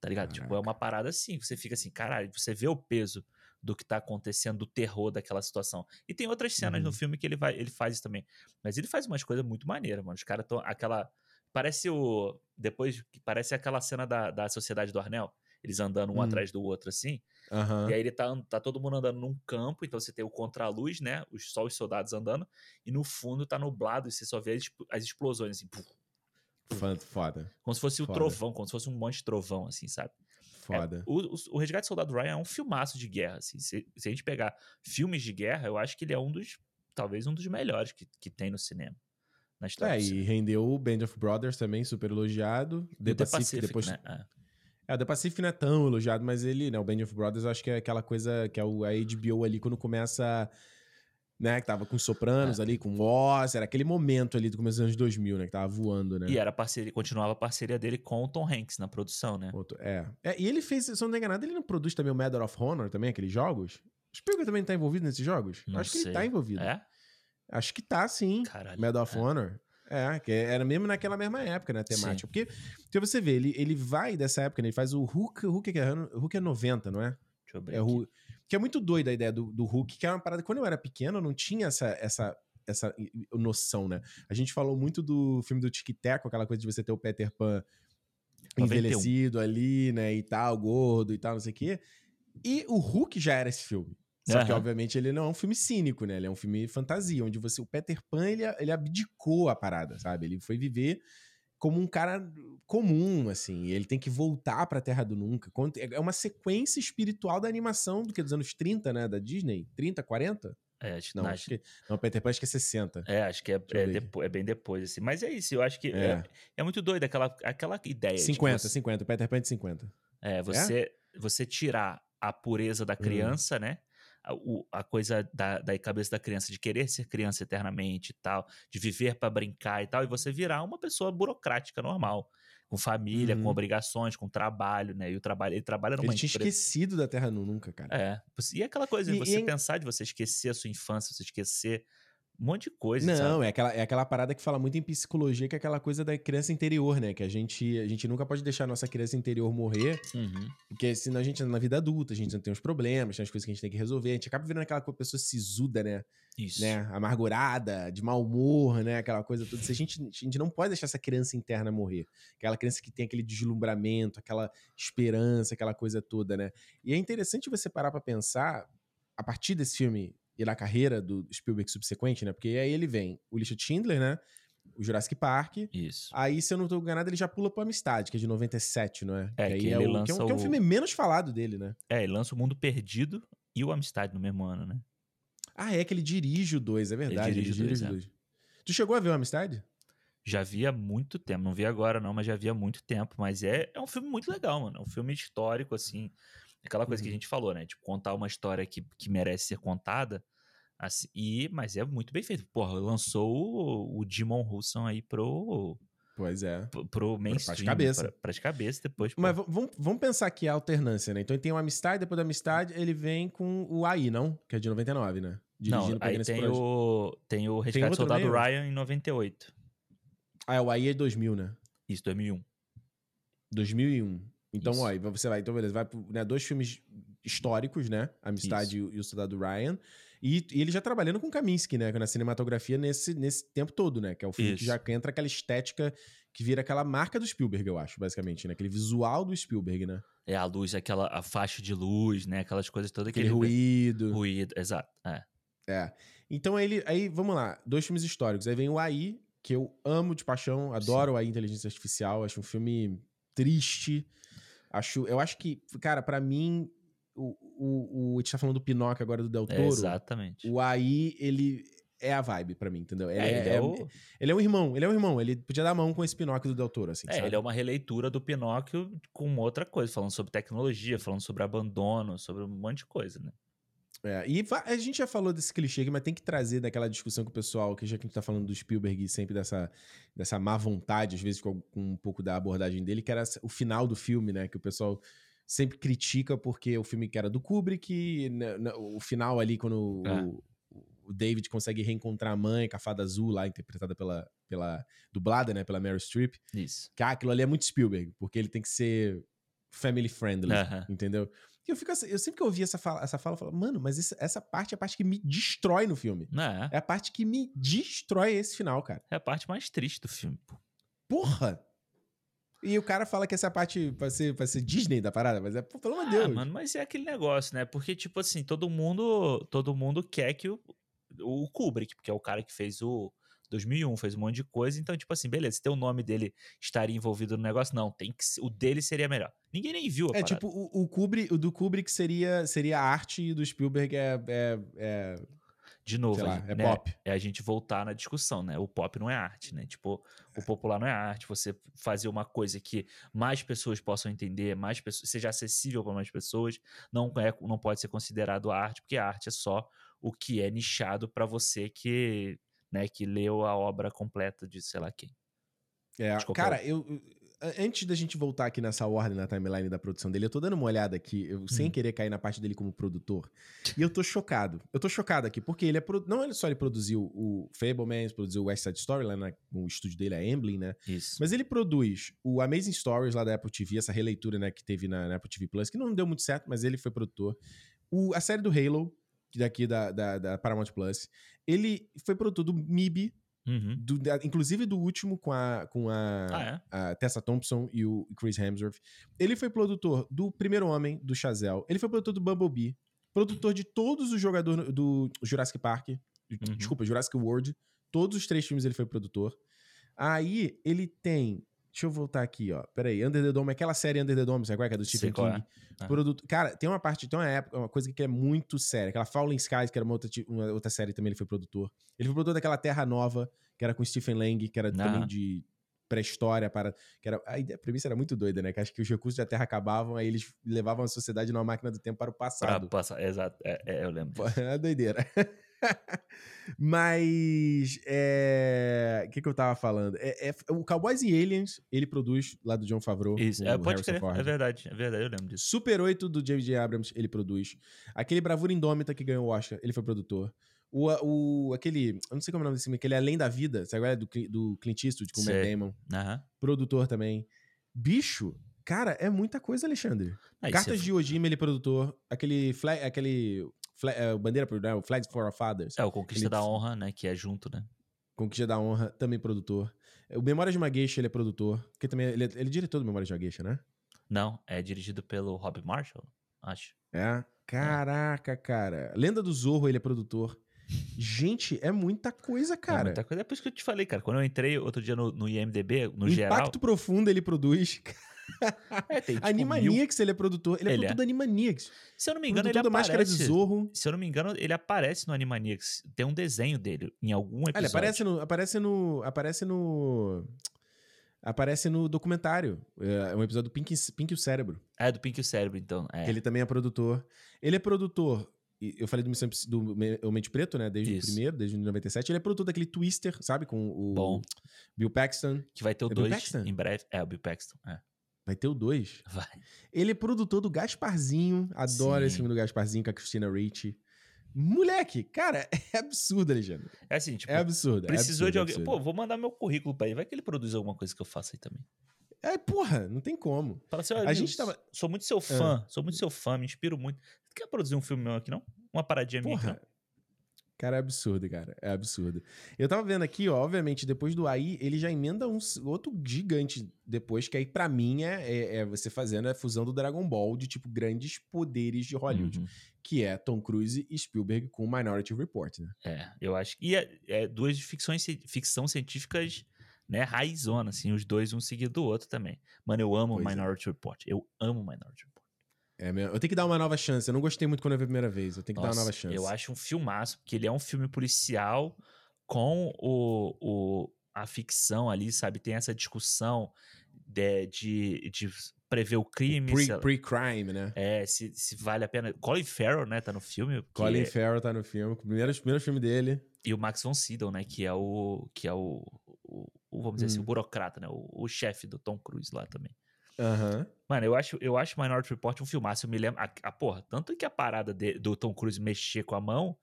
Tá ligado? Tipo, é uma parada assim. Você fica assim, caralho, você vê o peso do que tá acontecendo, do terror daquela situação. E tem outras cenas no Uhum. filme que ele, vai, ele faz isso também. Mas ele faz umas coisas muito maneiras, mano. Os caras estão. Aquela. Parece o. Depois. Parece aquela cena da, da Sociedade do Arnel. Eles andando um Hum. atrás do outro, assim. Aham. E aí ele tá, tá todo mundo andando num campo, então você tem o contraluz, né? Os, só os soldados andando, e no fundo tá nublado e você só vê as, as explosões, assim, puf, Foda. como se fosse o Foda. trovão, como se fosse um monte de trovão, assim, sabe? É, Foda. o, o, o Resgate do Soldado Ryan é um filmaço de guerra, assim. Se, se a gente pegar filmes de guerra, eu acho que ele é um dos, talvez um dos melhores que, que tem no cinema. Na história É, e cinema. rendeu o Band of Brothers também, super elogiado. E The, o Pacific, depois. né? É. É, o The Pacific não é tão elogiado, mas ele, né, o Band of Brothers, eu acho que é aquela coisa que é o, a HBO ali quando começa, né, que tava com os Sopranos É. ali, com Oz, era aquele momento ali do começo dos anos 2000, né, que tava voando, né. E era parceria, continuava a parceria dele com o Tom Hanks na produção, né? Outro- É. É, E ele fez, se eu não tô enganado, ele não produz também o Medal of Honor, também, aqueles jogos? O Spielberg também tá envolvido nesses jogos? Não acho que sei. ele tá envolvido. É? Acho que tá, sim. Caralho. Medal of é. Honor. É, que era mesmo naquela mesma época, né, temática. Porque, porque você vê, ele, ele vai dessa época, né, ele faz o Hulk, Hulk é, o Hulk é 90, não é? Deixa eu ver É aqui. Que é muito doida a ideia do, do Hulk, que é uma parada. Quando eu era pequeno, eu não tinha essa, essa, essa noção, né? A gente falou muito do filme do Tic Teco, aquela coisa de você ter o Peter Pan 91. envelhecido ali, né? E tal, gordo e tal, não sei o quê. E o Hulk já era esse filme. Só que, Aham. obviamente, ele não é um filme cínico, né? Ele é um filme fantasia, onde você. O Peter Pan, ele, ele abdicou a parada, sabe? Ele foi viver como um cara comum, assim. Ele tem que voltar pra Terra do Nunca. Quando- É uma sequência espiritual da animação do que dos anos 30, né? Da Disney. 30, 40? É, acho, Não, não, acho que. Não, Peter Pan acho que é 60. É, acho que é, é, depo- é bem depois, assim. Mas é isso, eu acho que é, É. é muito doido aquela, aquela ideia. de 50, você, 50. O Peter Pan é de 50. É, você, você tirar a pureza Hum. da criança, né? A, o- a coisa da, da cabeça da criança de querer ser criança eternamente e tal, de viver pra brincar e tal, e você virar uma pessoa burocrática normal, com família, com Uhum. obrigações, com trabalho, né? E o trabalho, ele trabalha numa Ele tinha empresa. esquecido da Terra Nunca, cara. É. E aquela coisa de você e- pensar de você esquecer a sua infância, você esquecer Um monte de coisa. Não, sabe? é aquela, é aquela parada que fala muito em psicologia, que é aquela coisa da criança interior, né? Que a gente, a gente nunca pode deixar a nossa criança interior morrer, Uhum. porque senão a gente, na vida adulta, a gente não tem uns problemas, tem as coisas que a gente tem que resolver. A gente acaba virando aquela pessoa sisuda, né? Isso. né? Amargurada, de mau humor, né? Aquela coisa toda. A, gente, a gente não pode deixar essa criança interna morrer. Aquela criança que tem aquele deslumbramento, aquela esperança, aquela coisa toda, né? E é interessante você parar pra pensar, a partir desse filme e da carreira do Spielberg subsequente, né? Porque aí ele vem o de Schindler, né? O Jurassic Park. Isso. Aí, se eu não tô enganado, ele já pula pro Amistade, que é de 97, não é? É, aí que é, ele o, que, é lança um, que é um o- filme menos falado dele, né? É, ele lança o Mundo Perdido e o Amistade no mesmo ano, né? Ah, é que ele dirige o 2, é verdade. Ele dirige o dirige, dois, o é. 2. Tu chegou a ver o Amistade? Já vi há muito tempo. Não vi agora, não, mas já vi há muito tempo. Mas é, é um filme muito legal, mano. É um filme histórico, assim. Aquela coisa que a Uhum. gente falou, né? Tipo, contar uma história que, que merece ser contada. Assim, e, mas é muito bem feito. Porra, lançou o, o Husson aí pro, Pois é. pro, pro mainstream. cabeça. Pra, pras cabeças depois. pô. Mas vamos, vamos pensar aqui a alternância, né? Então ele tem o Amistade, depois da Amistade ele vem com o AI, não? Que é de 99, né? Não, pra aí tem Project. o, tem o Resgate outro Soldado também? Ryan em 98. Ah, o AI é 2000, né? Isso, 2001. 2001. Então, Isso. ó, aí você vai, então beleza, vai pro, né, dois filmes históricos, né? Amistade e, o- e o Soldado Ryan. E, e ele já trabalhando com Kaminsky, né? Na cinematografia nesse, nesse tempo todo, né? Que é o filme que Isso. já entra aquela estética que vira aquela marca do Spielberg, eu acho, basicamente, né? Aquele visual do Spielberg, né? É a luz, aquela a faixa de luz, né? Aquelas coisas todas que Aquele ele vê. ruído. Ruído, exato. É. É. Então ele, aí, vamos lá, dois filmes históricos. Aí vem o AI, que eu amo de paixão, adoro o AI Inteligência Artificial, acho um filme triste. Acho, eu acho que, cara, pra mim, o, o, o, a gente tá falando do Pinóquio agora do Del É, Toro. exatamente. o AI, ele é a vibe pra mim, entendeu? Ele É, é, ele é, o, ele é um irmão, ele é um irmão. Ele podia dar a mão com esse Pinóquio do Del Toro, assim, é, sabe? ele é uma releitura do Pinóquio com outra coisa, falando sobre tecnologia, falando sobre abandono, sobre um monte de coisa, né? É, e a gente já falou desse clichê aqui, mas tem que trazer daquela discussão com o pessoal, que já que a gente tá falando do Spielberg e sempre dessa, dessa má vontade, às vezes com, um pouco da abordagem dele, que era o final do filme, né? Que o pessoal sempre critica porque o filme que era do Kubrick, o final ali, quando É. o, o David consegue reencontrar a mãe, com a fada azul lá, interpretada pela, pela dublada, né? Pela Meryl Streep, Isso. que ah, aquilo ali é muito Spielberg, porque ele tem que ser family friendly, Aham. entendeu? E eu, fico assim, eu sempre que ouvi essa fala, essa fala, eu falo, mano, mas essa, essa parte é a parte que me destrói no filme. É? É a parte que me destrói esse final, cara. É a parte mais triste do filme, pô. Porra! E o cara fala que essa parte vai ser, vai ser Disney da parada, mas é, pô, pelo amor de Ah, Deus. mano, mas é aquele negócio, né? Porque, tipo assim, todo mundo, todo mundo quer que o, o Kubrick, porque é o cara que fez o 2001, fez um monte de coisa. Então, tipo assim, beleza, se tem o nome dele estaria envolvido no negócio, não, tem que o dele seria melhor. Ninguém nem viu a É parada. tipo, o, o, Kubrick, o do Kubrick seria, seria arte e do Spielberg é, é, é, de novo, lá, é né, pop. é a gente voltar na discussão, né? O pop não é arte, né? Tipo, o popular não é arte. Você fazer uma coisa que mais pessoas possam entender, mais pessoas, seja acessível para mais pessoas, não, é, não pode ser considerado arte, porque a arte é só o que é nichado para você que, né, que leu a obra completa de sei lá quem. É, cara, eu, antes da gente voltar aqui nessa ordem na timeline da produção dele, eu tô dando uma olhada aqui, eu, sem Hum. querer cair na parte dele como produtor, e eu tô chocado. Eu tô chocado aqui, porque ele é. pro- Não ele só ele produziu o Fablemans, produziu o West Side Story, lá na, o estúdio dele, a Amblin, né? Isso. Mas ele produz o Amazing Stories lá da Apple TV, essa releitura, né, que teve na, na Apple TV Plus, que não deu muito certo, mas ele foi produtor. O, a série do Halo, daqui da, da, da Paramount Plus, ele foi produtor do MIB, Uhum. do- da- inclusive do último com a, com a, Ah, é? a Tessa Thompson e o Chris Hemsworth. Ele foi produtor do Primeiro Homem, do Chazelle. Ele foi produtor do Bumblebee. Produtor de todos os jogadores do Jurassic Park. Uhum. Desculpa, Jurassic World. Todos os três filmes ele foi produtor. Aí ele tem. Deixa eu voltar aqui, ó. Peraí. Under the Dome, aquela série Under the Dome, sabe qual é? Que é do Stephen qual King. é. Ah. Produto... Cara, tem uma parte, tem uma época, uma coisa que é muito séria. Aquela Fallen Skies, que era uma outra, uma outra série também, ele foi produtor. Ele foi produtor daquela Terra Nova, que era com Stephen Lang, que era também Aham. de pré-história para que era a, ideia, a premissa era muito doida, né? Que acho que os recursos da Terra acabavam, aí eles levavam a sociedade numa máquina do tempo para o passado. passar, exato. É, é, eu lembro. Disso. É doideira. Mas. é, O que, que eu tava falando? É, é- o Cowboys e Aliens, ele produz lá do John Favreau. Isso. É, pode Harrison crer. Ford. É verdade. É verdade, eu lembro disso. Super 8 do J.J. Abrams, ele produz. Aquele Bravura Indômita que ganhou o Oscar, ele foi produtor. O, o, aquele. Eu não sei como é o nome desse filme, aquele Além da Vida, sabe agora é do, do Clint Eastwood com o Matt. Damon. Aham. Produtor também. Bicho, cara, é muita coisa, Alexandre. Aí Cartas você- de Ojima, ele é produtor. Aquele. Flag, aquele fla- é, o Bandeira, não, o Flags for Our Fathers. É, o Conquista ele- da Honra, né? Que é junto, né? Conquista da Honra, também produtor. O Memórias de uma Geisha, ele é produtor. Porque também ele é, ele é diretor do Memórias de uma Geisha, né? Não, é dirigido pelo Rob Marshall, acho. É. Caraca, cara. Lenda do Zorro, ele é produtor. Gente, é muita coisa, É, cara. muita coisa. é por isso que eu te falei, cara. Quando eu entrei outro dia no, no IMDB, no o geral. Impacto Profundo ele produz. É, tem, tipo, mil- Animaniacs ele é produtor. Ele é Ele produtor é. da Animaniacs. Se eu não me engano, ele Produtor da Máscara de aparece. Zorro. Se eu não me engano, ele aparece no Animaniacs. Tem um desenho dele em algum episódio. Ah, ele aparece no. Aparece no. Aparece no. Aparece no documentário. É um episódio do Pink, Pink o Cérebro. É do Pink o Cérebro, então. É. Ele também é produtor. Ele é produtor. Eu falei do, Missão do Mente Preto, né? Desde Isso. o primeiro, desde 97. Ele é produtor daquele Twister, sabe? Com o Bom. Bill Paxton. Que vai ter o É Bill 2 Paxton? em breve. É, o Bill Paxton. É. Vai ter o 2. Vai. Ele é produtor do Gasparzinho. Adoro Sim. esse filme do Gasparzinho com a Christina Ricci. Moleque, cara, é absurdo, Alexandre. É assim, tipo, É absurdo. é precisou absurdo, de é alguém. Pô, vou mandar meu currículo pra ele. Vai que ele produz alguma coisa que eu faça aí também. É, porra, não tem como. Fala assim, olha, A gente tava- sou muito seu fã, sou muito seu fã, me inspiro muito. Você quer produzir um filme meu aqui, não? Uma paradinha minha aqui, Porra. Cara, é absurdo, cara. É absurdo. Eu tava vendo aqui, ó, obviamente, depois do AI, ele já emenda um outro gigante depois, que aí pra mim é, é- é você fazendo a fusão do Dragon Ball de, tipo, grandes poderes de Hollywood. Uhum. Que é Tom Cruise e Spielberg com Minority Report, né? É, eu acho que. E é, é duas ficções, ficção científicas, né, raizona, assim, os dois um seguido do outro também. Mano, eu amo Pois é. Minority Report. Eu amo Minority Report. É mesmo. Eu tenho que dar uma nova chance. Eu não gostei muito quando eu vi a primeira vez. Eu tenho que dar uma Nossa, nova chance. Eu acho um filmaço, porque ele é um filme policial com o, o, a ficção ali, sabe? Tem essa discussão de, de, de prever o crime. Pre- Pre-crime, né? é, se, se vale a pena. Colin Farrell, né, tá no filme. Colin é- Farrell tá no filme. o Primeiro, primeiro filme dele. E o Max von Sydow, né, que é o. Que é o, o- o, vamos dizer assim, Hum. o burocrata, né? O, o chefe do Tom Cruise lá também. Aham. Mano, eu acho, eu acho Minority Report um filmaço. Eu me lembro. A, a porra, tanto que a parada de- do Tom Cruise mexer com a mão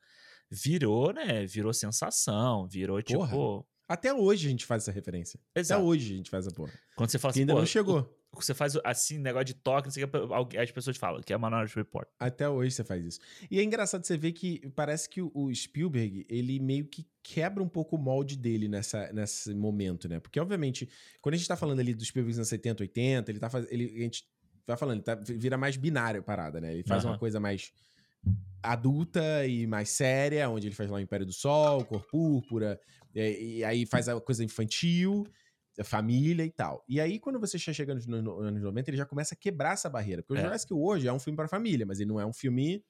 virou, né? Virou sensação. Virou tipo. Porra. Até hoje a gente faz essa referência. Exato. Até hoje a gente faz essa porra. Quando você fala assim, ainda não chegou. Você faz assim, negócio de toque, não sei o que, as pessoas falam que é Minority Report. Até hoje você faz isso. E é engraçado você ver que parece que o- Spielberg, ele meio que quebra um pouco o molde dele nessa, nesse momento, né? Porque, obviamente, quando a gente tá falando ali dos Spielberg nos anos 70, 80, ele tá fazendo. Ele, a gente vai falando, ele tá, vira mais binário a parada, né? Ele faz Aham. uma coisa mais adulta e mais séria, onde ele faz lá o Império do Sol, Cor Púrpura, e, e aí faz a coisa infantil, família e tal. E aí, quando você chega nos no- no- anos 90, ele já começa a quebrar essa barreira. Porque o É. Jurassic World é um filme pra família, mas ele não é um filme.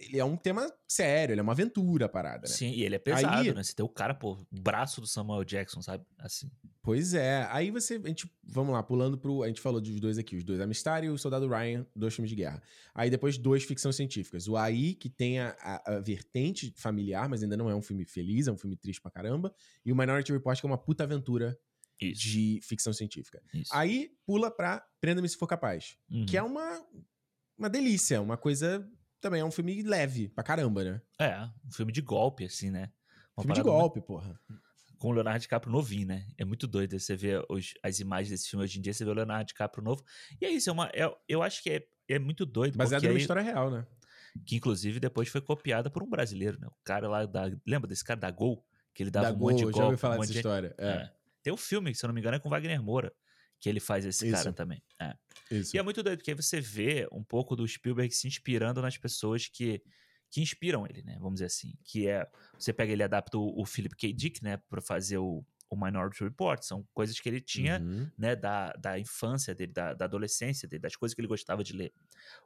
Ele é um tema sério, ele é uma aventura a parada, né? Sim, e ele é pesado, Aí- né? Você tem o cara, pô, braço do Samuel Jackson, sabe? Assim. Pois é. Aí você. A gente, vamos lá, pulando pro. A gente falou dos dois aqui, os dois Amistad e o Soldado Ryan, dois filmes de guerra. Aí depois dois ficção científicas. O AI, que tem a, a- a vertente familiar, mas ainda não é um filme feliz, é um filme triste pra caramba. E o Minority Report, que é uma puta aventura Isso. de ficção científica. isso. Aí pula pra Prenda-me se for capaz. Uhum. Que é uma, uma delícia, uma coisa. Também é um filme leve pra caramba, né? É, um filme de golpe, assim, né? Uma filme de golpe, porra. Com o Leonardo DiCaprio novinho, né? É muito doido você ver os- as imagens desse filme hoje em dia, você vê o Leonardo DiCaprio novo. E é isso, é uma, é- eu acho que é, é muito doido. Baseado porque numa aí- história real, né? Que inclusive depois foi copiada por um brasileiro, né? O cara lá da. Lembra desse cara da Gol? Que ele dava Da um monte de Gol, golpe. já ouvi um falar monte dessa de- história. É, É. Tem um filme, se eu não me engano, é com Wagner Moura, que ele faz esse Isso. cara também. É. isso. E é muito doido, porque aí você vê um pouco do Spielberg se inspirando nas pessoas que, que inspiram ele, né? Vamos dizer assim. Que é. Você pega ele adapta o, o Philip K. Dick, né? Pra fazer o, o Minority Report. São coisas que ele tinha, Uhum. né? Da, da infância dele, da, da adolescência dele, das coisas que ele gostava de ler.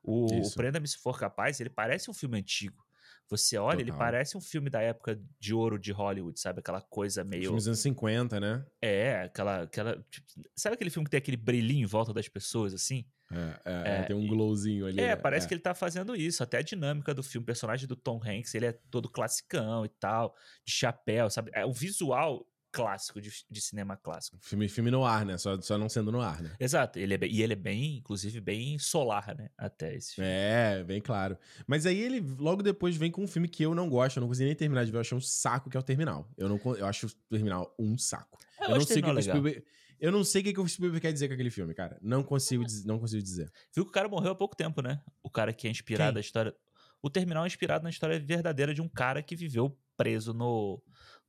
O, o. Prenda-me Se For Capaz, ele parece um filme antigo. Você olha, ele Total. parece um filme da época de ouro de Hollywood, sabe? Aquela coisa meio. Filmes dos anos 50, né? É, aquela. aquela tipo, sabe aquele filme que tem aquele brilhinho em volta das pessoas, assim? É, é, É, tem um glowzinho ali. É, né? parece que ele tá fazendo isso. Até a dinâmica do filme, o personagem do Tom Hanks, ele é todo classicão e tal, de chapéu, sabe? É, o visual clássico de, de cinema clássico. Filme, filme no ar, né? Só, só não sendo no ar, né? Exato. Ele é, bem- e ele é bem, inclusive, bem solar, né? Até esse filme. É, bem claro. Mas aí ele logo depois vem com um filme que eu não gosto, eu não consegui nem terminar de ver, eu achei um saco, que é o Terminal. Eu, não, eu acho o Terminal um saco. É, Eu, não acho sei o que, que o. Spielberg. Eu não sei o que, que o Spielberg quer dizer com aquele filme, cara. Não consigo, diz- não consigo dizer. Viu que o cara morreu há pouco tempo, né? O cara que é inspirado Quem? na história. O terminal é inspirado na história verdadeira de um cara que viveu preso no,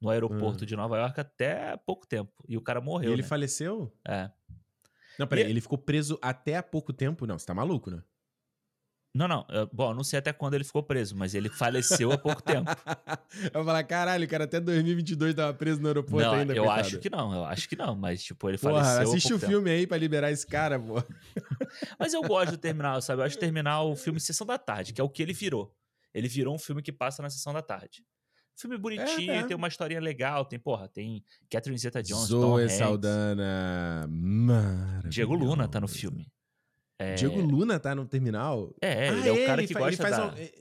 no aeroporto Hum. de Nova York até pouco tempo. E o cara E morreu. ele né? faleceu? É. Não, peraí, E- ele ficou preso até há pouco tempo? Não, você tá maluco, né? Não, não. eu- bom, eu não sei até quando ele ficou preso, mas ele faleceu há pouco tempo. eu vou falar, caralho, o cara até 2022 tava preso no aeroporto não, ainda, eu coitado. acho que não, eu acho que não, mas tipo, ele Porra, faleceu há assiste o tempo. filme aí pra liberar esse cara, pô. Mas eu gosto do Terminal, sabe? Eu acho Terminal o filme Sessão da Tarde, que é o que ele virou. Ele virou um filme que passa na Sessão da Tarde. Filme bonitinho, é. tem uma historinha legal, tem, porra, tem Catherine Zeta-Jones, Tom Zoe Hanks, Saldana. Diego Luna tá no filme. É, Diego Luna tá no terminal? É, Ah, ele é o cara ele que gosta da... é-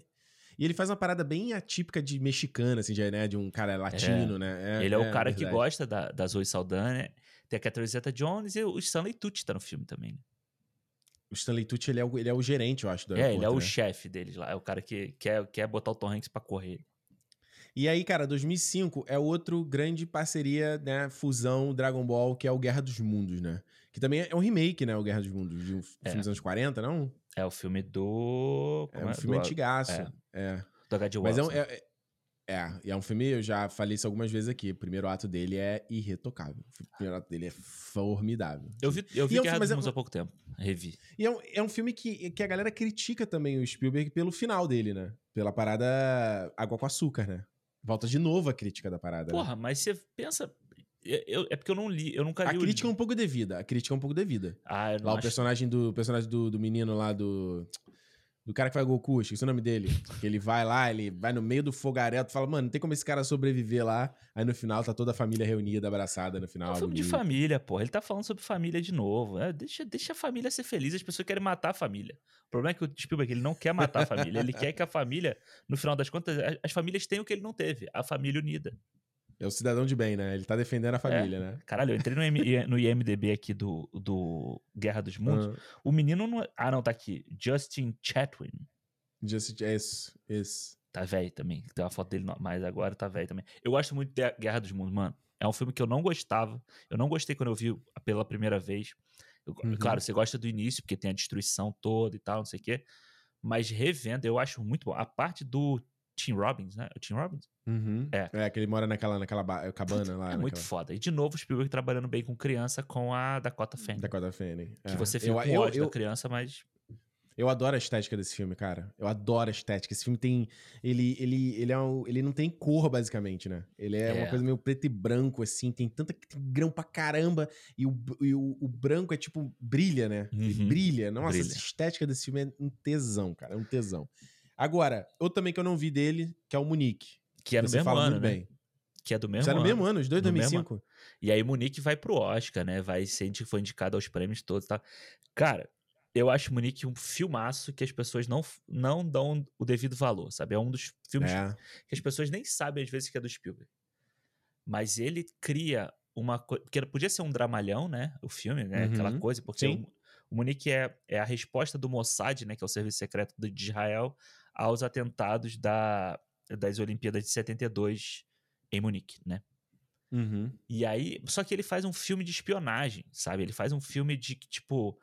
E ele faz uma parada bem atípica de mexicana, assim, de, né? De um cara latino, né? ele é, o cara que gosta da, da Zoe Saldana, tem a Catherine Zeta-Jones e o Stanley Tucci tá no filme também. né? O Stanley Tucci, ele é o, ele é o gerente, eu acho, do É, ele é aeroporto, o né? chefe deles lá, é o cara que quer, quer botar o Tom Hanks pra correr. E aí, cara, 2005 é outro grande parceria, né? Fusão Dragon Ball, que é o Guerra dos Mundos, né? Que também é um remake, né? O Guerra dos Mundos, de um É. filme dos anos 40, não? É o filme do... É como um filme do, antigaço. é. É. Do H.G. Mas é, Wells. um, é, é- é, e é um filme, eu já falei isso algumas vezes aqui. O primeiro ato dele é irretocável. O primeiro ato dele é formidável. Eu vi, eu vi E é um Guerra filme- dos é há pouco tempo, revi. E é um, é um filme que, que a galera critica também o Spielberg pelo final dele, né? Pela parada água com açúcar, né? Volta de novo a crítica da parada. né? Porra, mas você pensa... eu- é porque eu não li, eu nunca li A o crítica é um pouco devida. A crítica é um pouco devida. Ah, eu não Lá o acho- personagem do o personagem do, do menino lá do. Do cara que vai Goku, esqueci o nome dele. Que ele vai lá, ele vai no meio do fogaréu, tu fala, mano, não tem como esse cara sobreviver lá. Aí no final tá toda a família reunida, abraçada no É final. um filme de família, porra. Ele tá falando sobre família de novo. É, deixa, deixa a família ser feliz. As pessoas querem matar a família. O problema é que o Spielberg ele não quer matar a família. Ele quer que a família, no final das contas, as famílias tenham o que ele não teve: a família unida. É o cidadão de bem, né? Ele tá defendendo a família, né? Caralho, eu entrei no, M- no IMDB aqui do, do Guerra dos Mundos. Ah, O menino não. é- Ah, não, tá aqui. Justin Chatwin. Just, é isso, isso. Tá velho também. Tem uma foto dele, mas agora tá velho também. Eu gosto muito de Guerra dos Mundos, mano. É um filme que eu não gostava. Eu não gostei quando eu vi pela primeira vez. Eu- Uhum. Claro, você gosta do início, porque tem a destruição toda e tal, não sei o quê. Mas revendo, eu acho muito bom. A parte do Tim Robbins, né? O Tim Robbins? Uhum. É. É, que ele mora naquela, naquela ba- cabana lá. é muito naquela- foda. E de novo, o Spielberg trabalhando bem com criança com a Dakota Fanning. Dakota Fanning. Que é. você fica eu, com eu, ódio eu, da criança, mas. eu adoro a estética desse filme, cara. Eu adoro a estética. Esse filme tem. Ele, ele, ele, é um, ele não tem cor, basicamente, né? Ele é, uma É. coisa meio preto e branco, assim. Tem tanta tem grão pra caramba. E o, e o, o branco é tipo. Brilha, né? Ele Uhum. brilha. Nossa, Brilha. essa estética desse filme é um tesão, cara. É um tesão. Agora, outro também que eu não vi dele, que é o Munique. Que é Você mesmo ano, né? bem. Que é do mesmo Você é no ano. mesmo ano, os dois No mesmo 2005. E aí Munique vai pro Oscar, né? Vai ser foi indicado aos prêmios todos, tá? Cara, eu acho Munique um filmaço que as pessoas não, não dão o devido valor, sabe? É um dos filmes É. que as pessoas nem sabem às vezes que é do Spielberg. Mas ele cria uma coisa, porque podia ser um dramalhão, né? O filme, né? Aquela Uhum. coisa, porque Sim. o, o Munique é, é a resposta do Mossad, né? Que é o serviço secreto do- de Israel aos atentados da, das Olimpíadas de 72 em Munique, né? Uhum. E aí, só que ele faz um filme de espionagem, sabe? Ele faz um filme de que, tipo,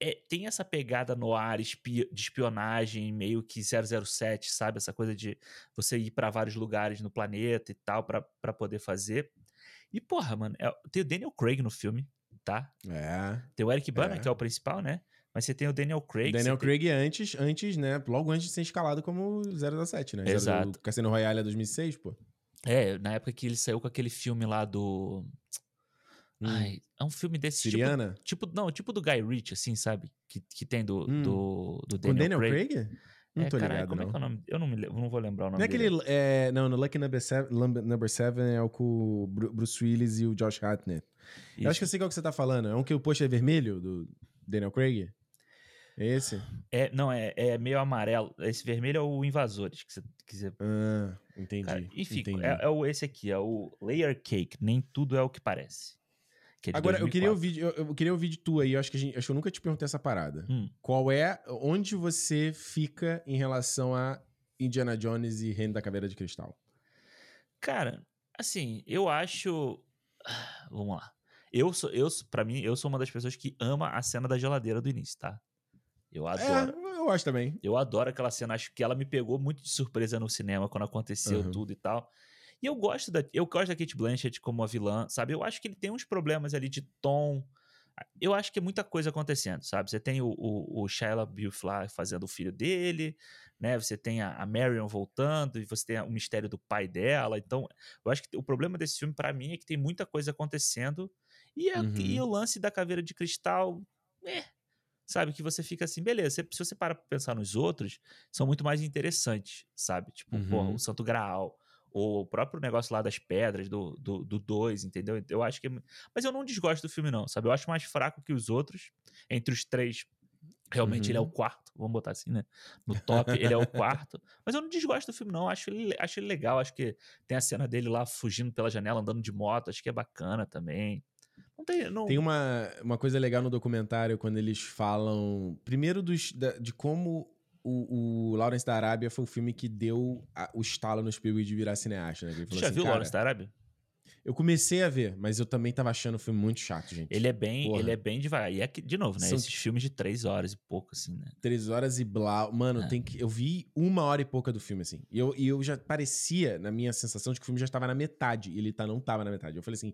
é- tem essa pegada no ar espi- de espionagem, meio que 007, sabe? Essa coisa de você ir pra vários lugares no planeta e tal, pra pra poder fazer. E, porra, mano, é- tem o Daniel Craig no filme, tá? É. Tem o Eric Bana, É. que é o principal, né? Mas você tem o Daniel Craig. Daniel você tem- Craig antes, antes, né? Logo antes de ser escalado como 007, né? Exato. Cassino Royale é 2006, pô. É, na época que ele saiu com aquele filme lá do. Hum. Ai, é um filme desse tipo Siriana? Tipo, não, tipo do Guy Ritchie, assim, sabe? Que, que tem do, Hum. do, do Daniel, Daniel Craig. Craig? Não é, tô caralho, ligado, como não. é que é o nome? Eu não, me, lembro, não vou lembrar o nome Não é aquele. É, não, no Lucky Number 7, Number 7 é o com o Bru- Bruce Willis e o Josh Hartnett. Eu acho que eu sei qual que você tá falando. É um que o post é vermelho, do Daniel Craig? Esse? É, não, é, é meio amarelo. Esse vermelho é o Invasores, que você quiser. Ah, entendi. Cara, enfim, entendi. é, é o, esse aqui, é o Layer Cake. Nem tudo é o que parece. que é Agora, eu queria 2004. ouvir, eu, eu queria ouvir de tu aí, eu acho que, gente, acho que eu nunca te perguntei essa parada. Hum. Qual é, onde você fica em relação a Indiana Jones e Reino da Caveira de Cristal? Cara, assim, eu acho. Ah, Vamos lá. Eu sou, eu, pra mim, eu sou uma das pessoas que ama a cena da geladeira do início, tá? Eu adoro. É, eu acho também. Eu adoro aquela cena, acho que ela me pegou muito de surpresa no cinema quando aconteceu Aham. tudo e tal. E eu gosto da eu gosto da Kate Blanchett como a vilã, sabe? Eu acho que ele tem uns problemas ali de tom. Eu acho que é muita coisa acontecendo, sabe? Você tem o, o, o Shia fazendo o filho dele, né? Você tem a, a Marion voltando e você tem o mistério do pai dela. Então, eu acho que o problema desse filme pra mim é que tem muita coisa acontecendo e, a- Uhum. e o lance da caveira de cristal, é, sabe? Que você fica assim, beleza. Se, se você para pra pensar nos outros, são muito mais interessantes, sabe? Tipo, Uhum. porra, o Santo Graal, ou o próprio negócio lá das pedras do 2, do, do dois, entendeu? Eu acho que. é Mas eu não desgosto do filme, não, sabe? Eu acho mais fraco que os outros. Entre os três, realmente ele é o Uhum. quarto, vamos botar assim, né? No top, ele é o quarto. Mas eu não desgosto do filme, não. Acho ele, acho ele legal. Acho que tem a cena dele lá fugindo pela janela, andando de moto. Acho que é bacana também. Não tem. Não... Tem uma, uma coisa legal no documentário quando eles falam. Primeiro, dos, da- de como o, o Lawrence da Arábia foi o filme que deu a- o estalo no Spielberg de virar cineasta, né? Ele Você falou já assim, viu o "Cara, Lawrence da Arábia? Eu comecei a ver, mas eu também tava achando o filme muito chato, gente. Ele é bem, Porra. ele é bem devagar. E é que, de novo, né? São- Esses filmes de três horas e pouco, assim, né? Três horas e blá. Mano, É. tem que. Eu vi uma hora e pouca do filme, assim. E eu, e eu já parecia, na minha sensação, de que o filme já estava na metade. E ele tá, não tava na metade. Eu falei assim,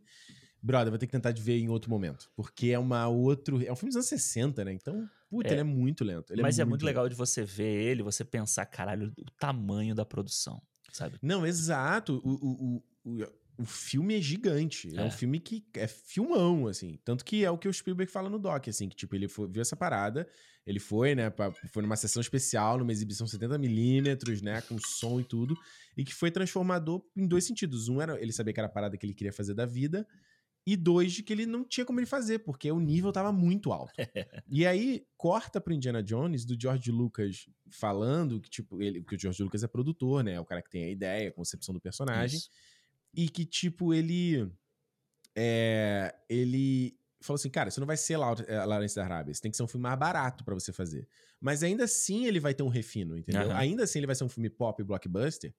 brother, vou ter que tentar de ver em outro momento. Porque é uma outro. É um filme dos anos 60, né? Então, puta, É. ele é muito lento. Ele Mas é muito lento. legal de você ver ele, você pensar, caralho, o tamanho da produção, sabe? Não, exato. O, o, o, o, o filme é gigante. É. É. um filme que é filmão, assim. Tanto que é o que o Spielberg fala no doc, assim, que tipo, ele foi- viu essa parada, ele foi, né, pra- foi numa sessão especial, numa exibição 70mm, né, com som e tudo, e que foi transformador em dois sentidos. Um era ele saber que era a parada que ele queria fazer da vida, e dois, de que ele não tinha como ele fazer, porque o nível tava muito alto. e aí, corta pro Indiana Jones, do George Lucas falando que, tipo, ele, que o George Lucas é produtor, né? É o cara que tem a ideia, a concepção do personagem. Isso. E que, tipo, ele. É, ele falou assim: cara, você não vai ser é, Lawrence da Arábia, você tem que ser um filme mais barato pra você fazer. Mas ainda assim ele vai ter um refino, entendeu? Aham. Ainda assim ele vai ser um filme pop blockbuster.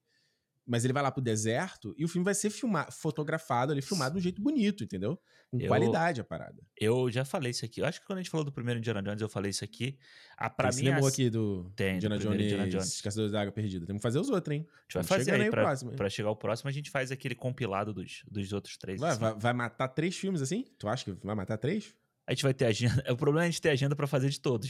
Mas ele vai lá pro deserto e o filme vai ser filmado, fotografado ali, filmado de um jeito bonito, entendeu? Com Eu- qualidade a parada. Eu já falei isso aqui. Eu acho que quando a gente falou do primeiro Indiana Jones, eu falei isso aqui. A, pra Tem mim, a- aqui do Tem, do Indiana primeiro Jones, Indiana Jones. Caçadores da Água Perdida. Temos que fazer os outros, hein? a gente vai Estamos fazer aí o pra, próximo, pra chegar o próximo, a gente faz aquele compilado dos, dos outros três. Vai, assim. vai, vai matar três filmes assim? Tu acha que vai matar três? A gente vai ter agenda. O problema é a gente ter agenda pra fazer de todos.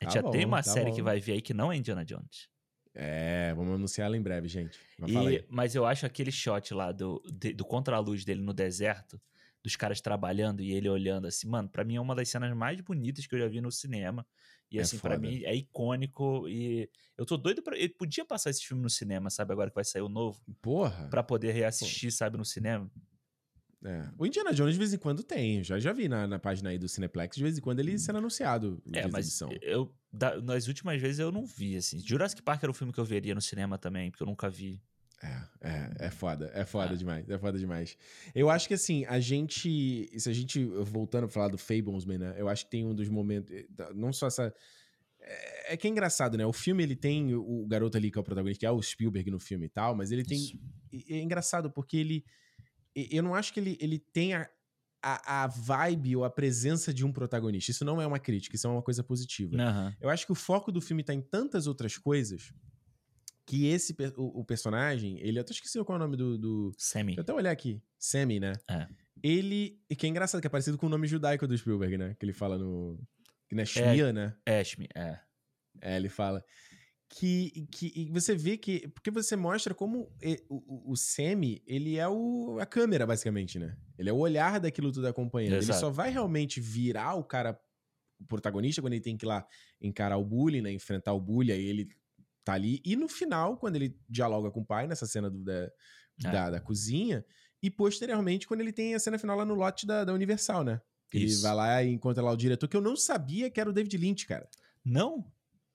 A gente Tá já tem bom, uma tá série que bom. vai vir aí que não é Indiana Jones. É, vamos anunciar ela em breve, gente. Mas E- mas eu acho aquele shot lá do, de- do contra-luz dele no deserto, dos caras trabalhando e ele olhando assim, mano, pra mim é uma das cenas mais bonitas que eu já vi no cinema. E É assim, pra foda. mim é icônico e eu tô doido pra. Ele podia passar esse filme no cinema, sabe? Agora que vai sair o novo, Porra. pra poder reassistir, sabe, no cinema. É. O Indiana Jones de vez em quando tem. Já, já vi na, na página aí do Cineplex, de vez em quando ele sendo anunciado É, mas exibição. eu da- nas últimas vezes eu não vi, assim. Jurassic Park era o filme que eu veria no cinema também, porque eu nunca vi. É, é, é foda, é foda É. demais, é foda demais. Eu acho que assim, a gente, se a gente, voltando a falar do Fablesman, né, eu acho que tem um dos momentos, não só essa, é, é que é engraçado, né, o filme ele tem o garoto ali que é o protagonista, que é o Spielberg no filme e tal, mas ele tem, Isso. é engraçado porque ele, eu não acho que ele, ele tenha a, a vibe ou a presença de um protagonista, isso não é uma crítica, isso é uma coisa positiva. Aham. Eu acho que o foco do filme tá em tantas outras coisas que esse o, o personagem, ele eu até esqueci qual é o nome do, do Sammy. Deixa eu até olhar aqui, Sammy, né? É. Ele, e que é engraçado que é parecido com o nome judaico do Spielberg, né? Que ele fala no que não é Shmia, né? Ashme, é. É, ele fala que, que e você vê que porque você mostra como o, o, o Sammy, ele é o, a câmera basicamente, né? Ele é o olhar daquilo tudo acompanhando. Ele Exato. só vai realmente virar o cara o protagonista quando ele tem que ir lá encarar o bullying, né? Enfrentar o bullying, aí ele tá ali. E no final, quando ele dialoga com o pai, nessa cena do- da, É. da, da cozinha, e posteriormente, quando ele tem a cena final lá no lote da, da Universal, né? Ele Isso. vai lá e encontra lá o diretor, que eu não sabia que era o David Lynch, cara. Não?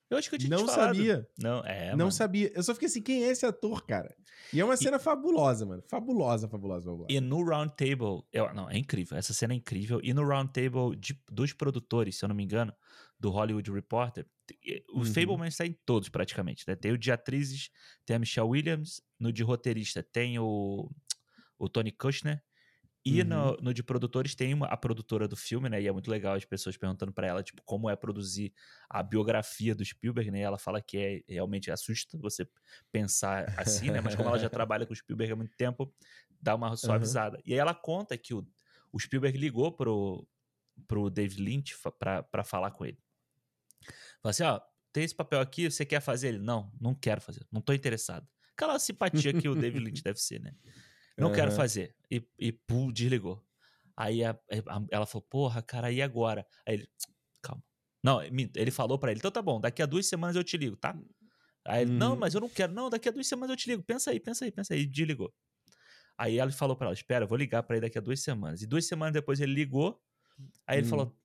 Eu acho que eu tinha Não te sabia. Não, é, não mano. sabia. Eu só fiquei assim, quem é esse ator, cara? E é uma cena fabulosa, mano. Fabulosa, fabulosa, fabulosa. E no Round Table, eu, não, é incrível, essa cena é incrível. E no Round Table de- dos produtores, se eu não me engano, do Hollywood Reporter, te- o Uhum. Fableman está em todos praticamente, né? Tem o de atrizes, tem a Michelle Williams, no de roteirista tem o, o Tony Kushner, e no, Uhum. no de produtores tem uma- a produtora do filme, né? E é muito legal as pessoas perguntando pra ela, tipo, como é produzir a biografia do Spielberg, né? E ela fala que é realmente assusta você pensar assim, né? Mas como ela já trabalha com o Spielberg há muito tempo, dá uma suavizada. E aí ela conta que o, o Spielberg ligou pro, pro David Lynch pra falar com ele. Fala assim, ó, tem esse papel aqui, você quer fazer ele? Não, não quero fazer, não tô interessado. Aquela simpatia que o David Lynch deve ser, né? Não quero fazer. E, e pum, desligou. Aí a- a- ela falou, porra, cara, e agora? Aí ele, calma. Não, ele falou pra ele, então tá bom, daqui a duas semanas eu te ligo, tá? Aí ele, não, Uhum. mas eu não quero. Não, daqui a duas semanas eu te ligo. Pensa aí, pensa aí, pensa aí. E desligou. Aí ela falou pra ela, espera, eu vou ligar pra ele daqui a duas semanas. E duas semanas depois ele ligou, aí ele Hum. falou,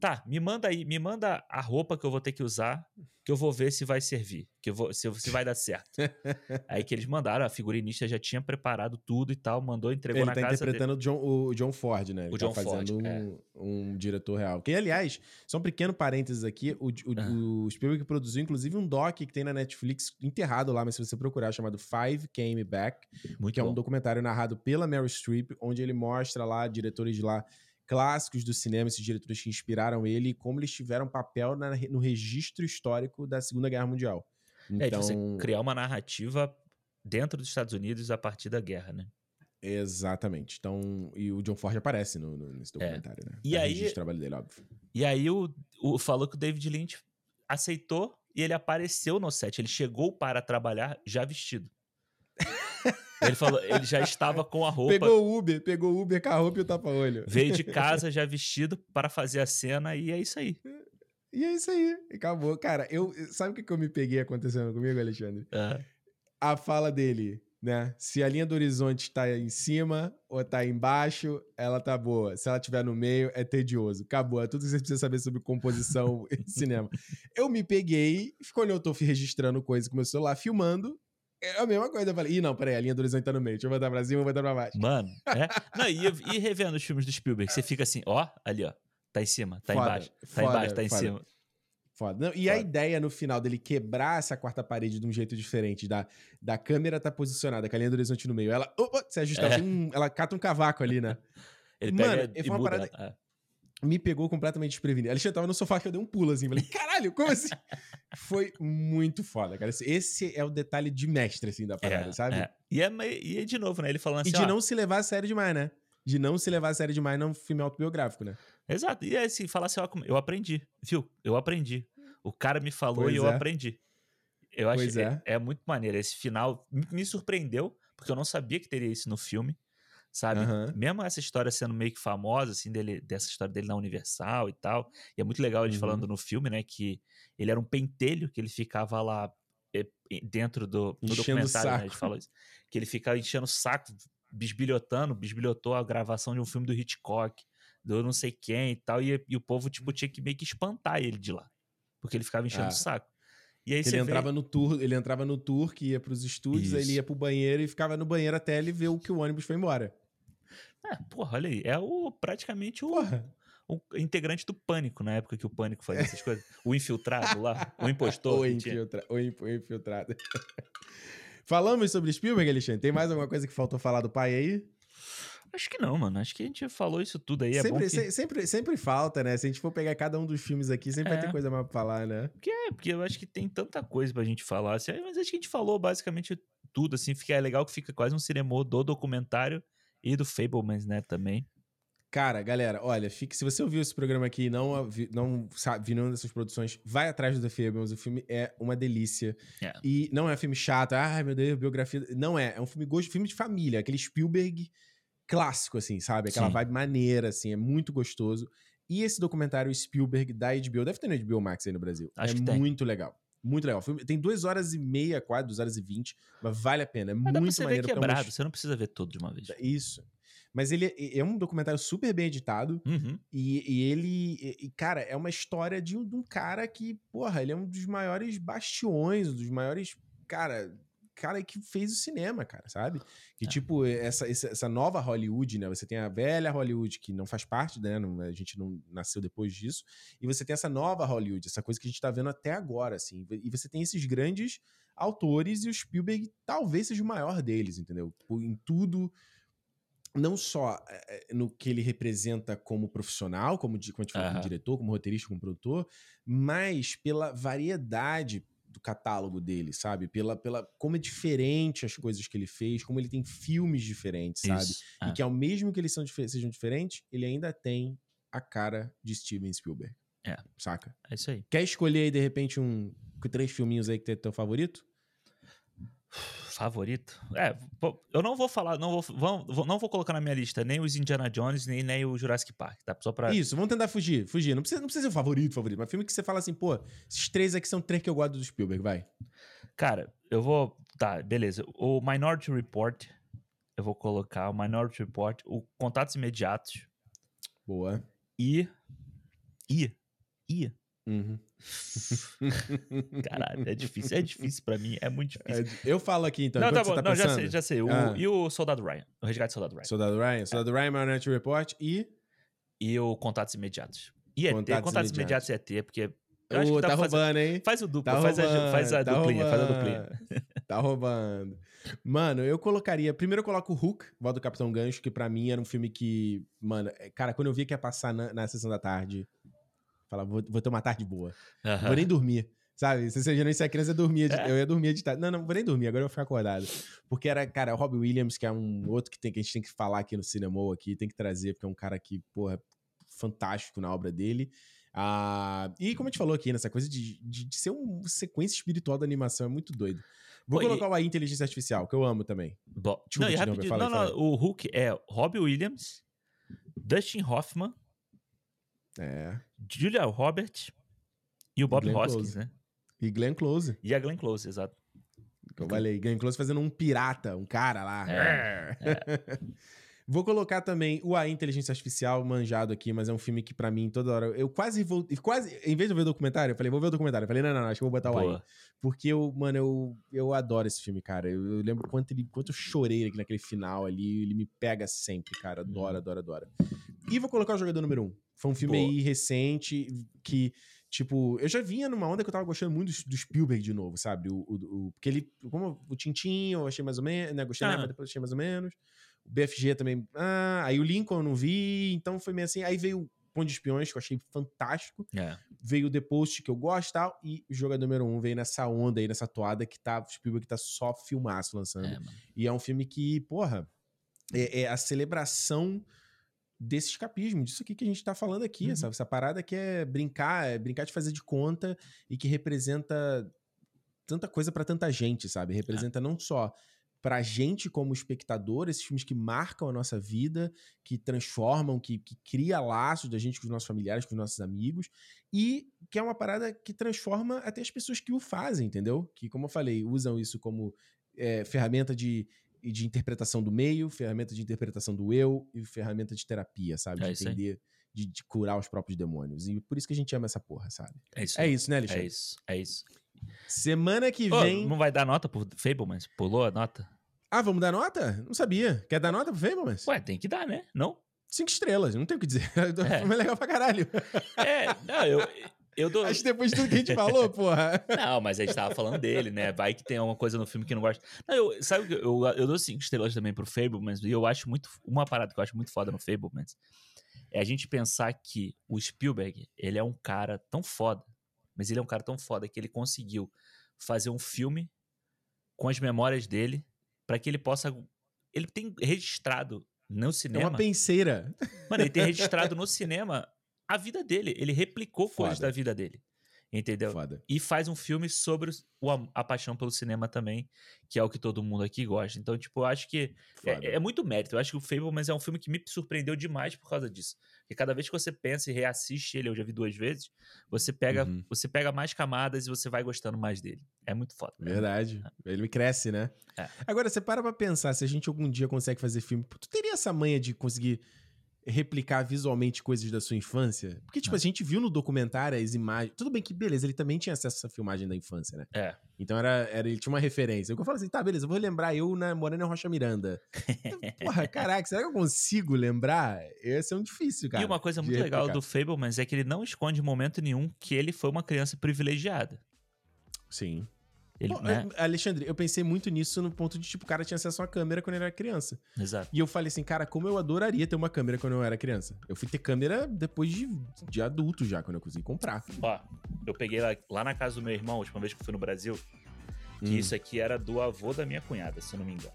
tá, me manda aí, me manda a roupa que eu vou ter que usar, que eu vou ver se vai servir, que eu vou, se, se vai dar certo. aí que eles mandaram, a figurinista já tinha preparado tudo e tal, mandou, entregou Ele na tá casa dele. interpretando o John, o John Ford, né? Ele O tá John fazendo Ford, um, é. um diretor real. Que, aliás, só um pequeno parênteses aqui, o, o, Ah. o Spielberg produziu, inclusive, um doc que tem na Netflix, enterrado lá, mas se você procurar, chamado Five Came Back, Muito que é um bom. documentário narrado pela Meryl Streep, onde ele mostra lá diretores lá clássicos do cinema, esses diretores que inspiraram ele, e como eles tiveram papel na- no registro histórico da Segunda Guerra Mundial. É, de Então, você criar uma narrativa dentro dos Estados Unidos a partir da guerra, né? exatamente. Então, e o John Ford aparece no, no- nesse documentário, né? É. E Dá aí- do trabalho dele, óbvio. E aí o, o- falou que o David Lynch aceitou e ele apareceu no set. Ele chegou para trabalhar já vestido. Ele falou, ele já estava com a roupa, Pegou o Uber, pegou o Uber com a roupa e o tapa-olho. veio de casa já vestido para fazer a cena e é isso aí. E é isso aí, acabou. Cara, eu sabe o que, que eu me peguei acontecendo comigo, Alexandre? Ah, A fala dele, né? Se a linha do horizonte tá em cima ou tá embaixo, ela tá boa. Se ela tiver no meio, é tedioso. Acabou. É tudo que você precisa saber sobre composição e cinema. Eu me peguei, quando eu tô registrando coisa com meu celular, filmando, é a mesma coisa. Eu falei, ih, não, peraí, a linha do horizonte tá no meio. Deixa eu botar pra cima, vou botar pra baixo. mano, é. Não, e, e revendo os filmes do Spielberg, você fica assim, ó, ali, ó. Tá em cima, tá Foda, embaixo, tá foda, embaixo, tá em foda. cima. Foda. Não, e a Foda. ideia no final dele quebrar essa quarta parede de um jeito diferente, da, da câmera tá posicionada com a linha do horizonte no meio, ela opa, se ajusta, ela, É. tem um- ela cata um cavaco ali, né? Ele Mano, pega e e foi uma muda. parada- ela. Me pegou completamente desprevenido. Alexandre tava no sofá que eu dei um pulo assim, falei, caralho, como assim? Foi muito foda, cara. Esse- é o detalhe de mestre, assim, da É, parada, sabe? é. E, é, e é de novo, né? Ele falando E assim, de ó, não se levar a sério demais, né? De não se levar a sério demais num filme autobiográfico, né? Exato. E é assim, falar assim, ó, eu aprendi, viu? Eu aprendi. O cara me falou Pois e eu é. aprendi. Eu acho que é. é. é muito maneiro. Esse final me surpreendeu, porque eu não sabia que teria isso no filme, sabe? Aham. Mesmo essa história sendo meio que famosa, assim, dele, dessa história dele na Universal e tal. E é muito legal eles Uhum. falando no filme, né, que ele era um pentelho, que ele ficava lá eh, dentro do no Enchendo o documentário, né, eles falam isso. Que ele ficava enchendo o saco, bisbilhotando, bisbilhotou a gravação de um filme do Hitchcock, do não sei quem e tal, e, e o povo, tipo, tinha que meio que espantar ele de lá. Porque ele ficava enchendo Ah. o saco. E aí Ele você vê- entrava no tour, ele entrava no tour que ia pros estúdios, aí ele ia pro banheiro e ficava no banheiro até ele ver o que o ônibus foi embora. É, porra, olha aí. É o, praticamente o, o integrante do Pânico, na época que o Pânico fazia essas coisas. O infiltrado lá, o impostor. O, infiltra... o o infiltrado. Falamos sobre Spielberg, Alexandre. Tem mais alguma coisa que faltou falar do pai aí? Acho que não, mano. Acho que a gente falou isso tudo aí. É sempre, que... se- sempre, sempre falta, né? Se a gente for pegar cada um dos filmes aqui, sempre vai É. ter coisa mais pra falar, né? Porque é, porque eu acho que tem tanta coisa pra gente falar. Assim, mas acho que a gente falou basicamente tudo, assim. Fica, é legal que fica quase um cinema do documentário e do Fablemans, né, também. Cara, galera, olha, fique, se você ouviu esse programa aqui e não, não sabe, viu nenhuma dessas produções, vai atrás do The Fables. O filme é uma delícia. É. E não é um filme chato, ai meu Deus, biografia. Não é. É um filme gosto, filme de família, aquele Spielberg clássico, assim, sabe? Aquela Sim. vibe maneira, assim, é muito gostoso. E esse documentário Spielberg da HBO, deve ter no HBO Max aí no Brasil. Acho é muito legal. Muito legal. Tem duas horas e meia, quase, duas horas e vinte, mas vale a pena. É Mas dá pra muito você ver maneiro. porque é uma quebrado. Você não precisa ver tudo de uma vez. isso. Mas ele é, é um documentário super bem editado. Uhum. E, e ele. E, cara, é uma história de um, de um, cara que, porra, ele é um dos maiores bastiões, um dos maiores. Cara, cara que fez o cinema, cara, sabe? Que, é. tipo, essa, essa nova Hollywood, né? Você tem a velha Hollywood, que não faz parte, né? A gente não nasceu depois disso. E você tem essa nova Hollywood, essa coisa que a gente tá vendo até agora, assim. E você tem esses grandes autores e o Spielberg talvez seja o maior deles, entendeu? Em tudo não só é, no que ele representa como profissional, como, como, a gente falou, como diretor, como roteirista, como produtor, mas pela variedade do catálogo dele, sabe? Pela, pela como é diferente as coisas que ele fez, como ele tem filmes diferentes, sabe? E que ao mesmo que eles são, sejam diferentes, ele ainda tem a cara de Steven Spielberg. É. Saca? É isso aí. Quer escolher aí, de repente, um três filminhos aí que tem teu favorito? Favorito? É, eu não vou falar, não vou, não vou colocar na minha lista nem os Indiana Jones, nem, nem o Jurassic Park, tá? Só pra... Isso, vamos tentar fugir, fugir. Não precisa, não precisa ser o favorito, favorito, mas filme que você fala assim, pô, esses três aqui são três que eu gosto do Spielberg, vai. Cara, eu vou. Tá, beleza. O Minority Report, eu vou colocar o Minority Report, o Contatos Imediatos. Boa. E. E. E. Uhum. Caralho, é difícil. É difícil pra mim, é muito é, difícil. eu falo aqui então. Não, tá bom, tá não, já sei, já sei. O, ah. E o Soldado Ryan? O Resgate do Soldado Ryan. Soldado Ryan? Soldado Ryan, Minority Report e. E o Contatos Imediatos. E ET, Contatos Contatos Imediatos. E ET, porque. Eu acho que tá roubando, fazer... hein? Faz o duplo, tá faz, roubando, a, faz a tá duplinha, roubando. faz a duplinha. Tá roubando. Mano, eu colocaria. Primeiro eu coloco o Hook, Volta do Capitão Gancho, que pra mim era um filme que. Mano, é, cara, quando eu vi que ia passar na, na sessão da tarde, falava, vou, vou ter uma tarde boa. Uh -huh. Vou nem dormir. Sabe? Se você geralmente se a criança ia dormir, é. eu ia dormir de tarde. Não, não, vou nem dormir, agora eu vou ficar acordado. Porque era, cara, o Robbie Williams, que é um outro que, tem, que a gente tem que falar aqui no cinema aqui, tem que trazer, porque é um cara que, porra, fantástico na obra dele. Ah, e como a gente falou aqui, nessa coisa de, de, de ser uma sequência espiritual da animação, é muito doido. Vou Pô, colocar e... o inteligência artificial, que eu amo também. Bo... Desculpa, não, rapidinho, não, não, não, o Hulk é Robbie Williams, Dustin Hoffman, é. Julia Robert e o Bob Hoskins, né? E Glenn Close. E a Glenn Close, exato. Eu falei, Glenn Close fazendo um pirata, um cara lá. É, é. Vou colocar também o A Inteligência Artificial manjado aqui, mas é um filme que para mim toda hora eu quase vou, quase, em vez de eu ver o documentário, eu falei, vou ver o documentário. Eu falei, não, não, não, acho que vou botar o AI. Porque eu, mano, eu, eu adoro esse filme, cara. Eu, eu, lembro quanto ele, quanto eu chorei aqui naquele final ali, ele me pega sempre, cara. Adoro, adoro, adoro. E vou colocar o jogador número um. Foi um filme Boa. aí recente que Tipo, eu já vinha numa onda que eu tava gostando muito do, do Spielberg de novo, sabe? O, o, o, porque ele, como o Tintin, eu achei mais ou menos, né? Gostei, ah. mas depois achei mais ou menos. O BFG também. Ah, aí o Lincoln eu não vi, então foi meio assim. Aí veio o Ponto de Espiões, que eu achei fantástico. É. Veio o The Post, que eu gosto e tal. E o Jogador Número 1 um veio nessa onda aí, nessa toada que tá. O Spielberg tá só filmaço lançando. É, e é um filme que, porra, é, é a celebração desse escapismo, disso aqui que a gente tá falando aqui, uhum. sabe? Essa parada que é brincar, é brincar de fazer de conta e que representa tanta coisa para tanta gente, sabe? É. Representa é. não só pra gente como espectador, esses filmes que marcam a nossa vida, que transformam, que, que cria laços da gente com os nossos familiares, com os nossos amigos, e que é uma parada que transforma até as pessoas que o fazem, entendeu? Que, como eu falei, usam isso como é, ferramenta de, de interpretação do meio, ferramenta de interpretação do eu e ferramenta de terapia, sabe? É de entender, de, de, curar os próprios demônios. E por isso que a gente ama essa porra, sabe? É isso, é isso né, Alexandre? É isso, é isso. Semana que Ô, vem. Não vai dar nota pro Fablemans? Pulou a nota? Ah, vamos dar nota? Não sabia. Quer dar nota pro Fablemans? Ué, tem que dar, né? Não? Cinco estrelas, não tem o que dizer. É. é legal pra caralho. É, não, eu. Eu dou... Acho que depois de tudo que a gente falou, porra. Não, mas a gente tava falando dele, né? Vai que tem alguma coisa no filme que não gosta. Não, eu, sabe que eu, eu dou cinco estrelas também pro Fablemans, e eu acho muito. Uma parada que eu acho muito foda no Fablemans é a gente pensar que o Spielberg, ele é um cara tão foda, mas ele é um cara tão foda que ele conseguiu fazer um filme com as memórias dele para que ele possa. Ele tem registrado no cinema. É uma penseira. Mano, ele tem registrado no cinema a vida dele. Ele replicou Foda. coisas da vida dele. Entendeu? Foda. E faz um filme sobre o, a, paixão pelo cinema também, que é o que todo mundo aqui gosta. Então, tipo, eu acho que é, é muito mérito. Eu acho que o Fablemans é um filme que me surpreendeu demais por causa disso. Porque cada vez que você pensa e reassiste ele, eu já vi duas vezes, você pega, Uhum. você pega mais camadas e você vai gostando mais dele. É muito foda. É muito- Verdade. Ele cresce, né? É. Agora, você para pra pensar, se a gente algum dia consegue fazer filme, tu teria essa manha de conseguir replicar visualmente coisas da sua infância? Porque, tipo, a gente viu no documentário as imagens. Tudo bem que, beleza, ele também tinha acesso a essa filmagem da infância, né? É. Então era, era, ele tinha uma referência. Eu falo assim, tá, beleza, eu vou lembrar eu na Morena Rocha Miranda. Porra, caraca, será que eu consigo lembrar? Esse é um difícil, cara. e uma coisa muito legal do Fablemans é que ele não esconde em momento nenhum que ele foi uma criança privilegiada. Sim. Ele, Pô, né? é, Alexandre, eu pensei muito nisso no ponto de, tipo, o cara tinha acesso a uma câmera quando ele era criança. Exato. E eu falei assim, cara, como eu adoraria ter uma câmera quando eu era criança. Eu fui ter câmera depois de, de adulto já, quando eu consegui comprar. Ó, eu peguei lá, lá na casa do meu irmão, a última vez que eu fui no Brasil, que Hum. isso aqui era do avô da minha cunhada, se eu não me engano.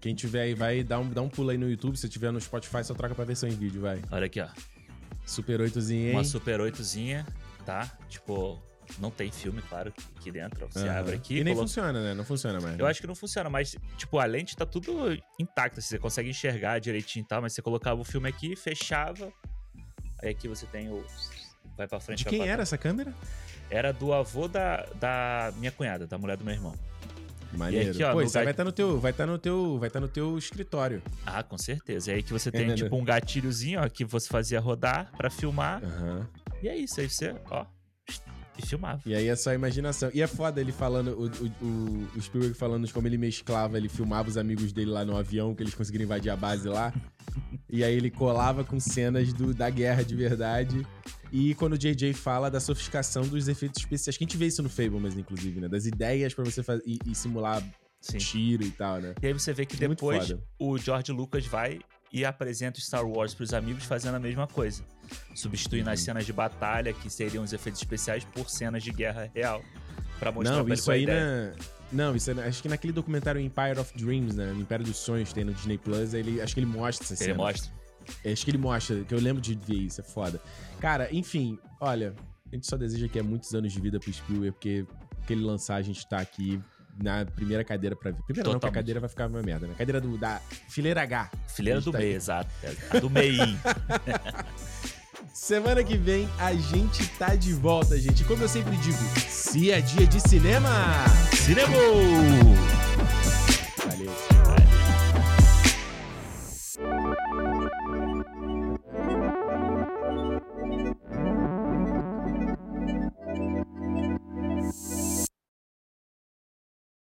Quem tiver aí, vai dar um, dar um pulo aí no YouTube. Se tiver no Spotify, só troca pra versão em vídeo, vai. Olha aqui, ó. Super 8zinho, hein? Uma Super 8zinha, tá? Tipo, não tem filme, claro, aqui dentro. Você Aham. abre aqui. E nem coloca- funciona, né? Não funciona mais. Eu acho que não funciona, mas, tipo, a lente tá tudo intacta. Você consegue enxergar direitinho e tal, mas você colocava o filme aqui, fechava. Aí aqui você tem o. Vai pra frente De quem era essa câmera? Era do avô da, da minha cunhada, da mulher do meu irmão. Maneiro. aqui, ó, Pô, no isso aí gat- vai estar no teu, vai estar no teu, vai estar no teu escritório. Ah, com certeza. E aí que você tem, né? tipo, um gatilhozinho, ó, que você fazia rodar pra filmar. Aham. E é isso, aí você, ó, filmava. E aí é só imaginação. E é foda ele falando, o, o, o, Spielberg falando de como ele mesclava, ele filmava os amigos dele lá no avião, que eles conseguiram invadir a base lá. e aí ele colava com cenas do, da guerra de verdade. E quando o JJ fala da sofisticação dos efeitos especiais, que a gente vê isso no Fablemans, inclusive, né? Das ideias pra você fazer e, e simular Sim. tiro e tal, né? E aí você vê que Muito depois o George Lucas vai e apresenta o Star Wars pros amigos fazendo a mesma coisa. Substituindo as Uhum. cenas de batalha, que seriam os efeitos especiais, por cenas de guerra real. Pra mostrar Não, isso é aí na. Não, isso é, acho que naquele documentário Empire of Dreams, né? Império dos Sonhos, que tem no Disney Plus, ele, acho que ele mostra essa Ele mostra. Acho que ele mostra, que eu lembro de ver isso, é foda. Cara, enfim, olha, a gente só deseja que é muitos anos de vida pro Spielberg, porque que ele lançar, a gente tá aqui na primeira cadeira pra ver. Primeira não, porque a cadeira vai ficar uma merda, né? Cadeira do, da fileira H. Fileira do tá exato. A do meio. Semana que vem a gente tá de volta, gente. Como eu sempre digo, se é dia de cinema... Cinema!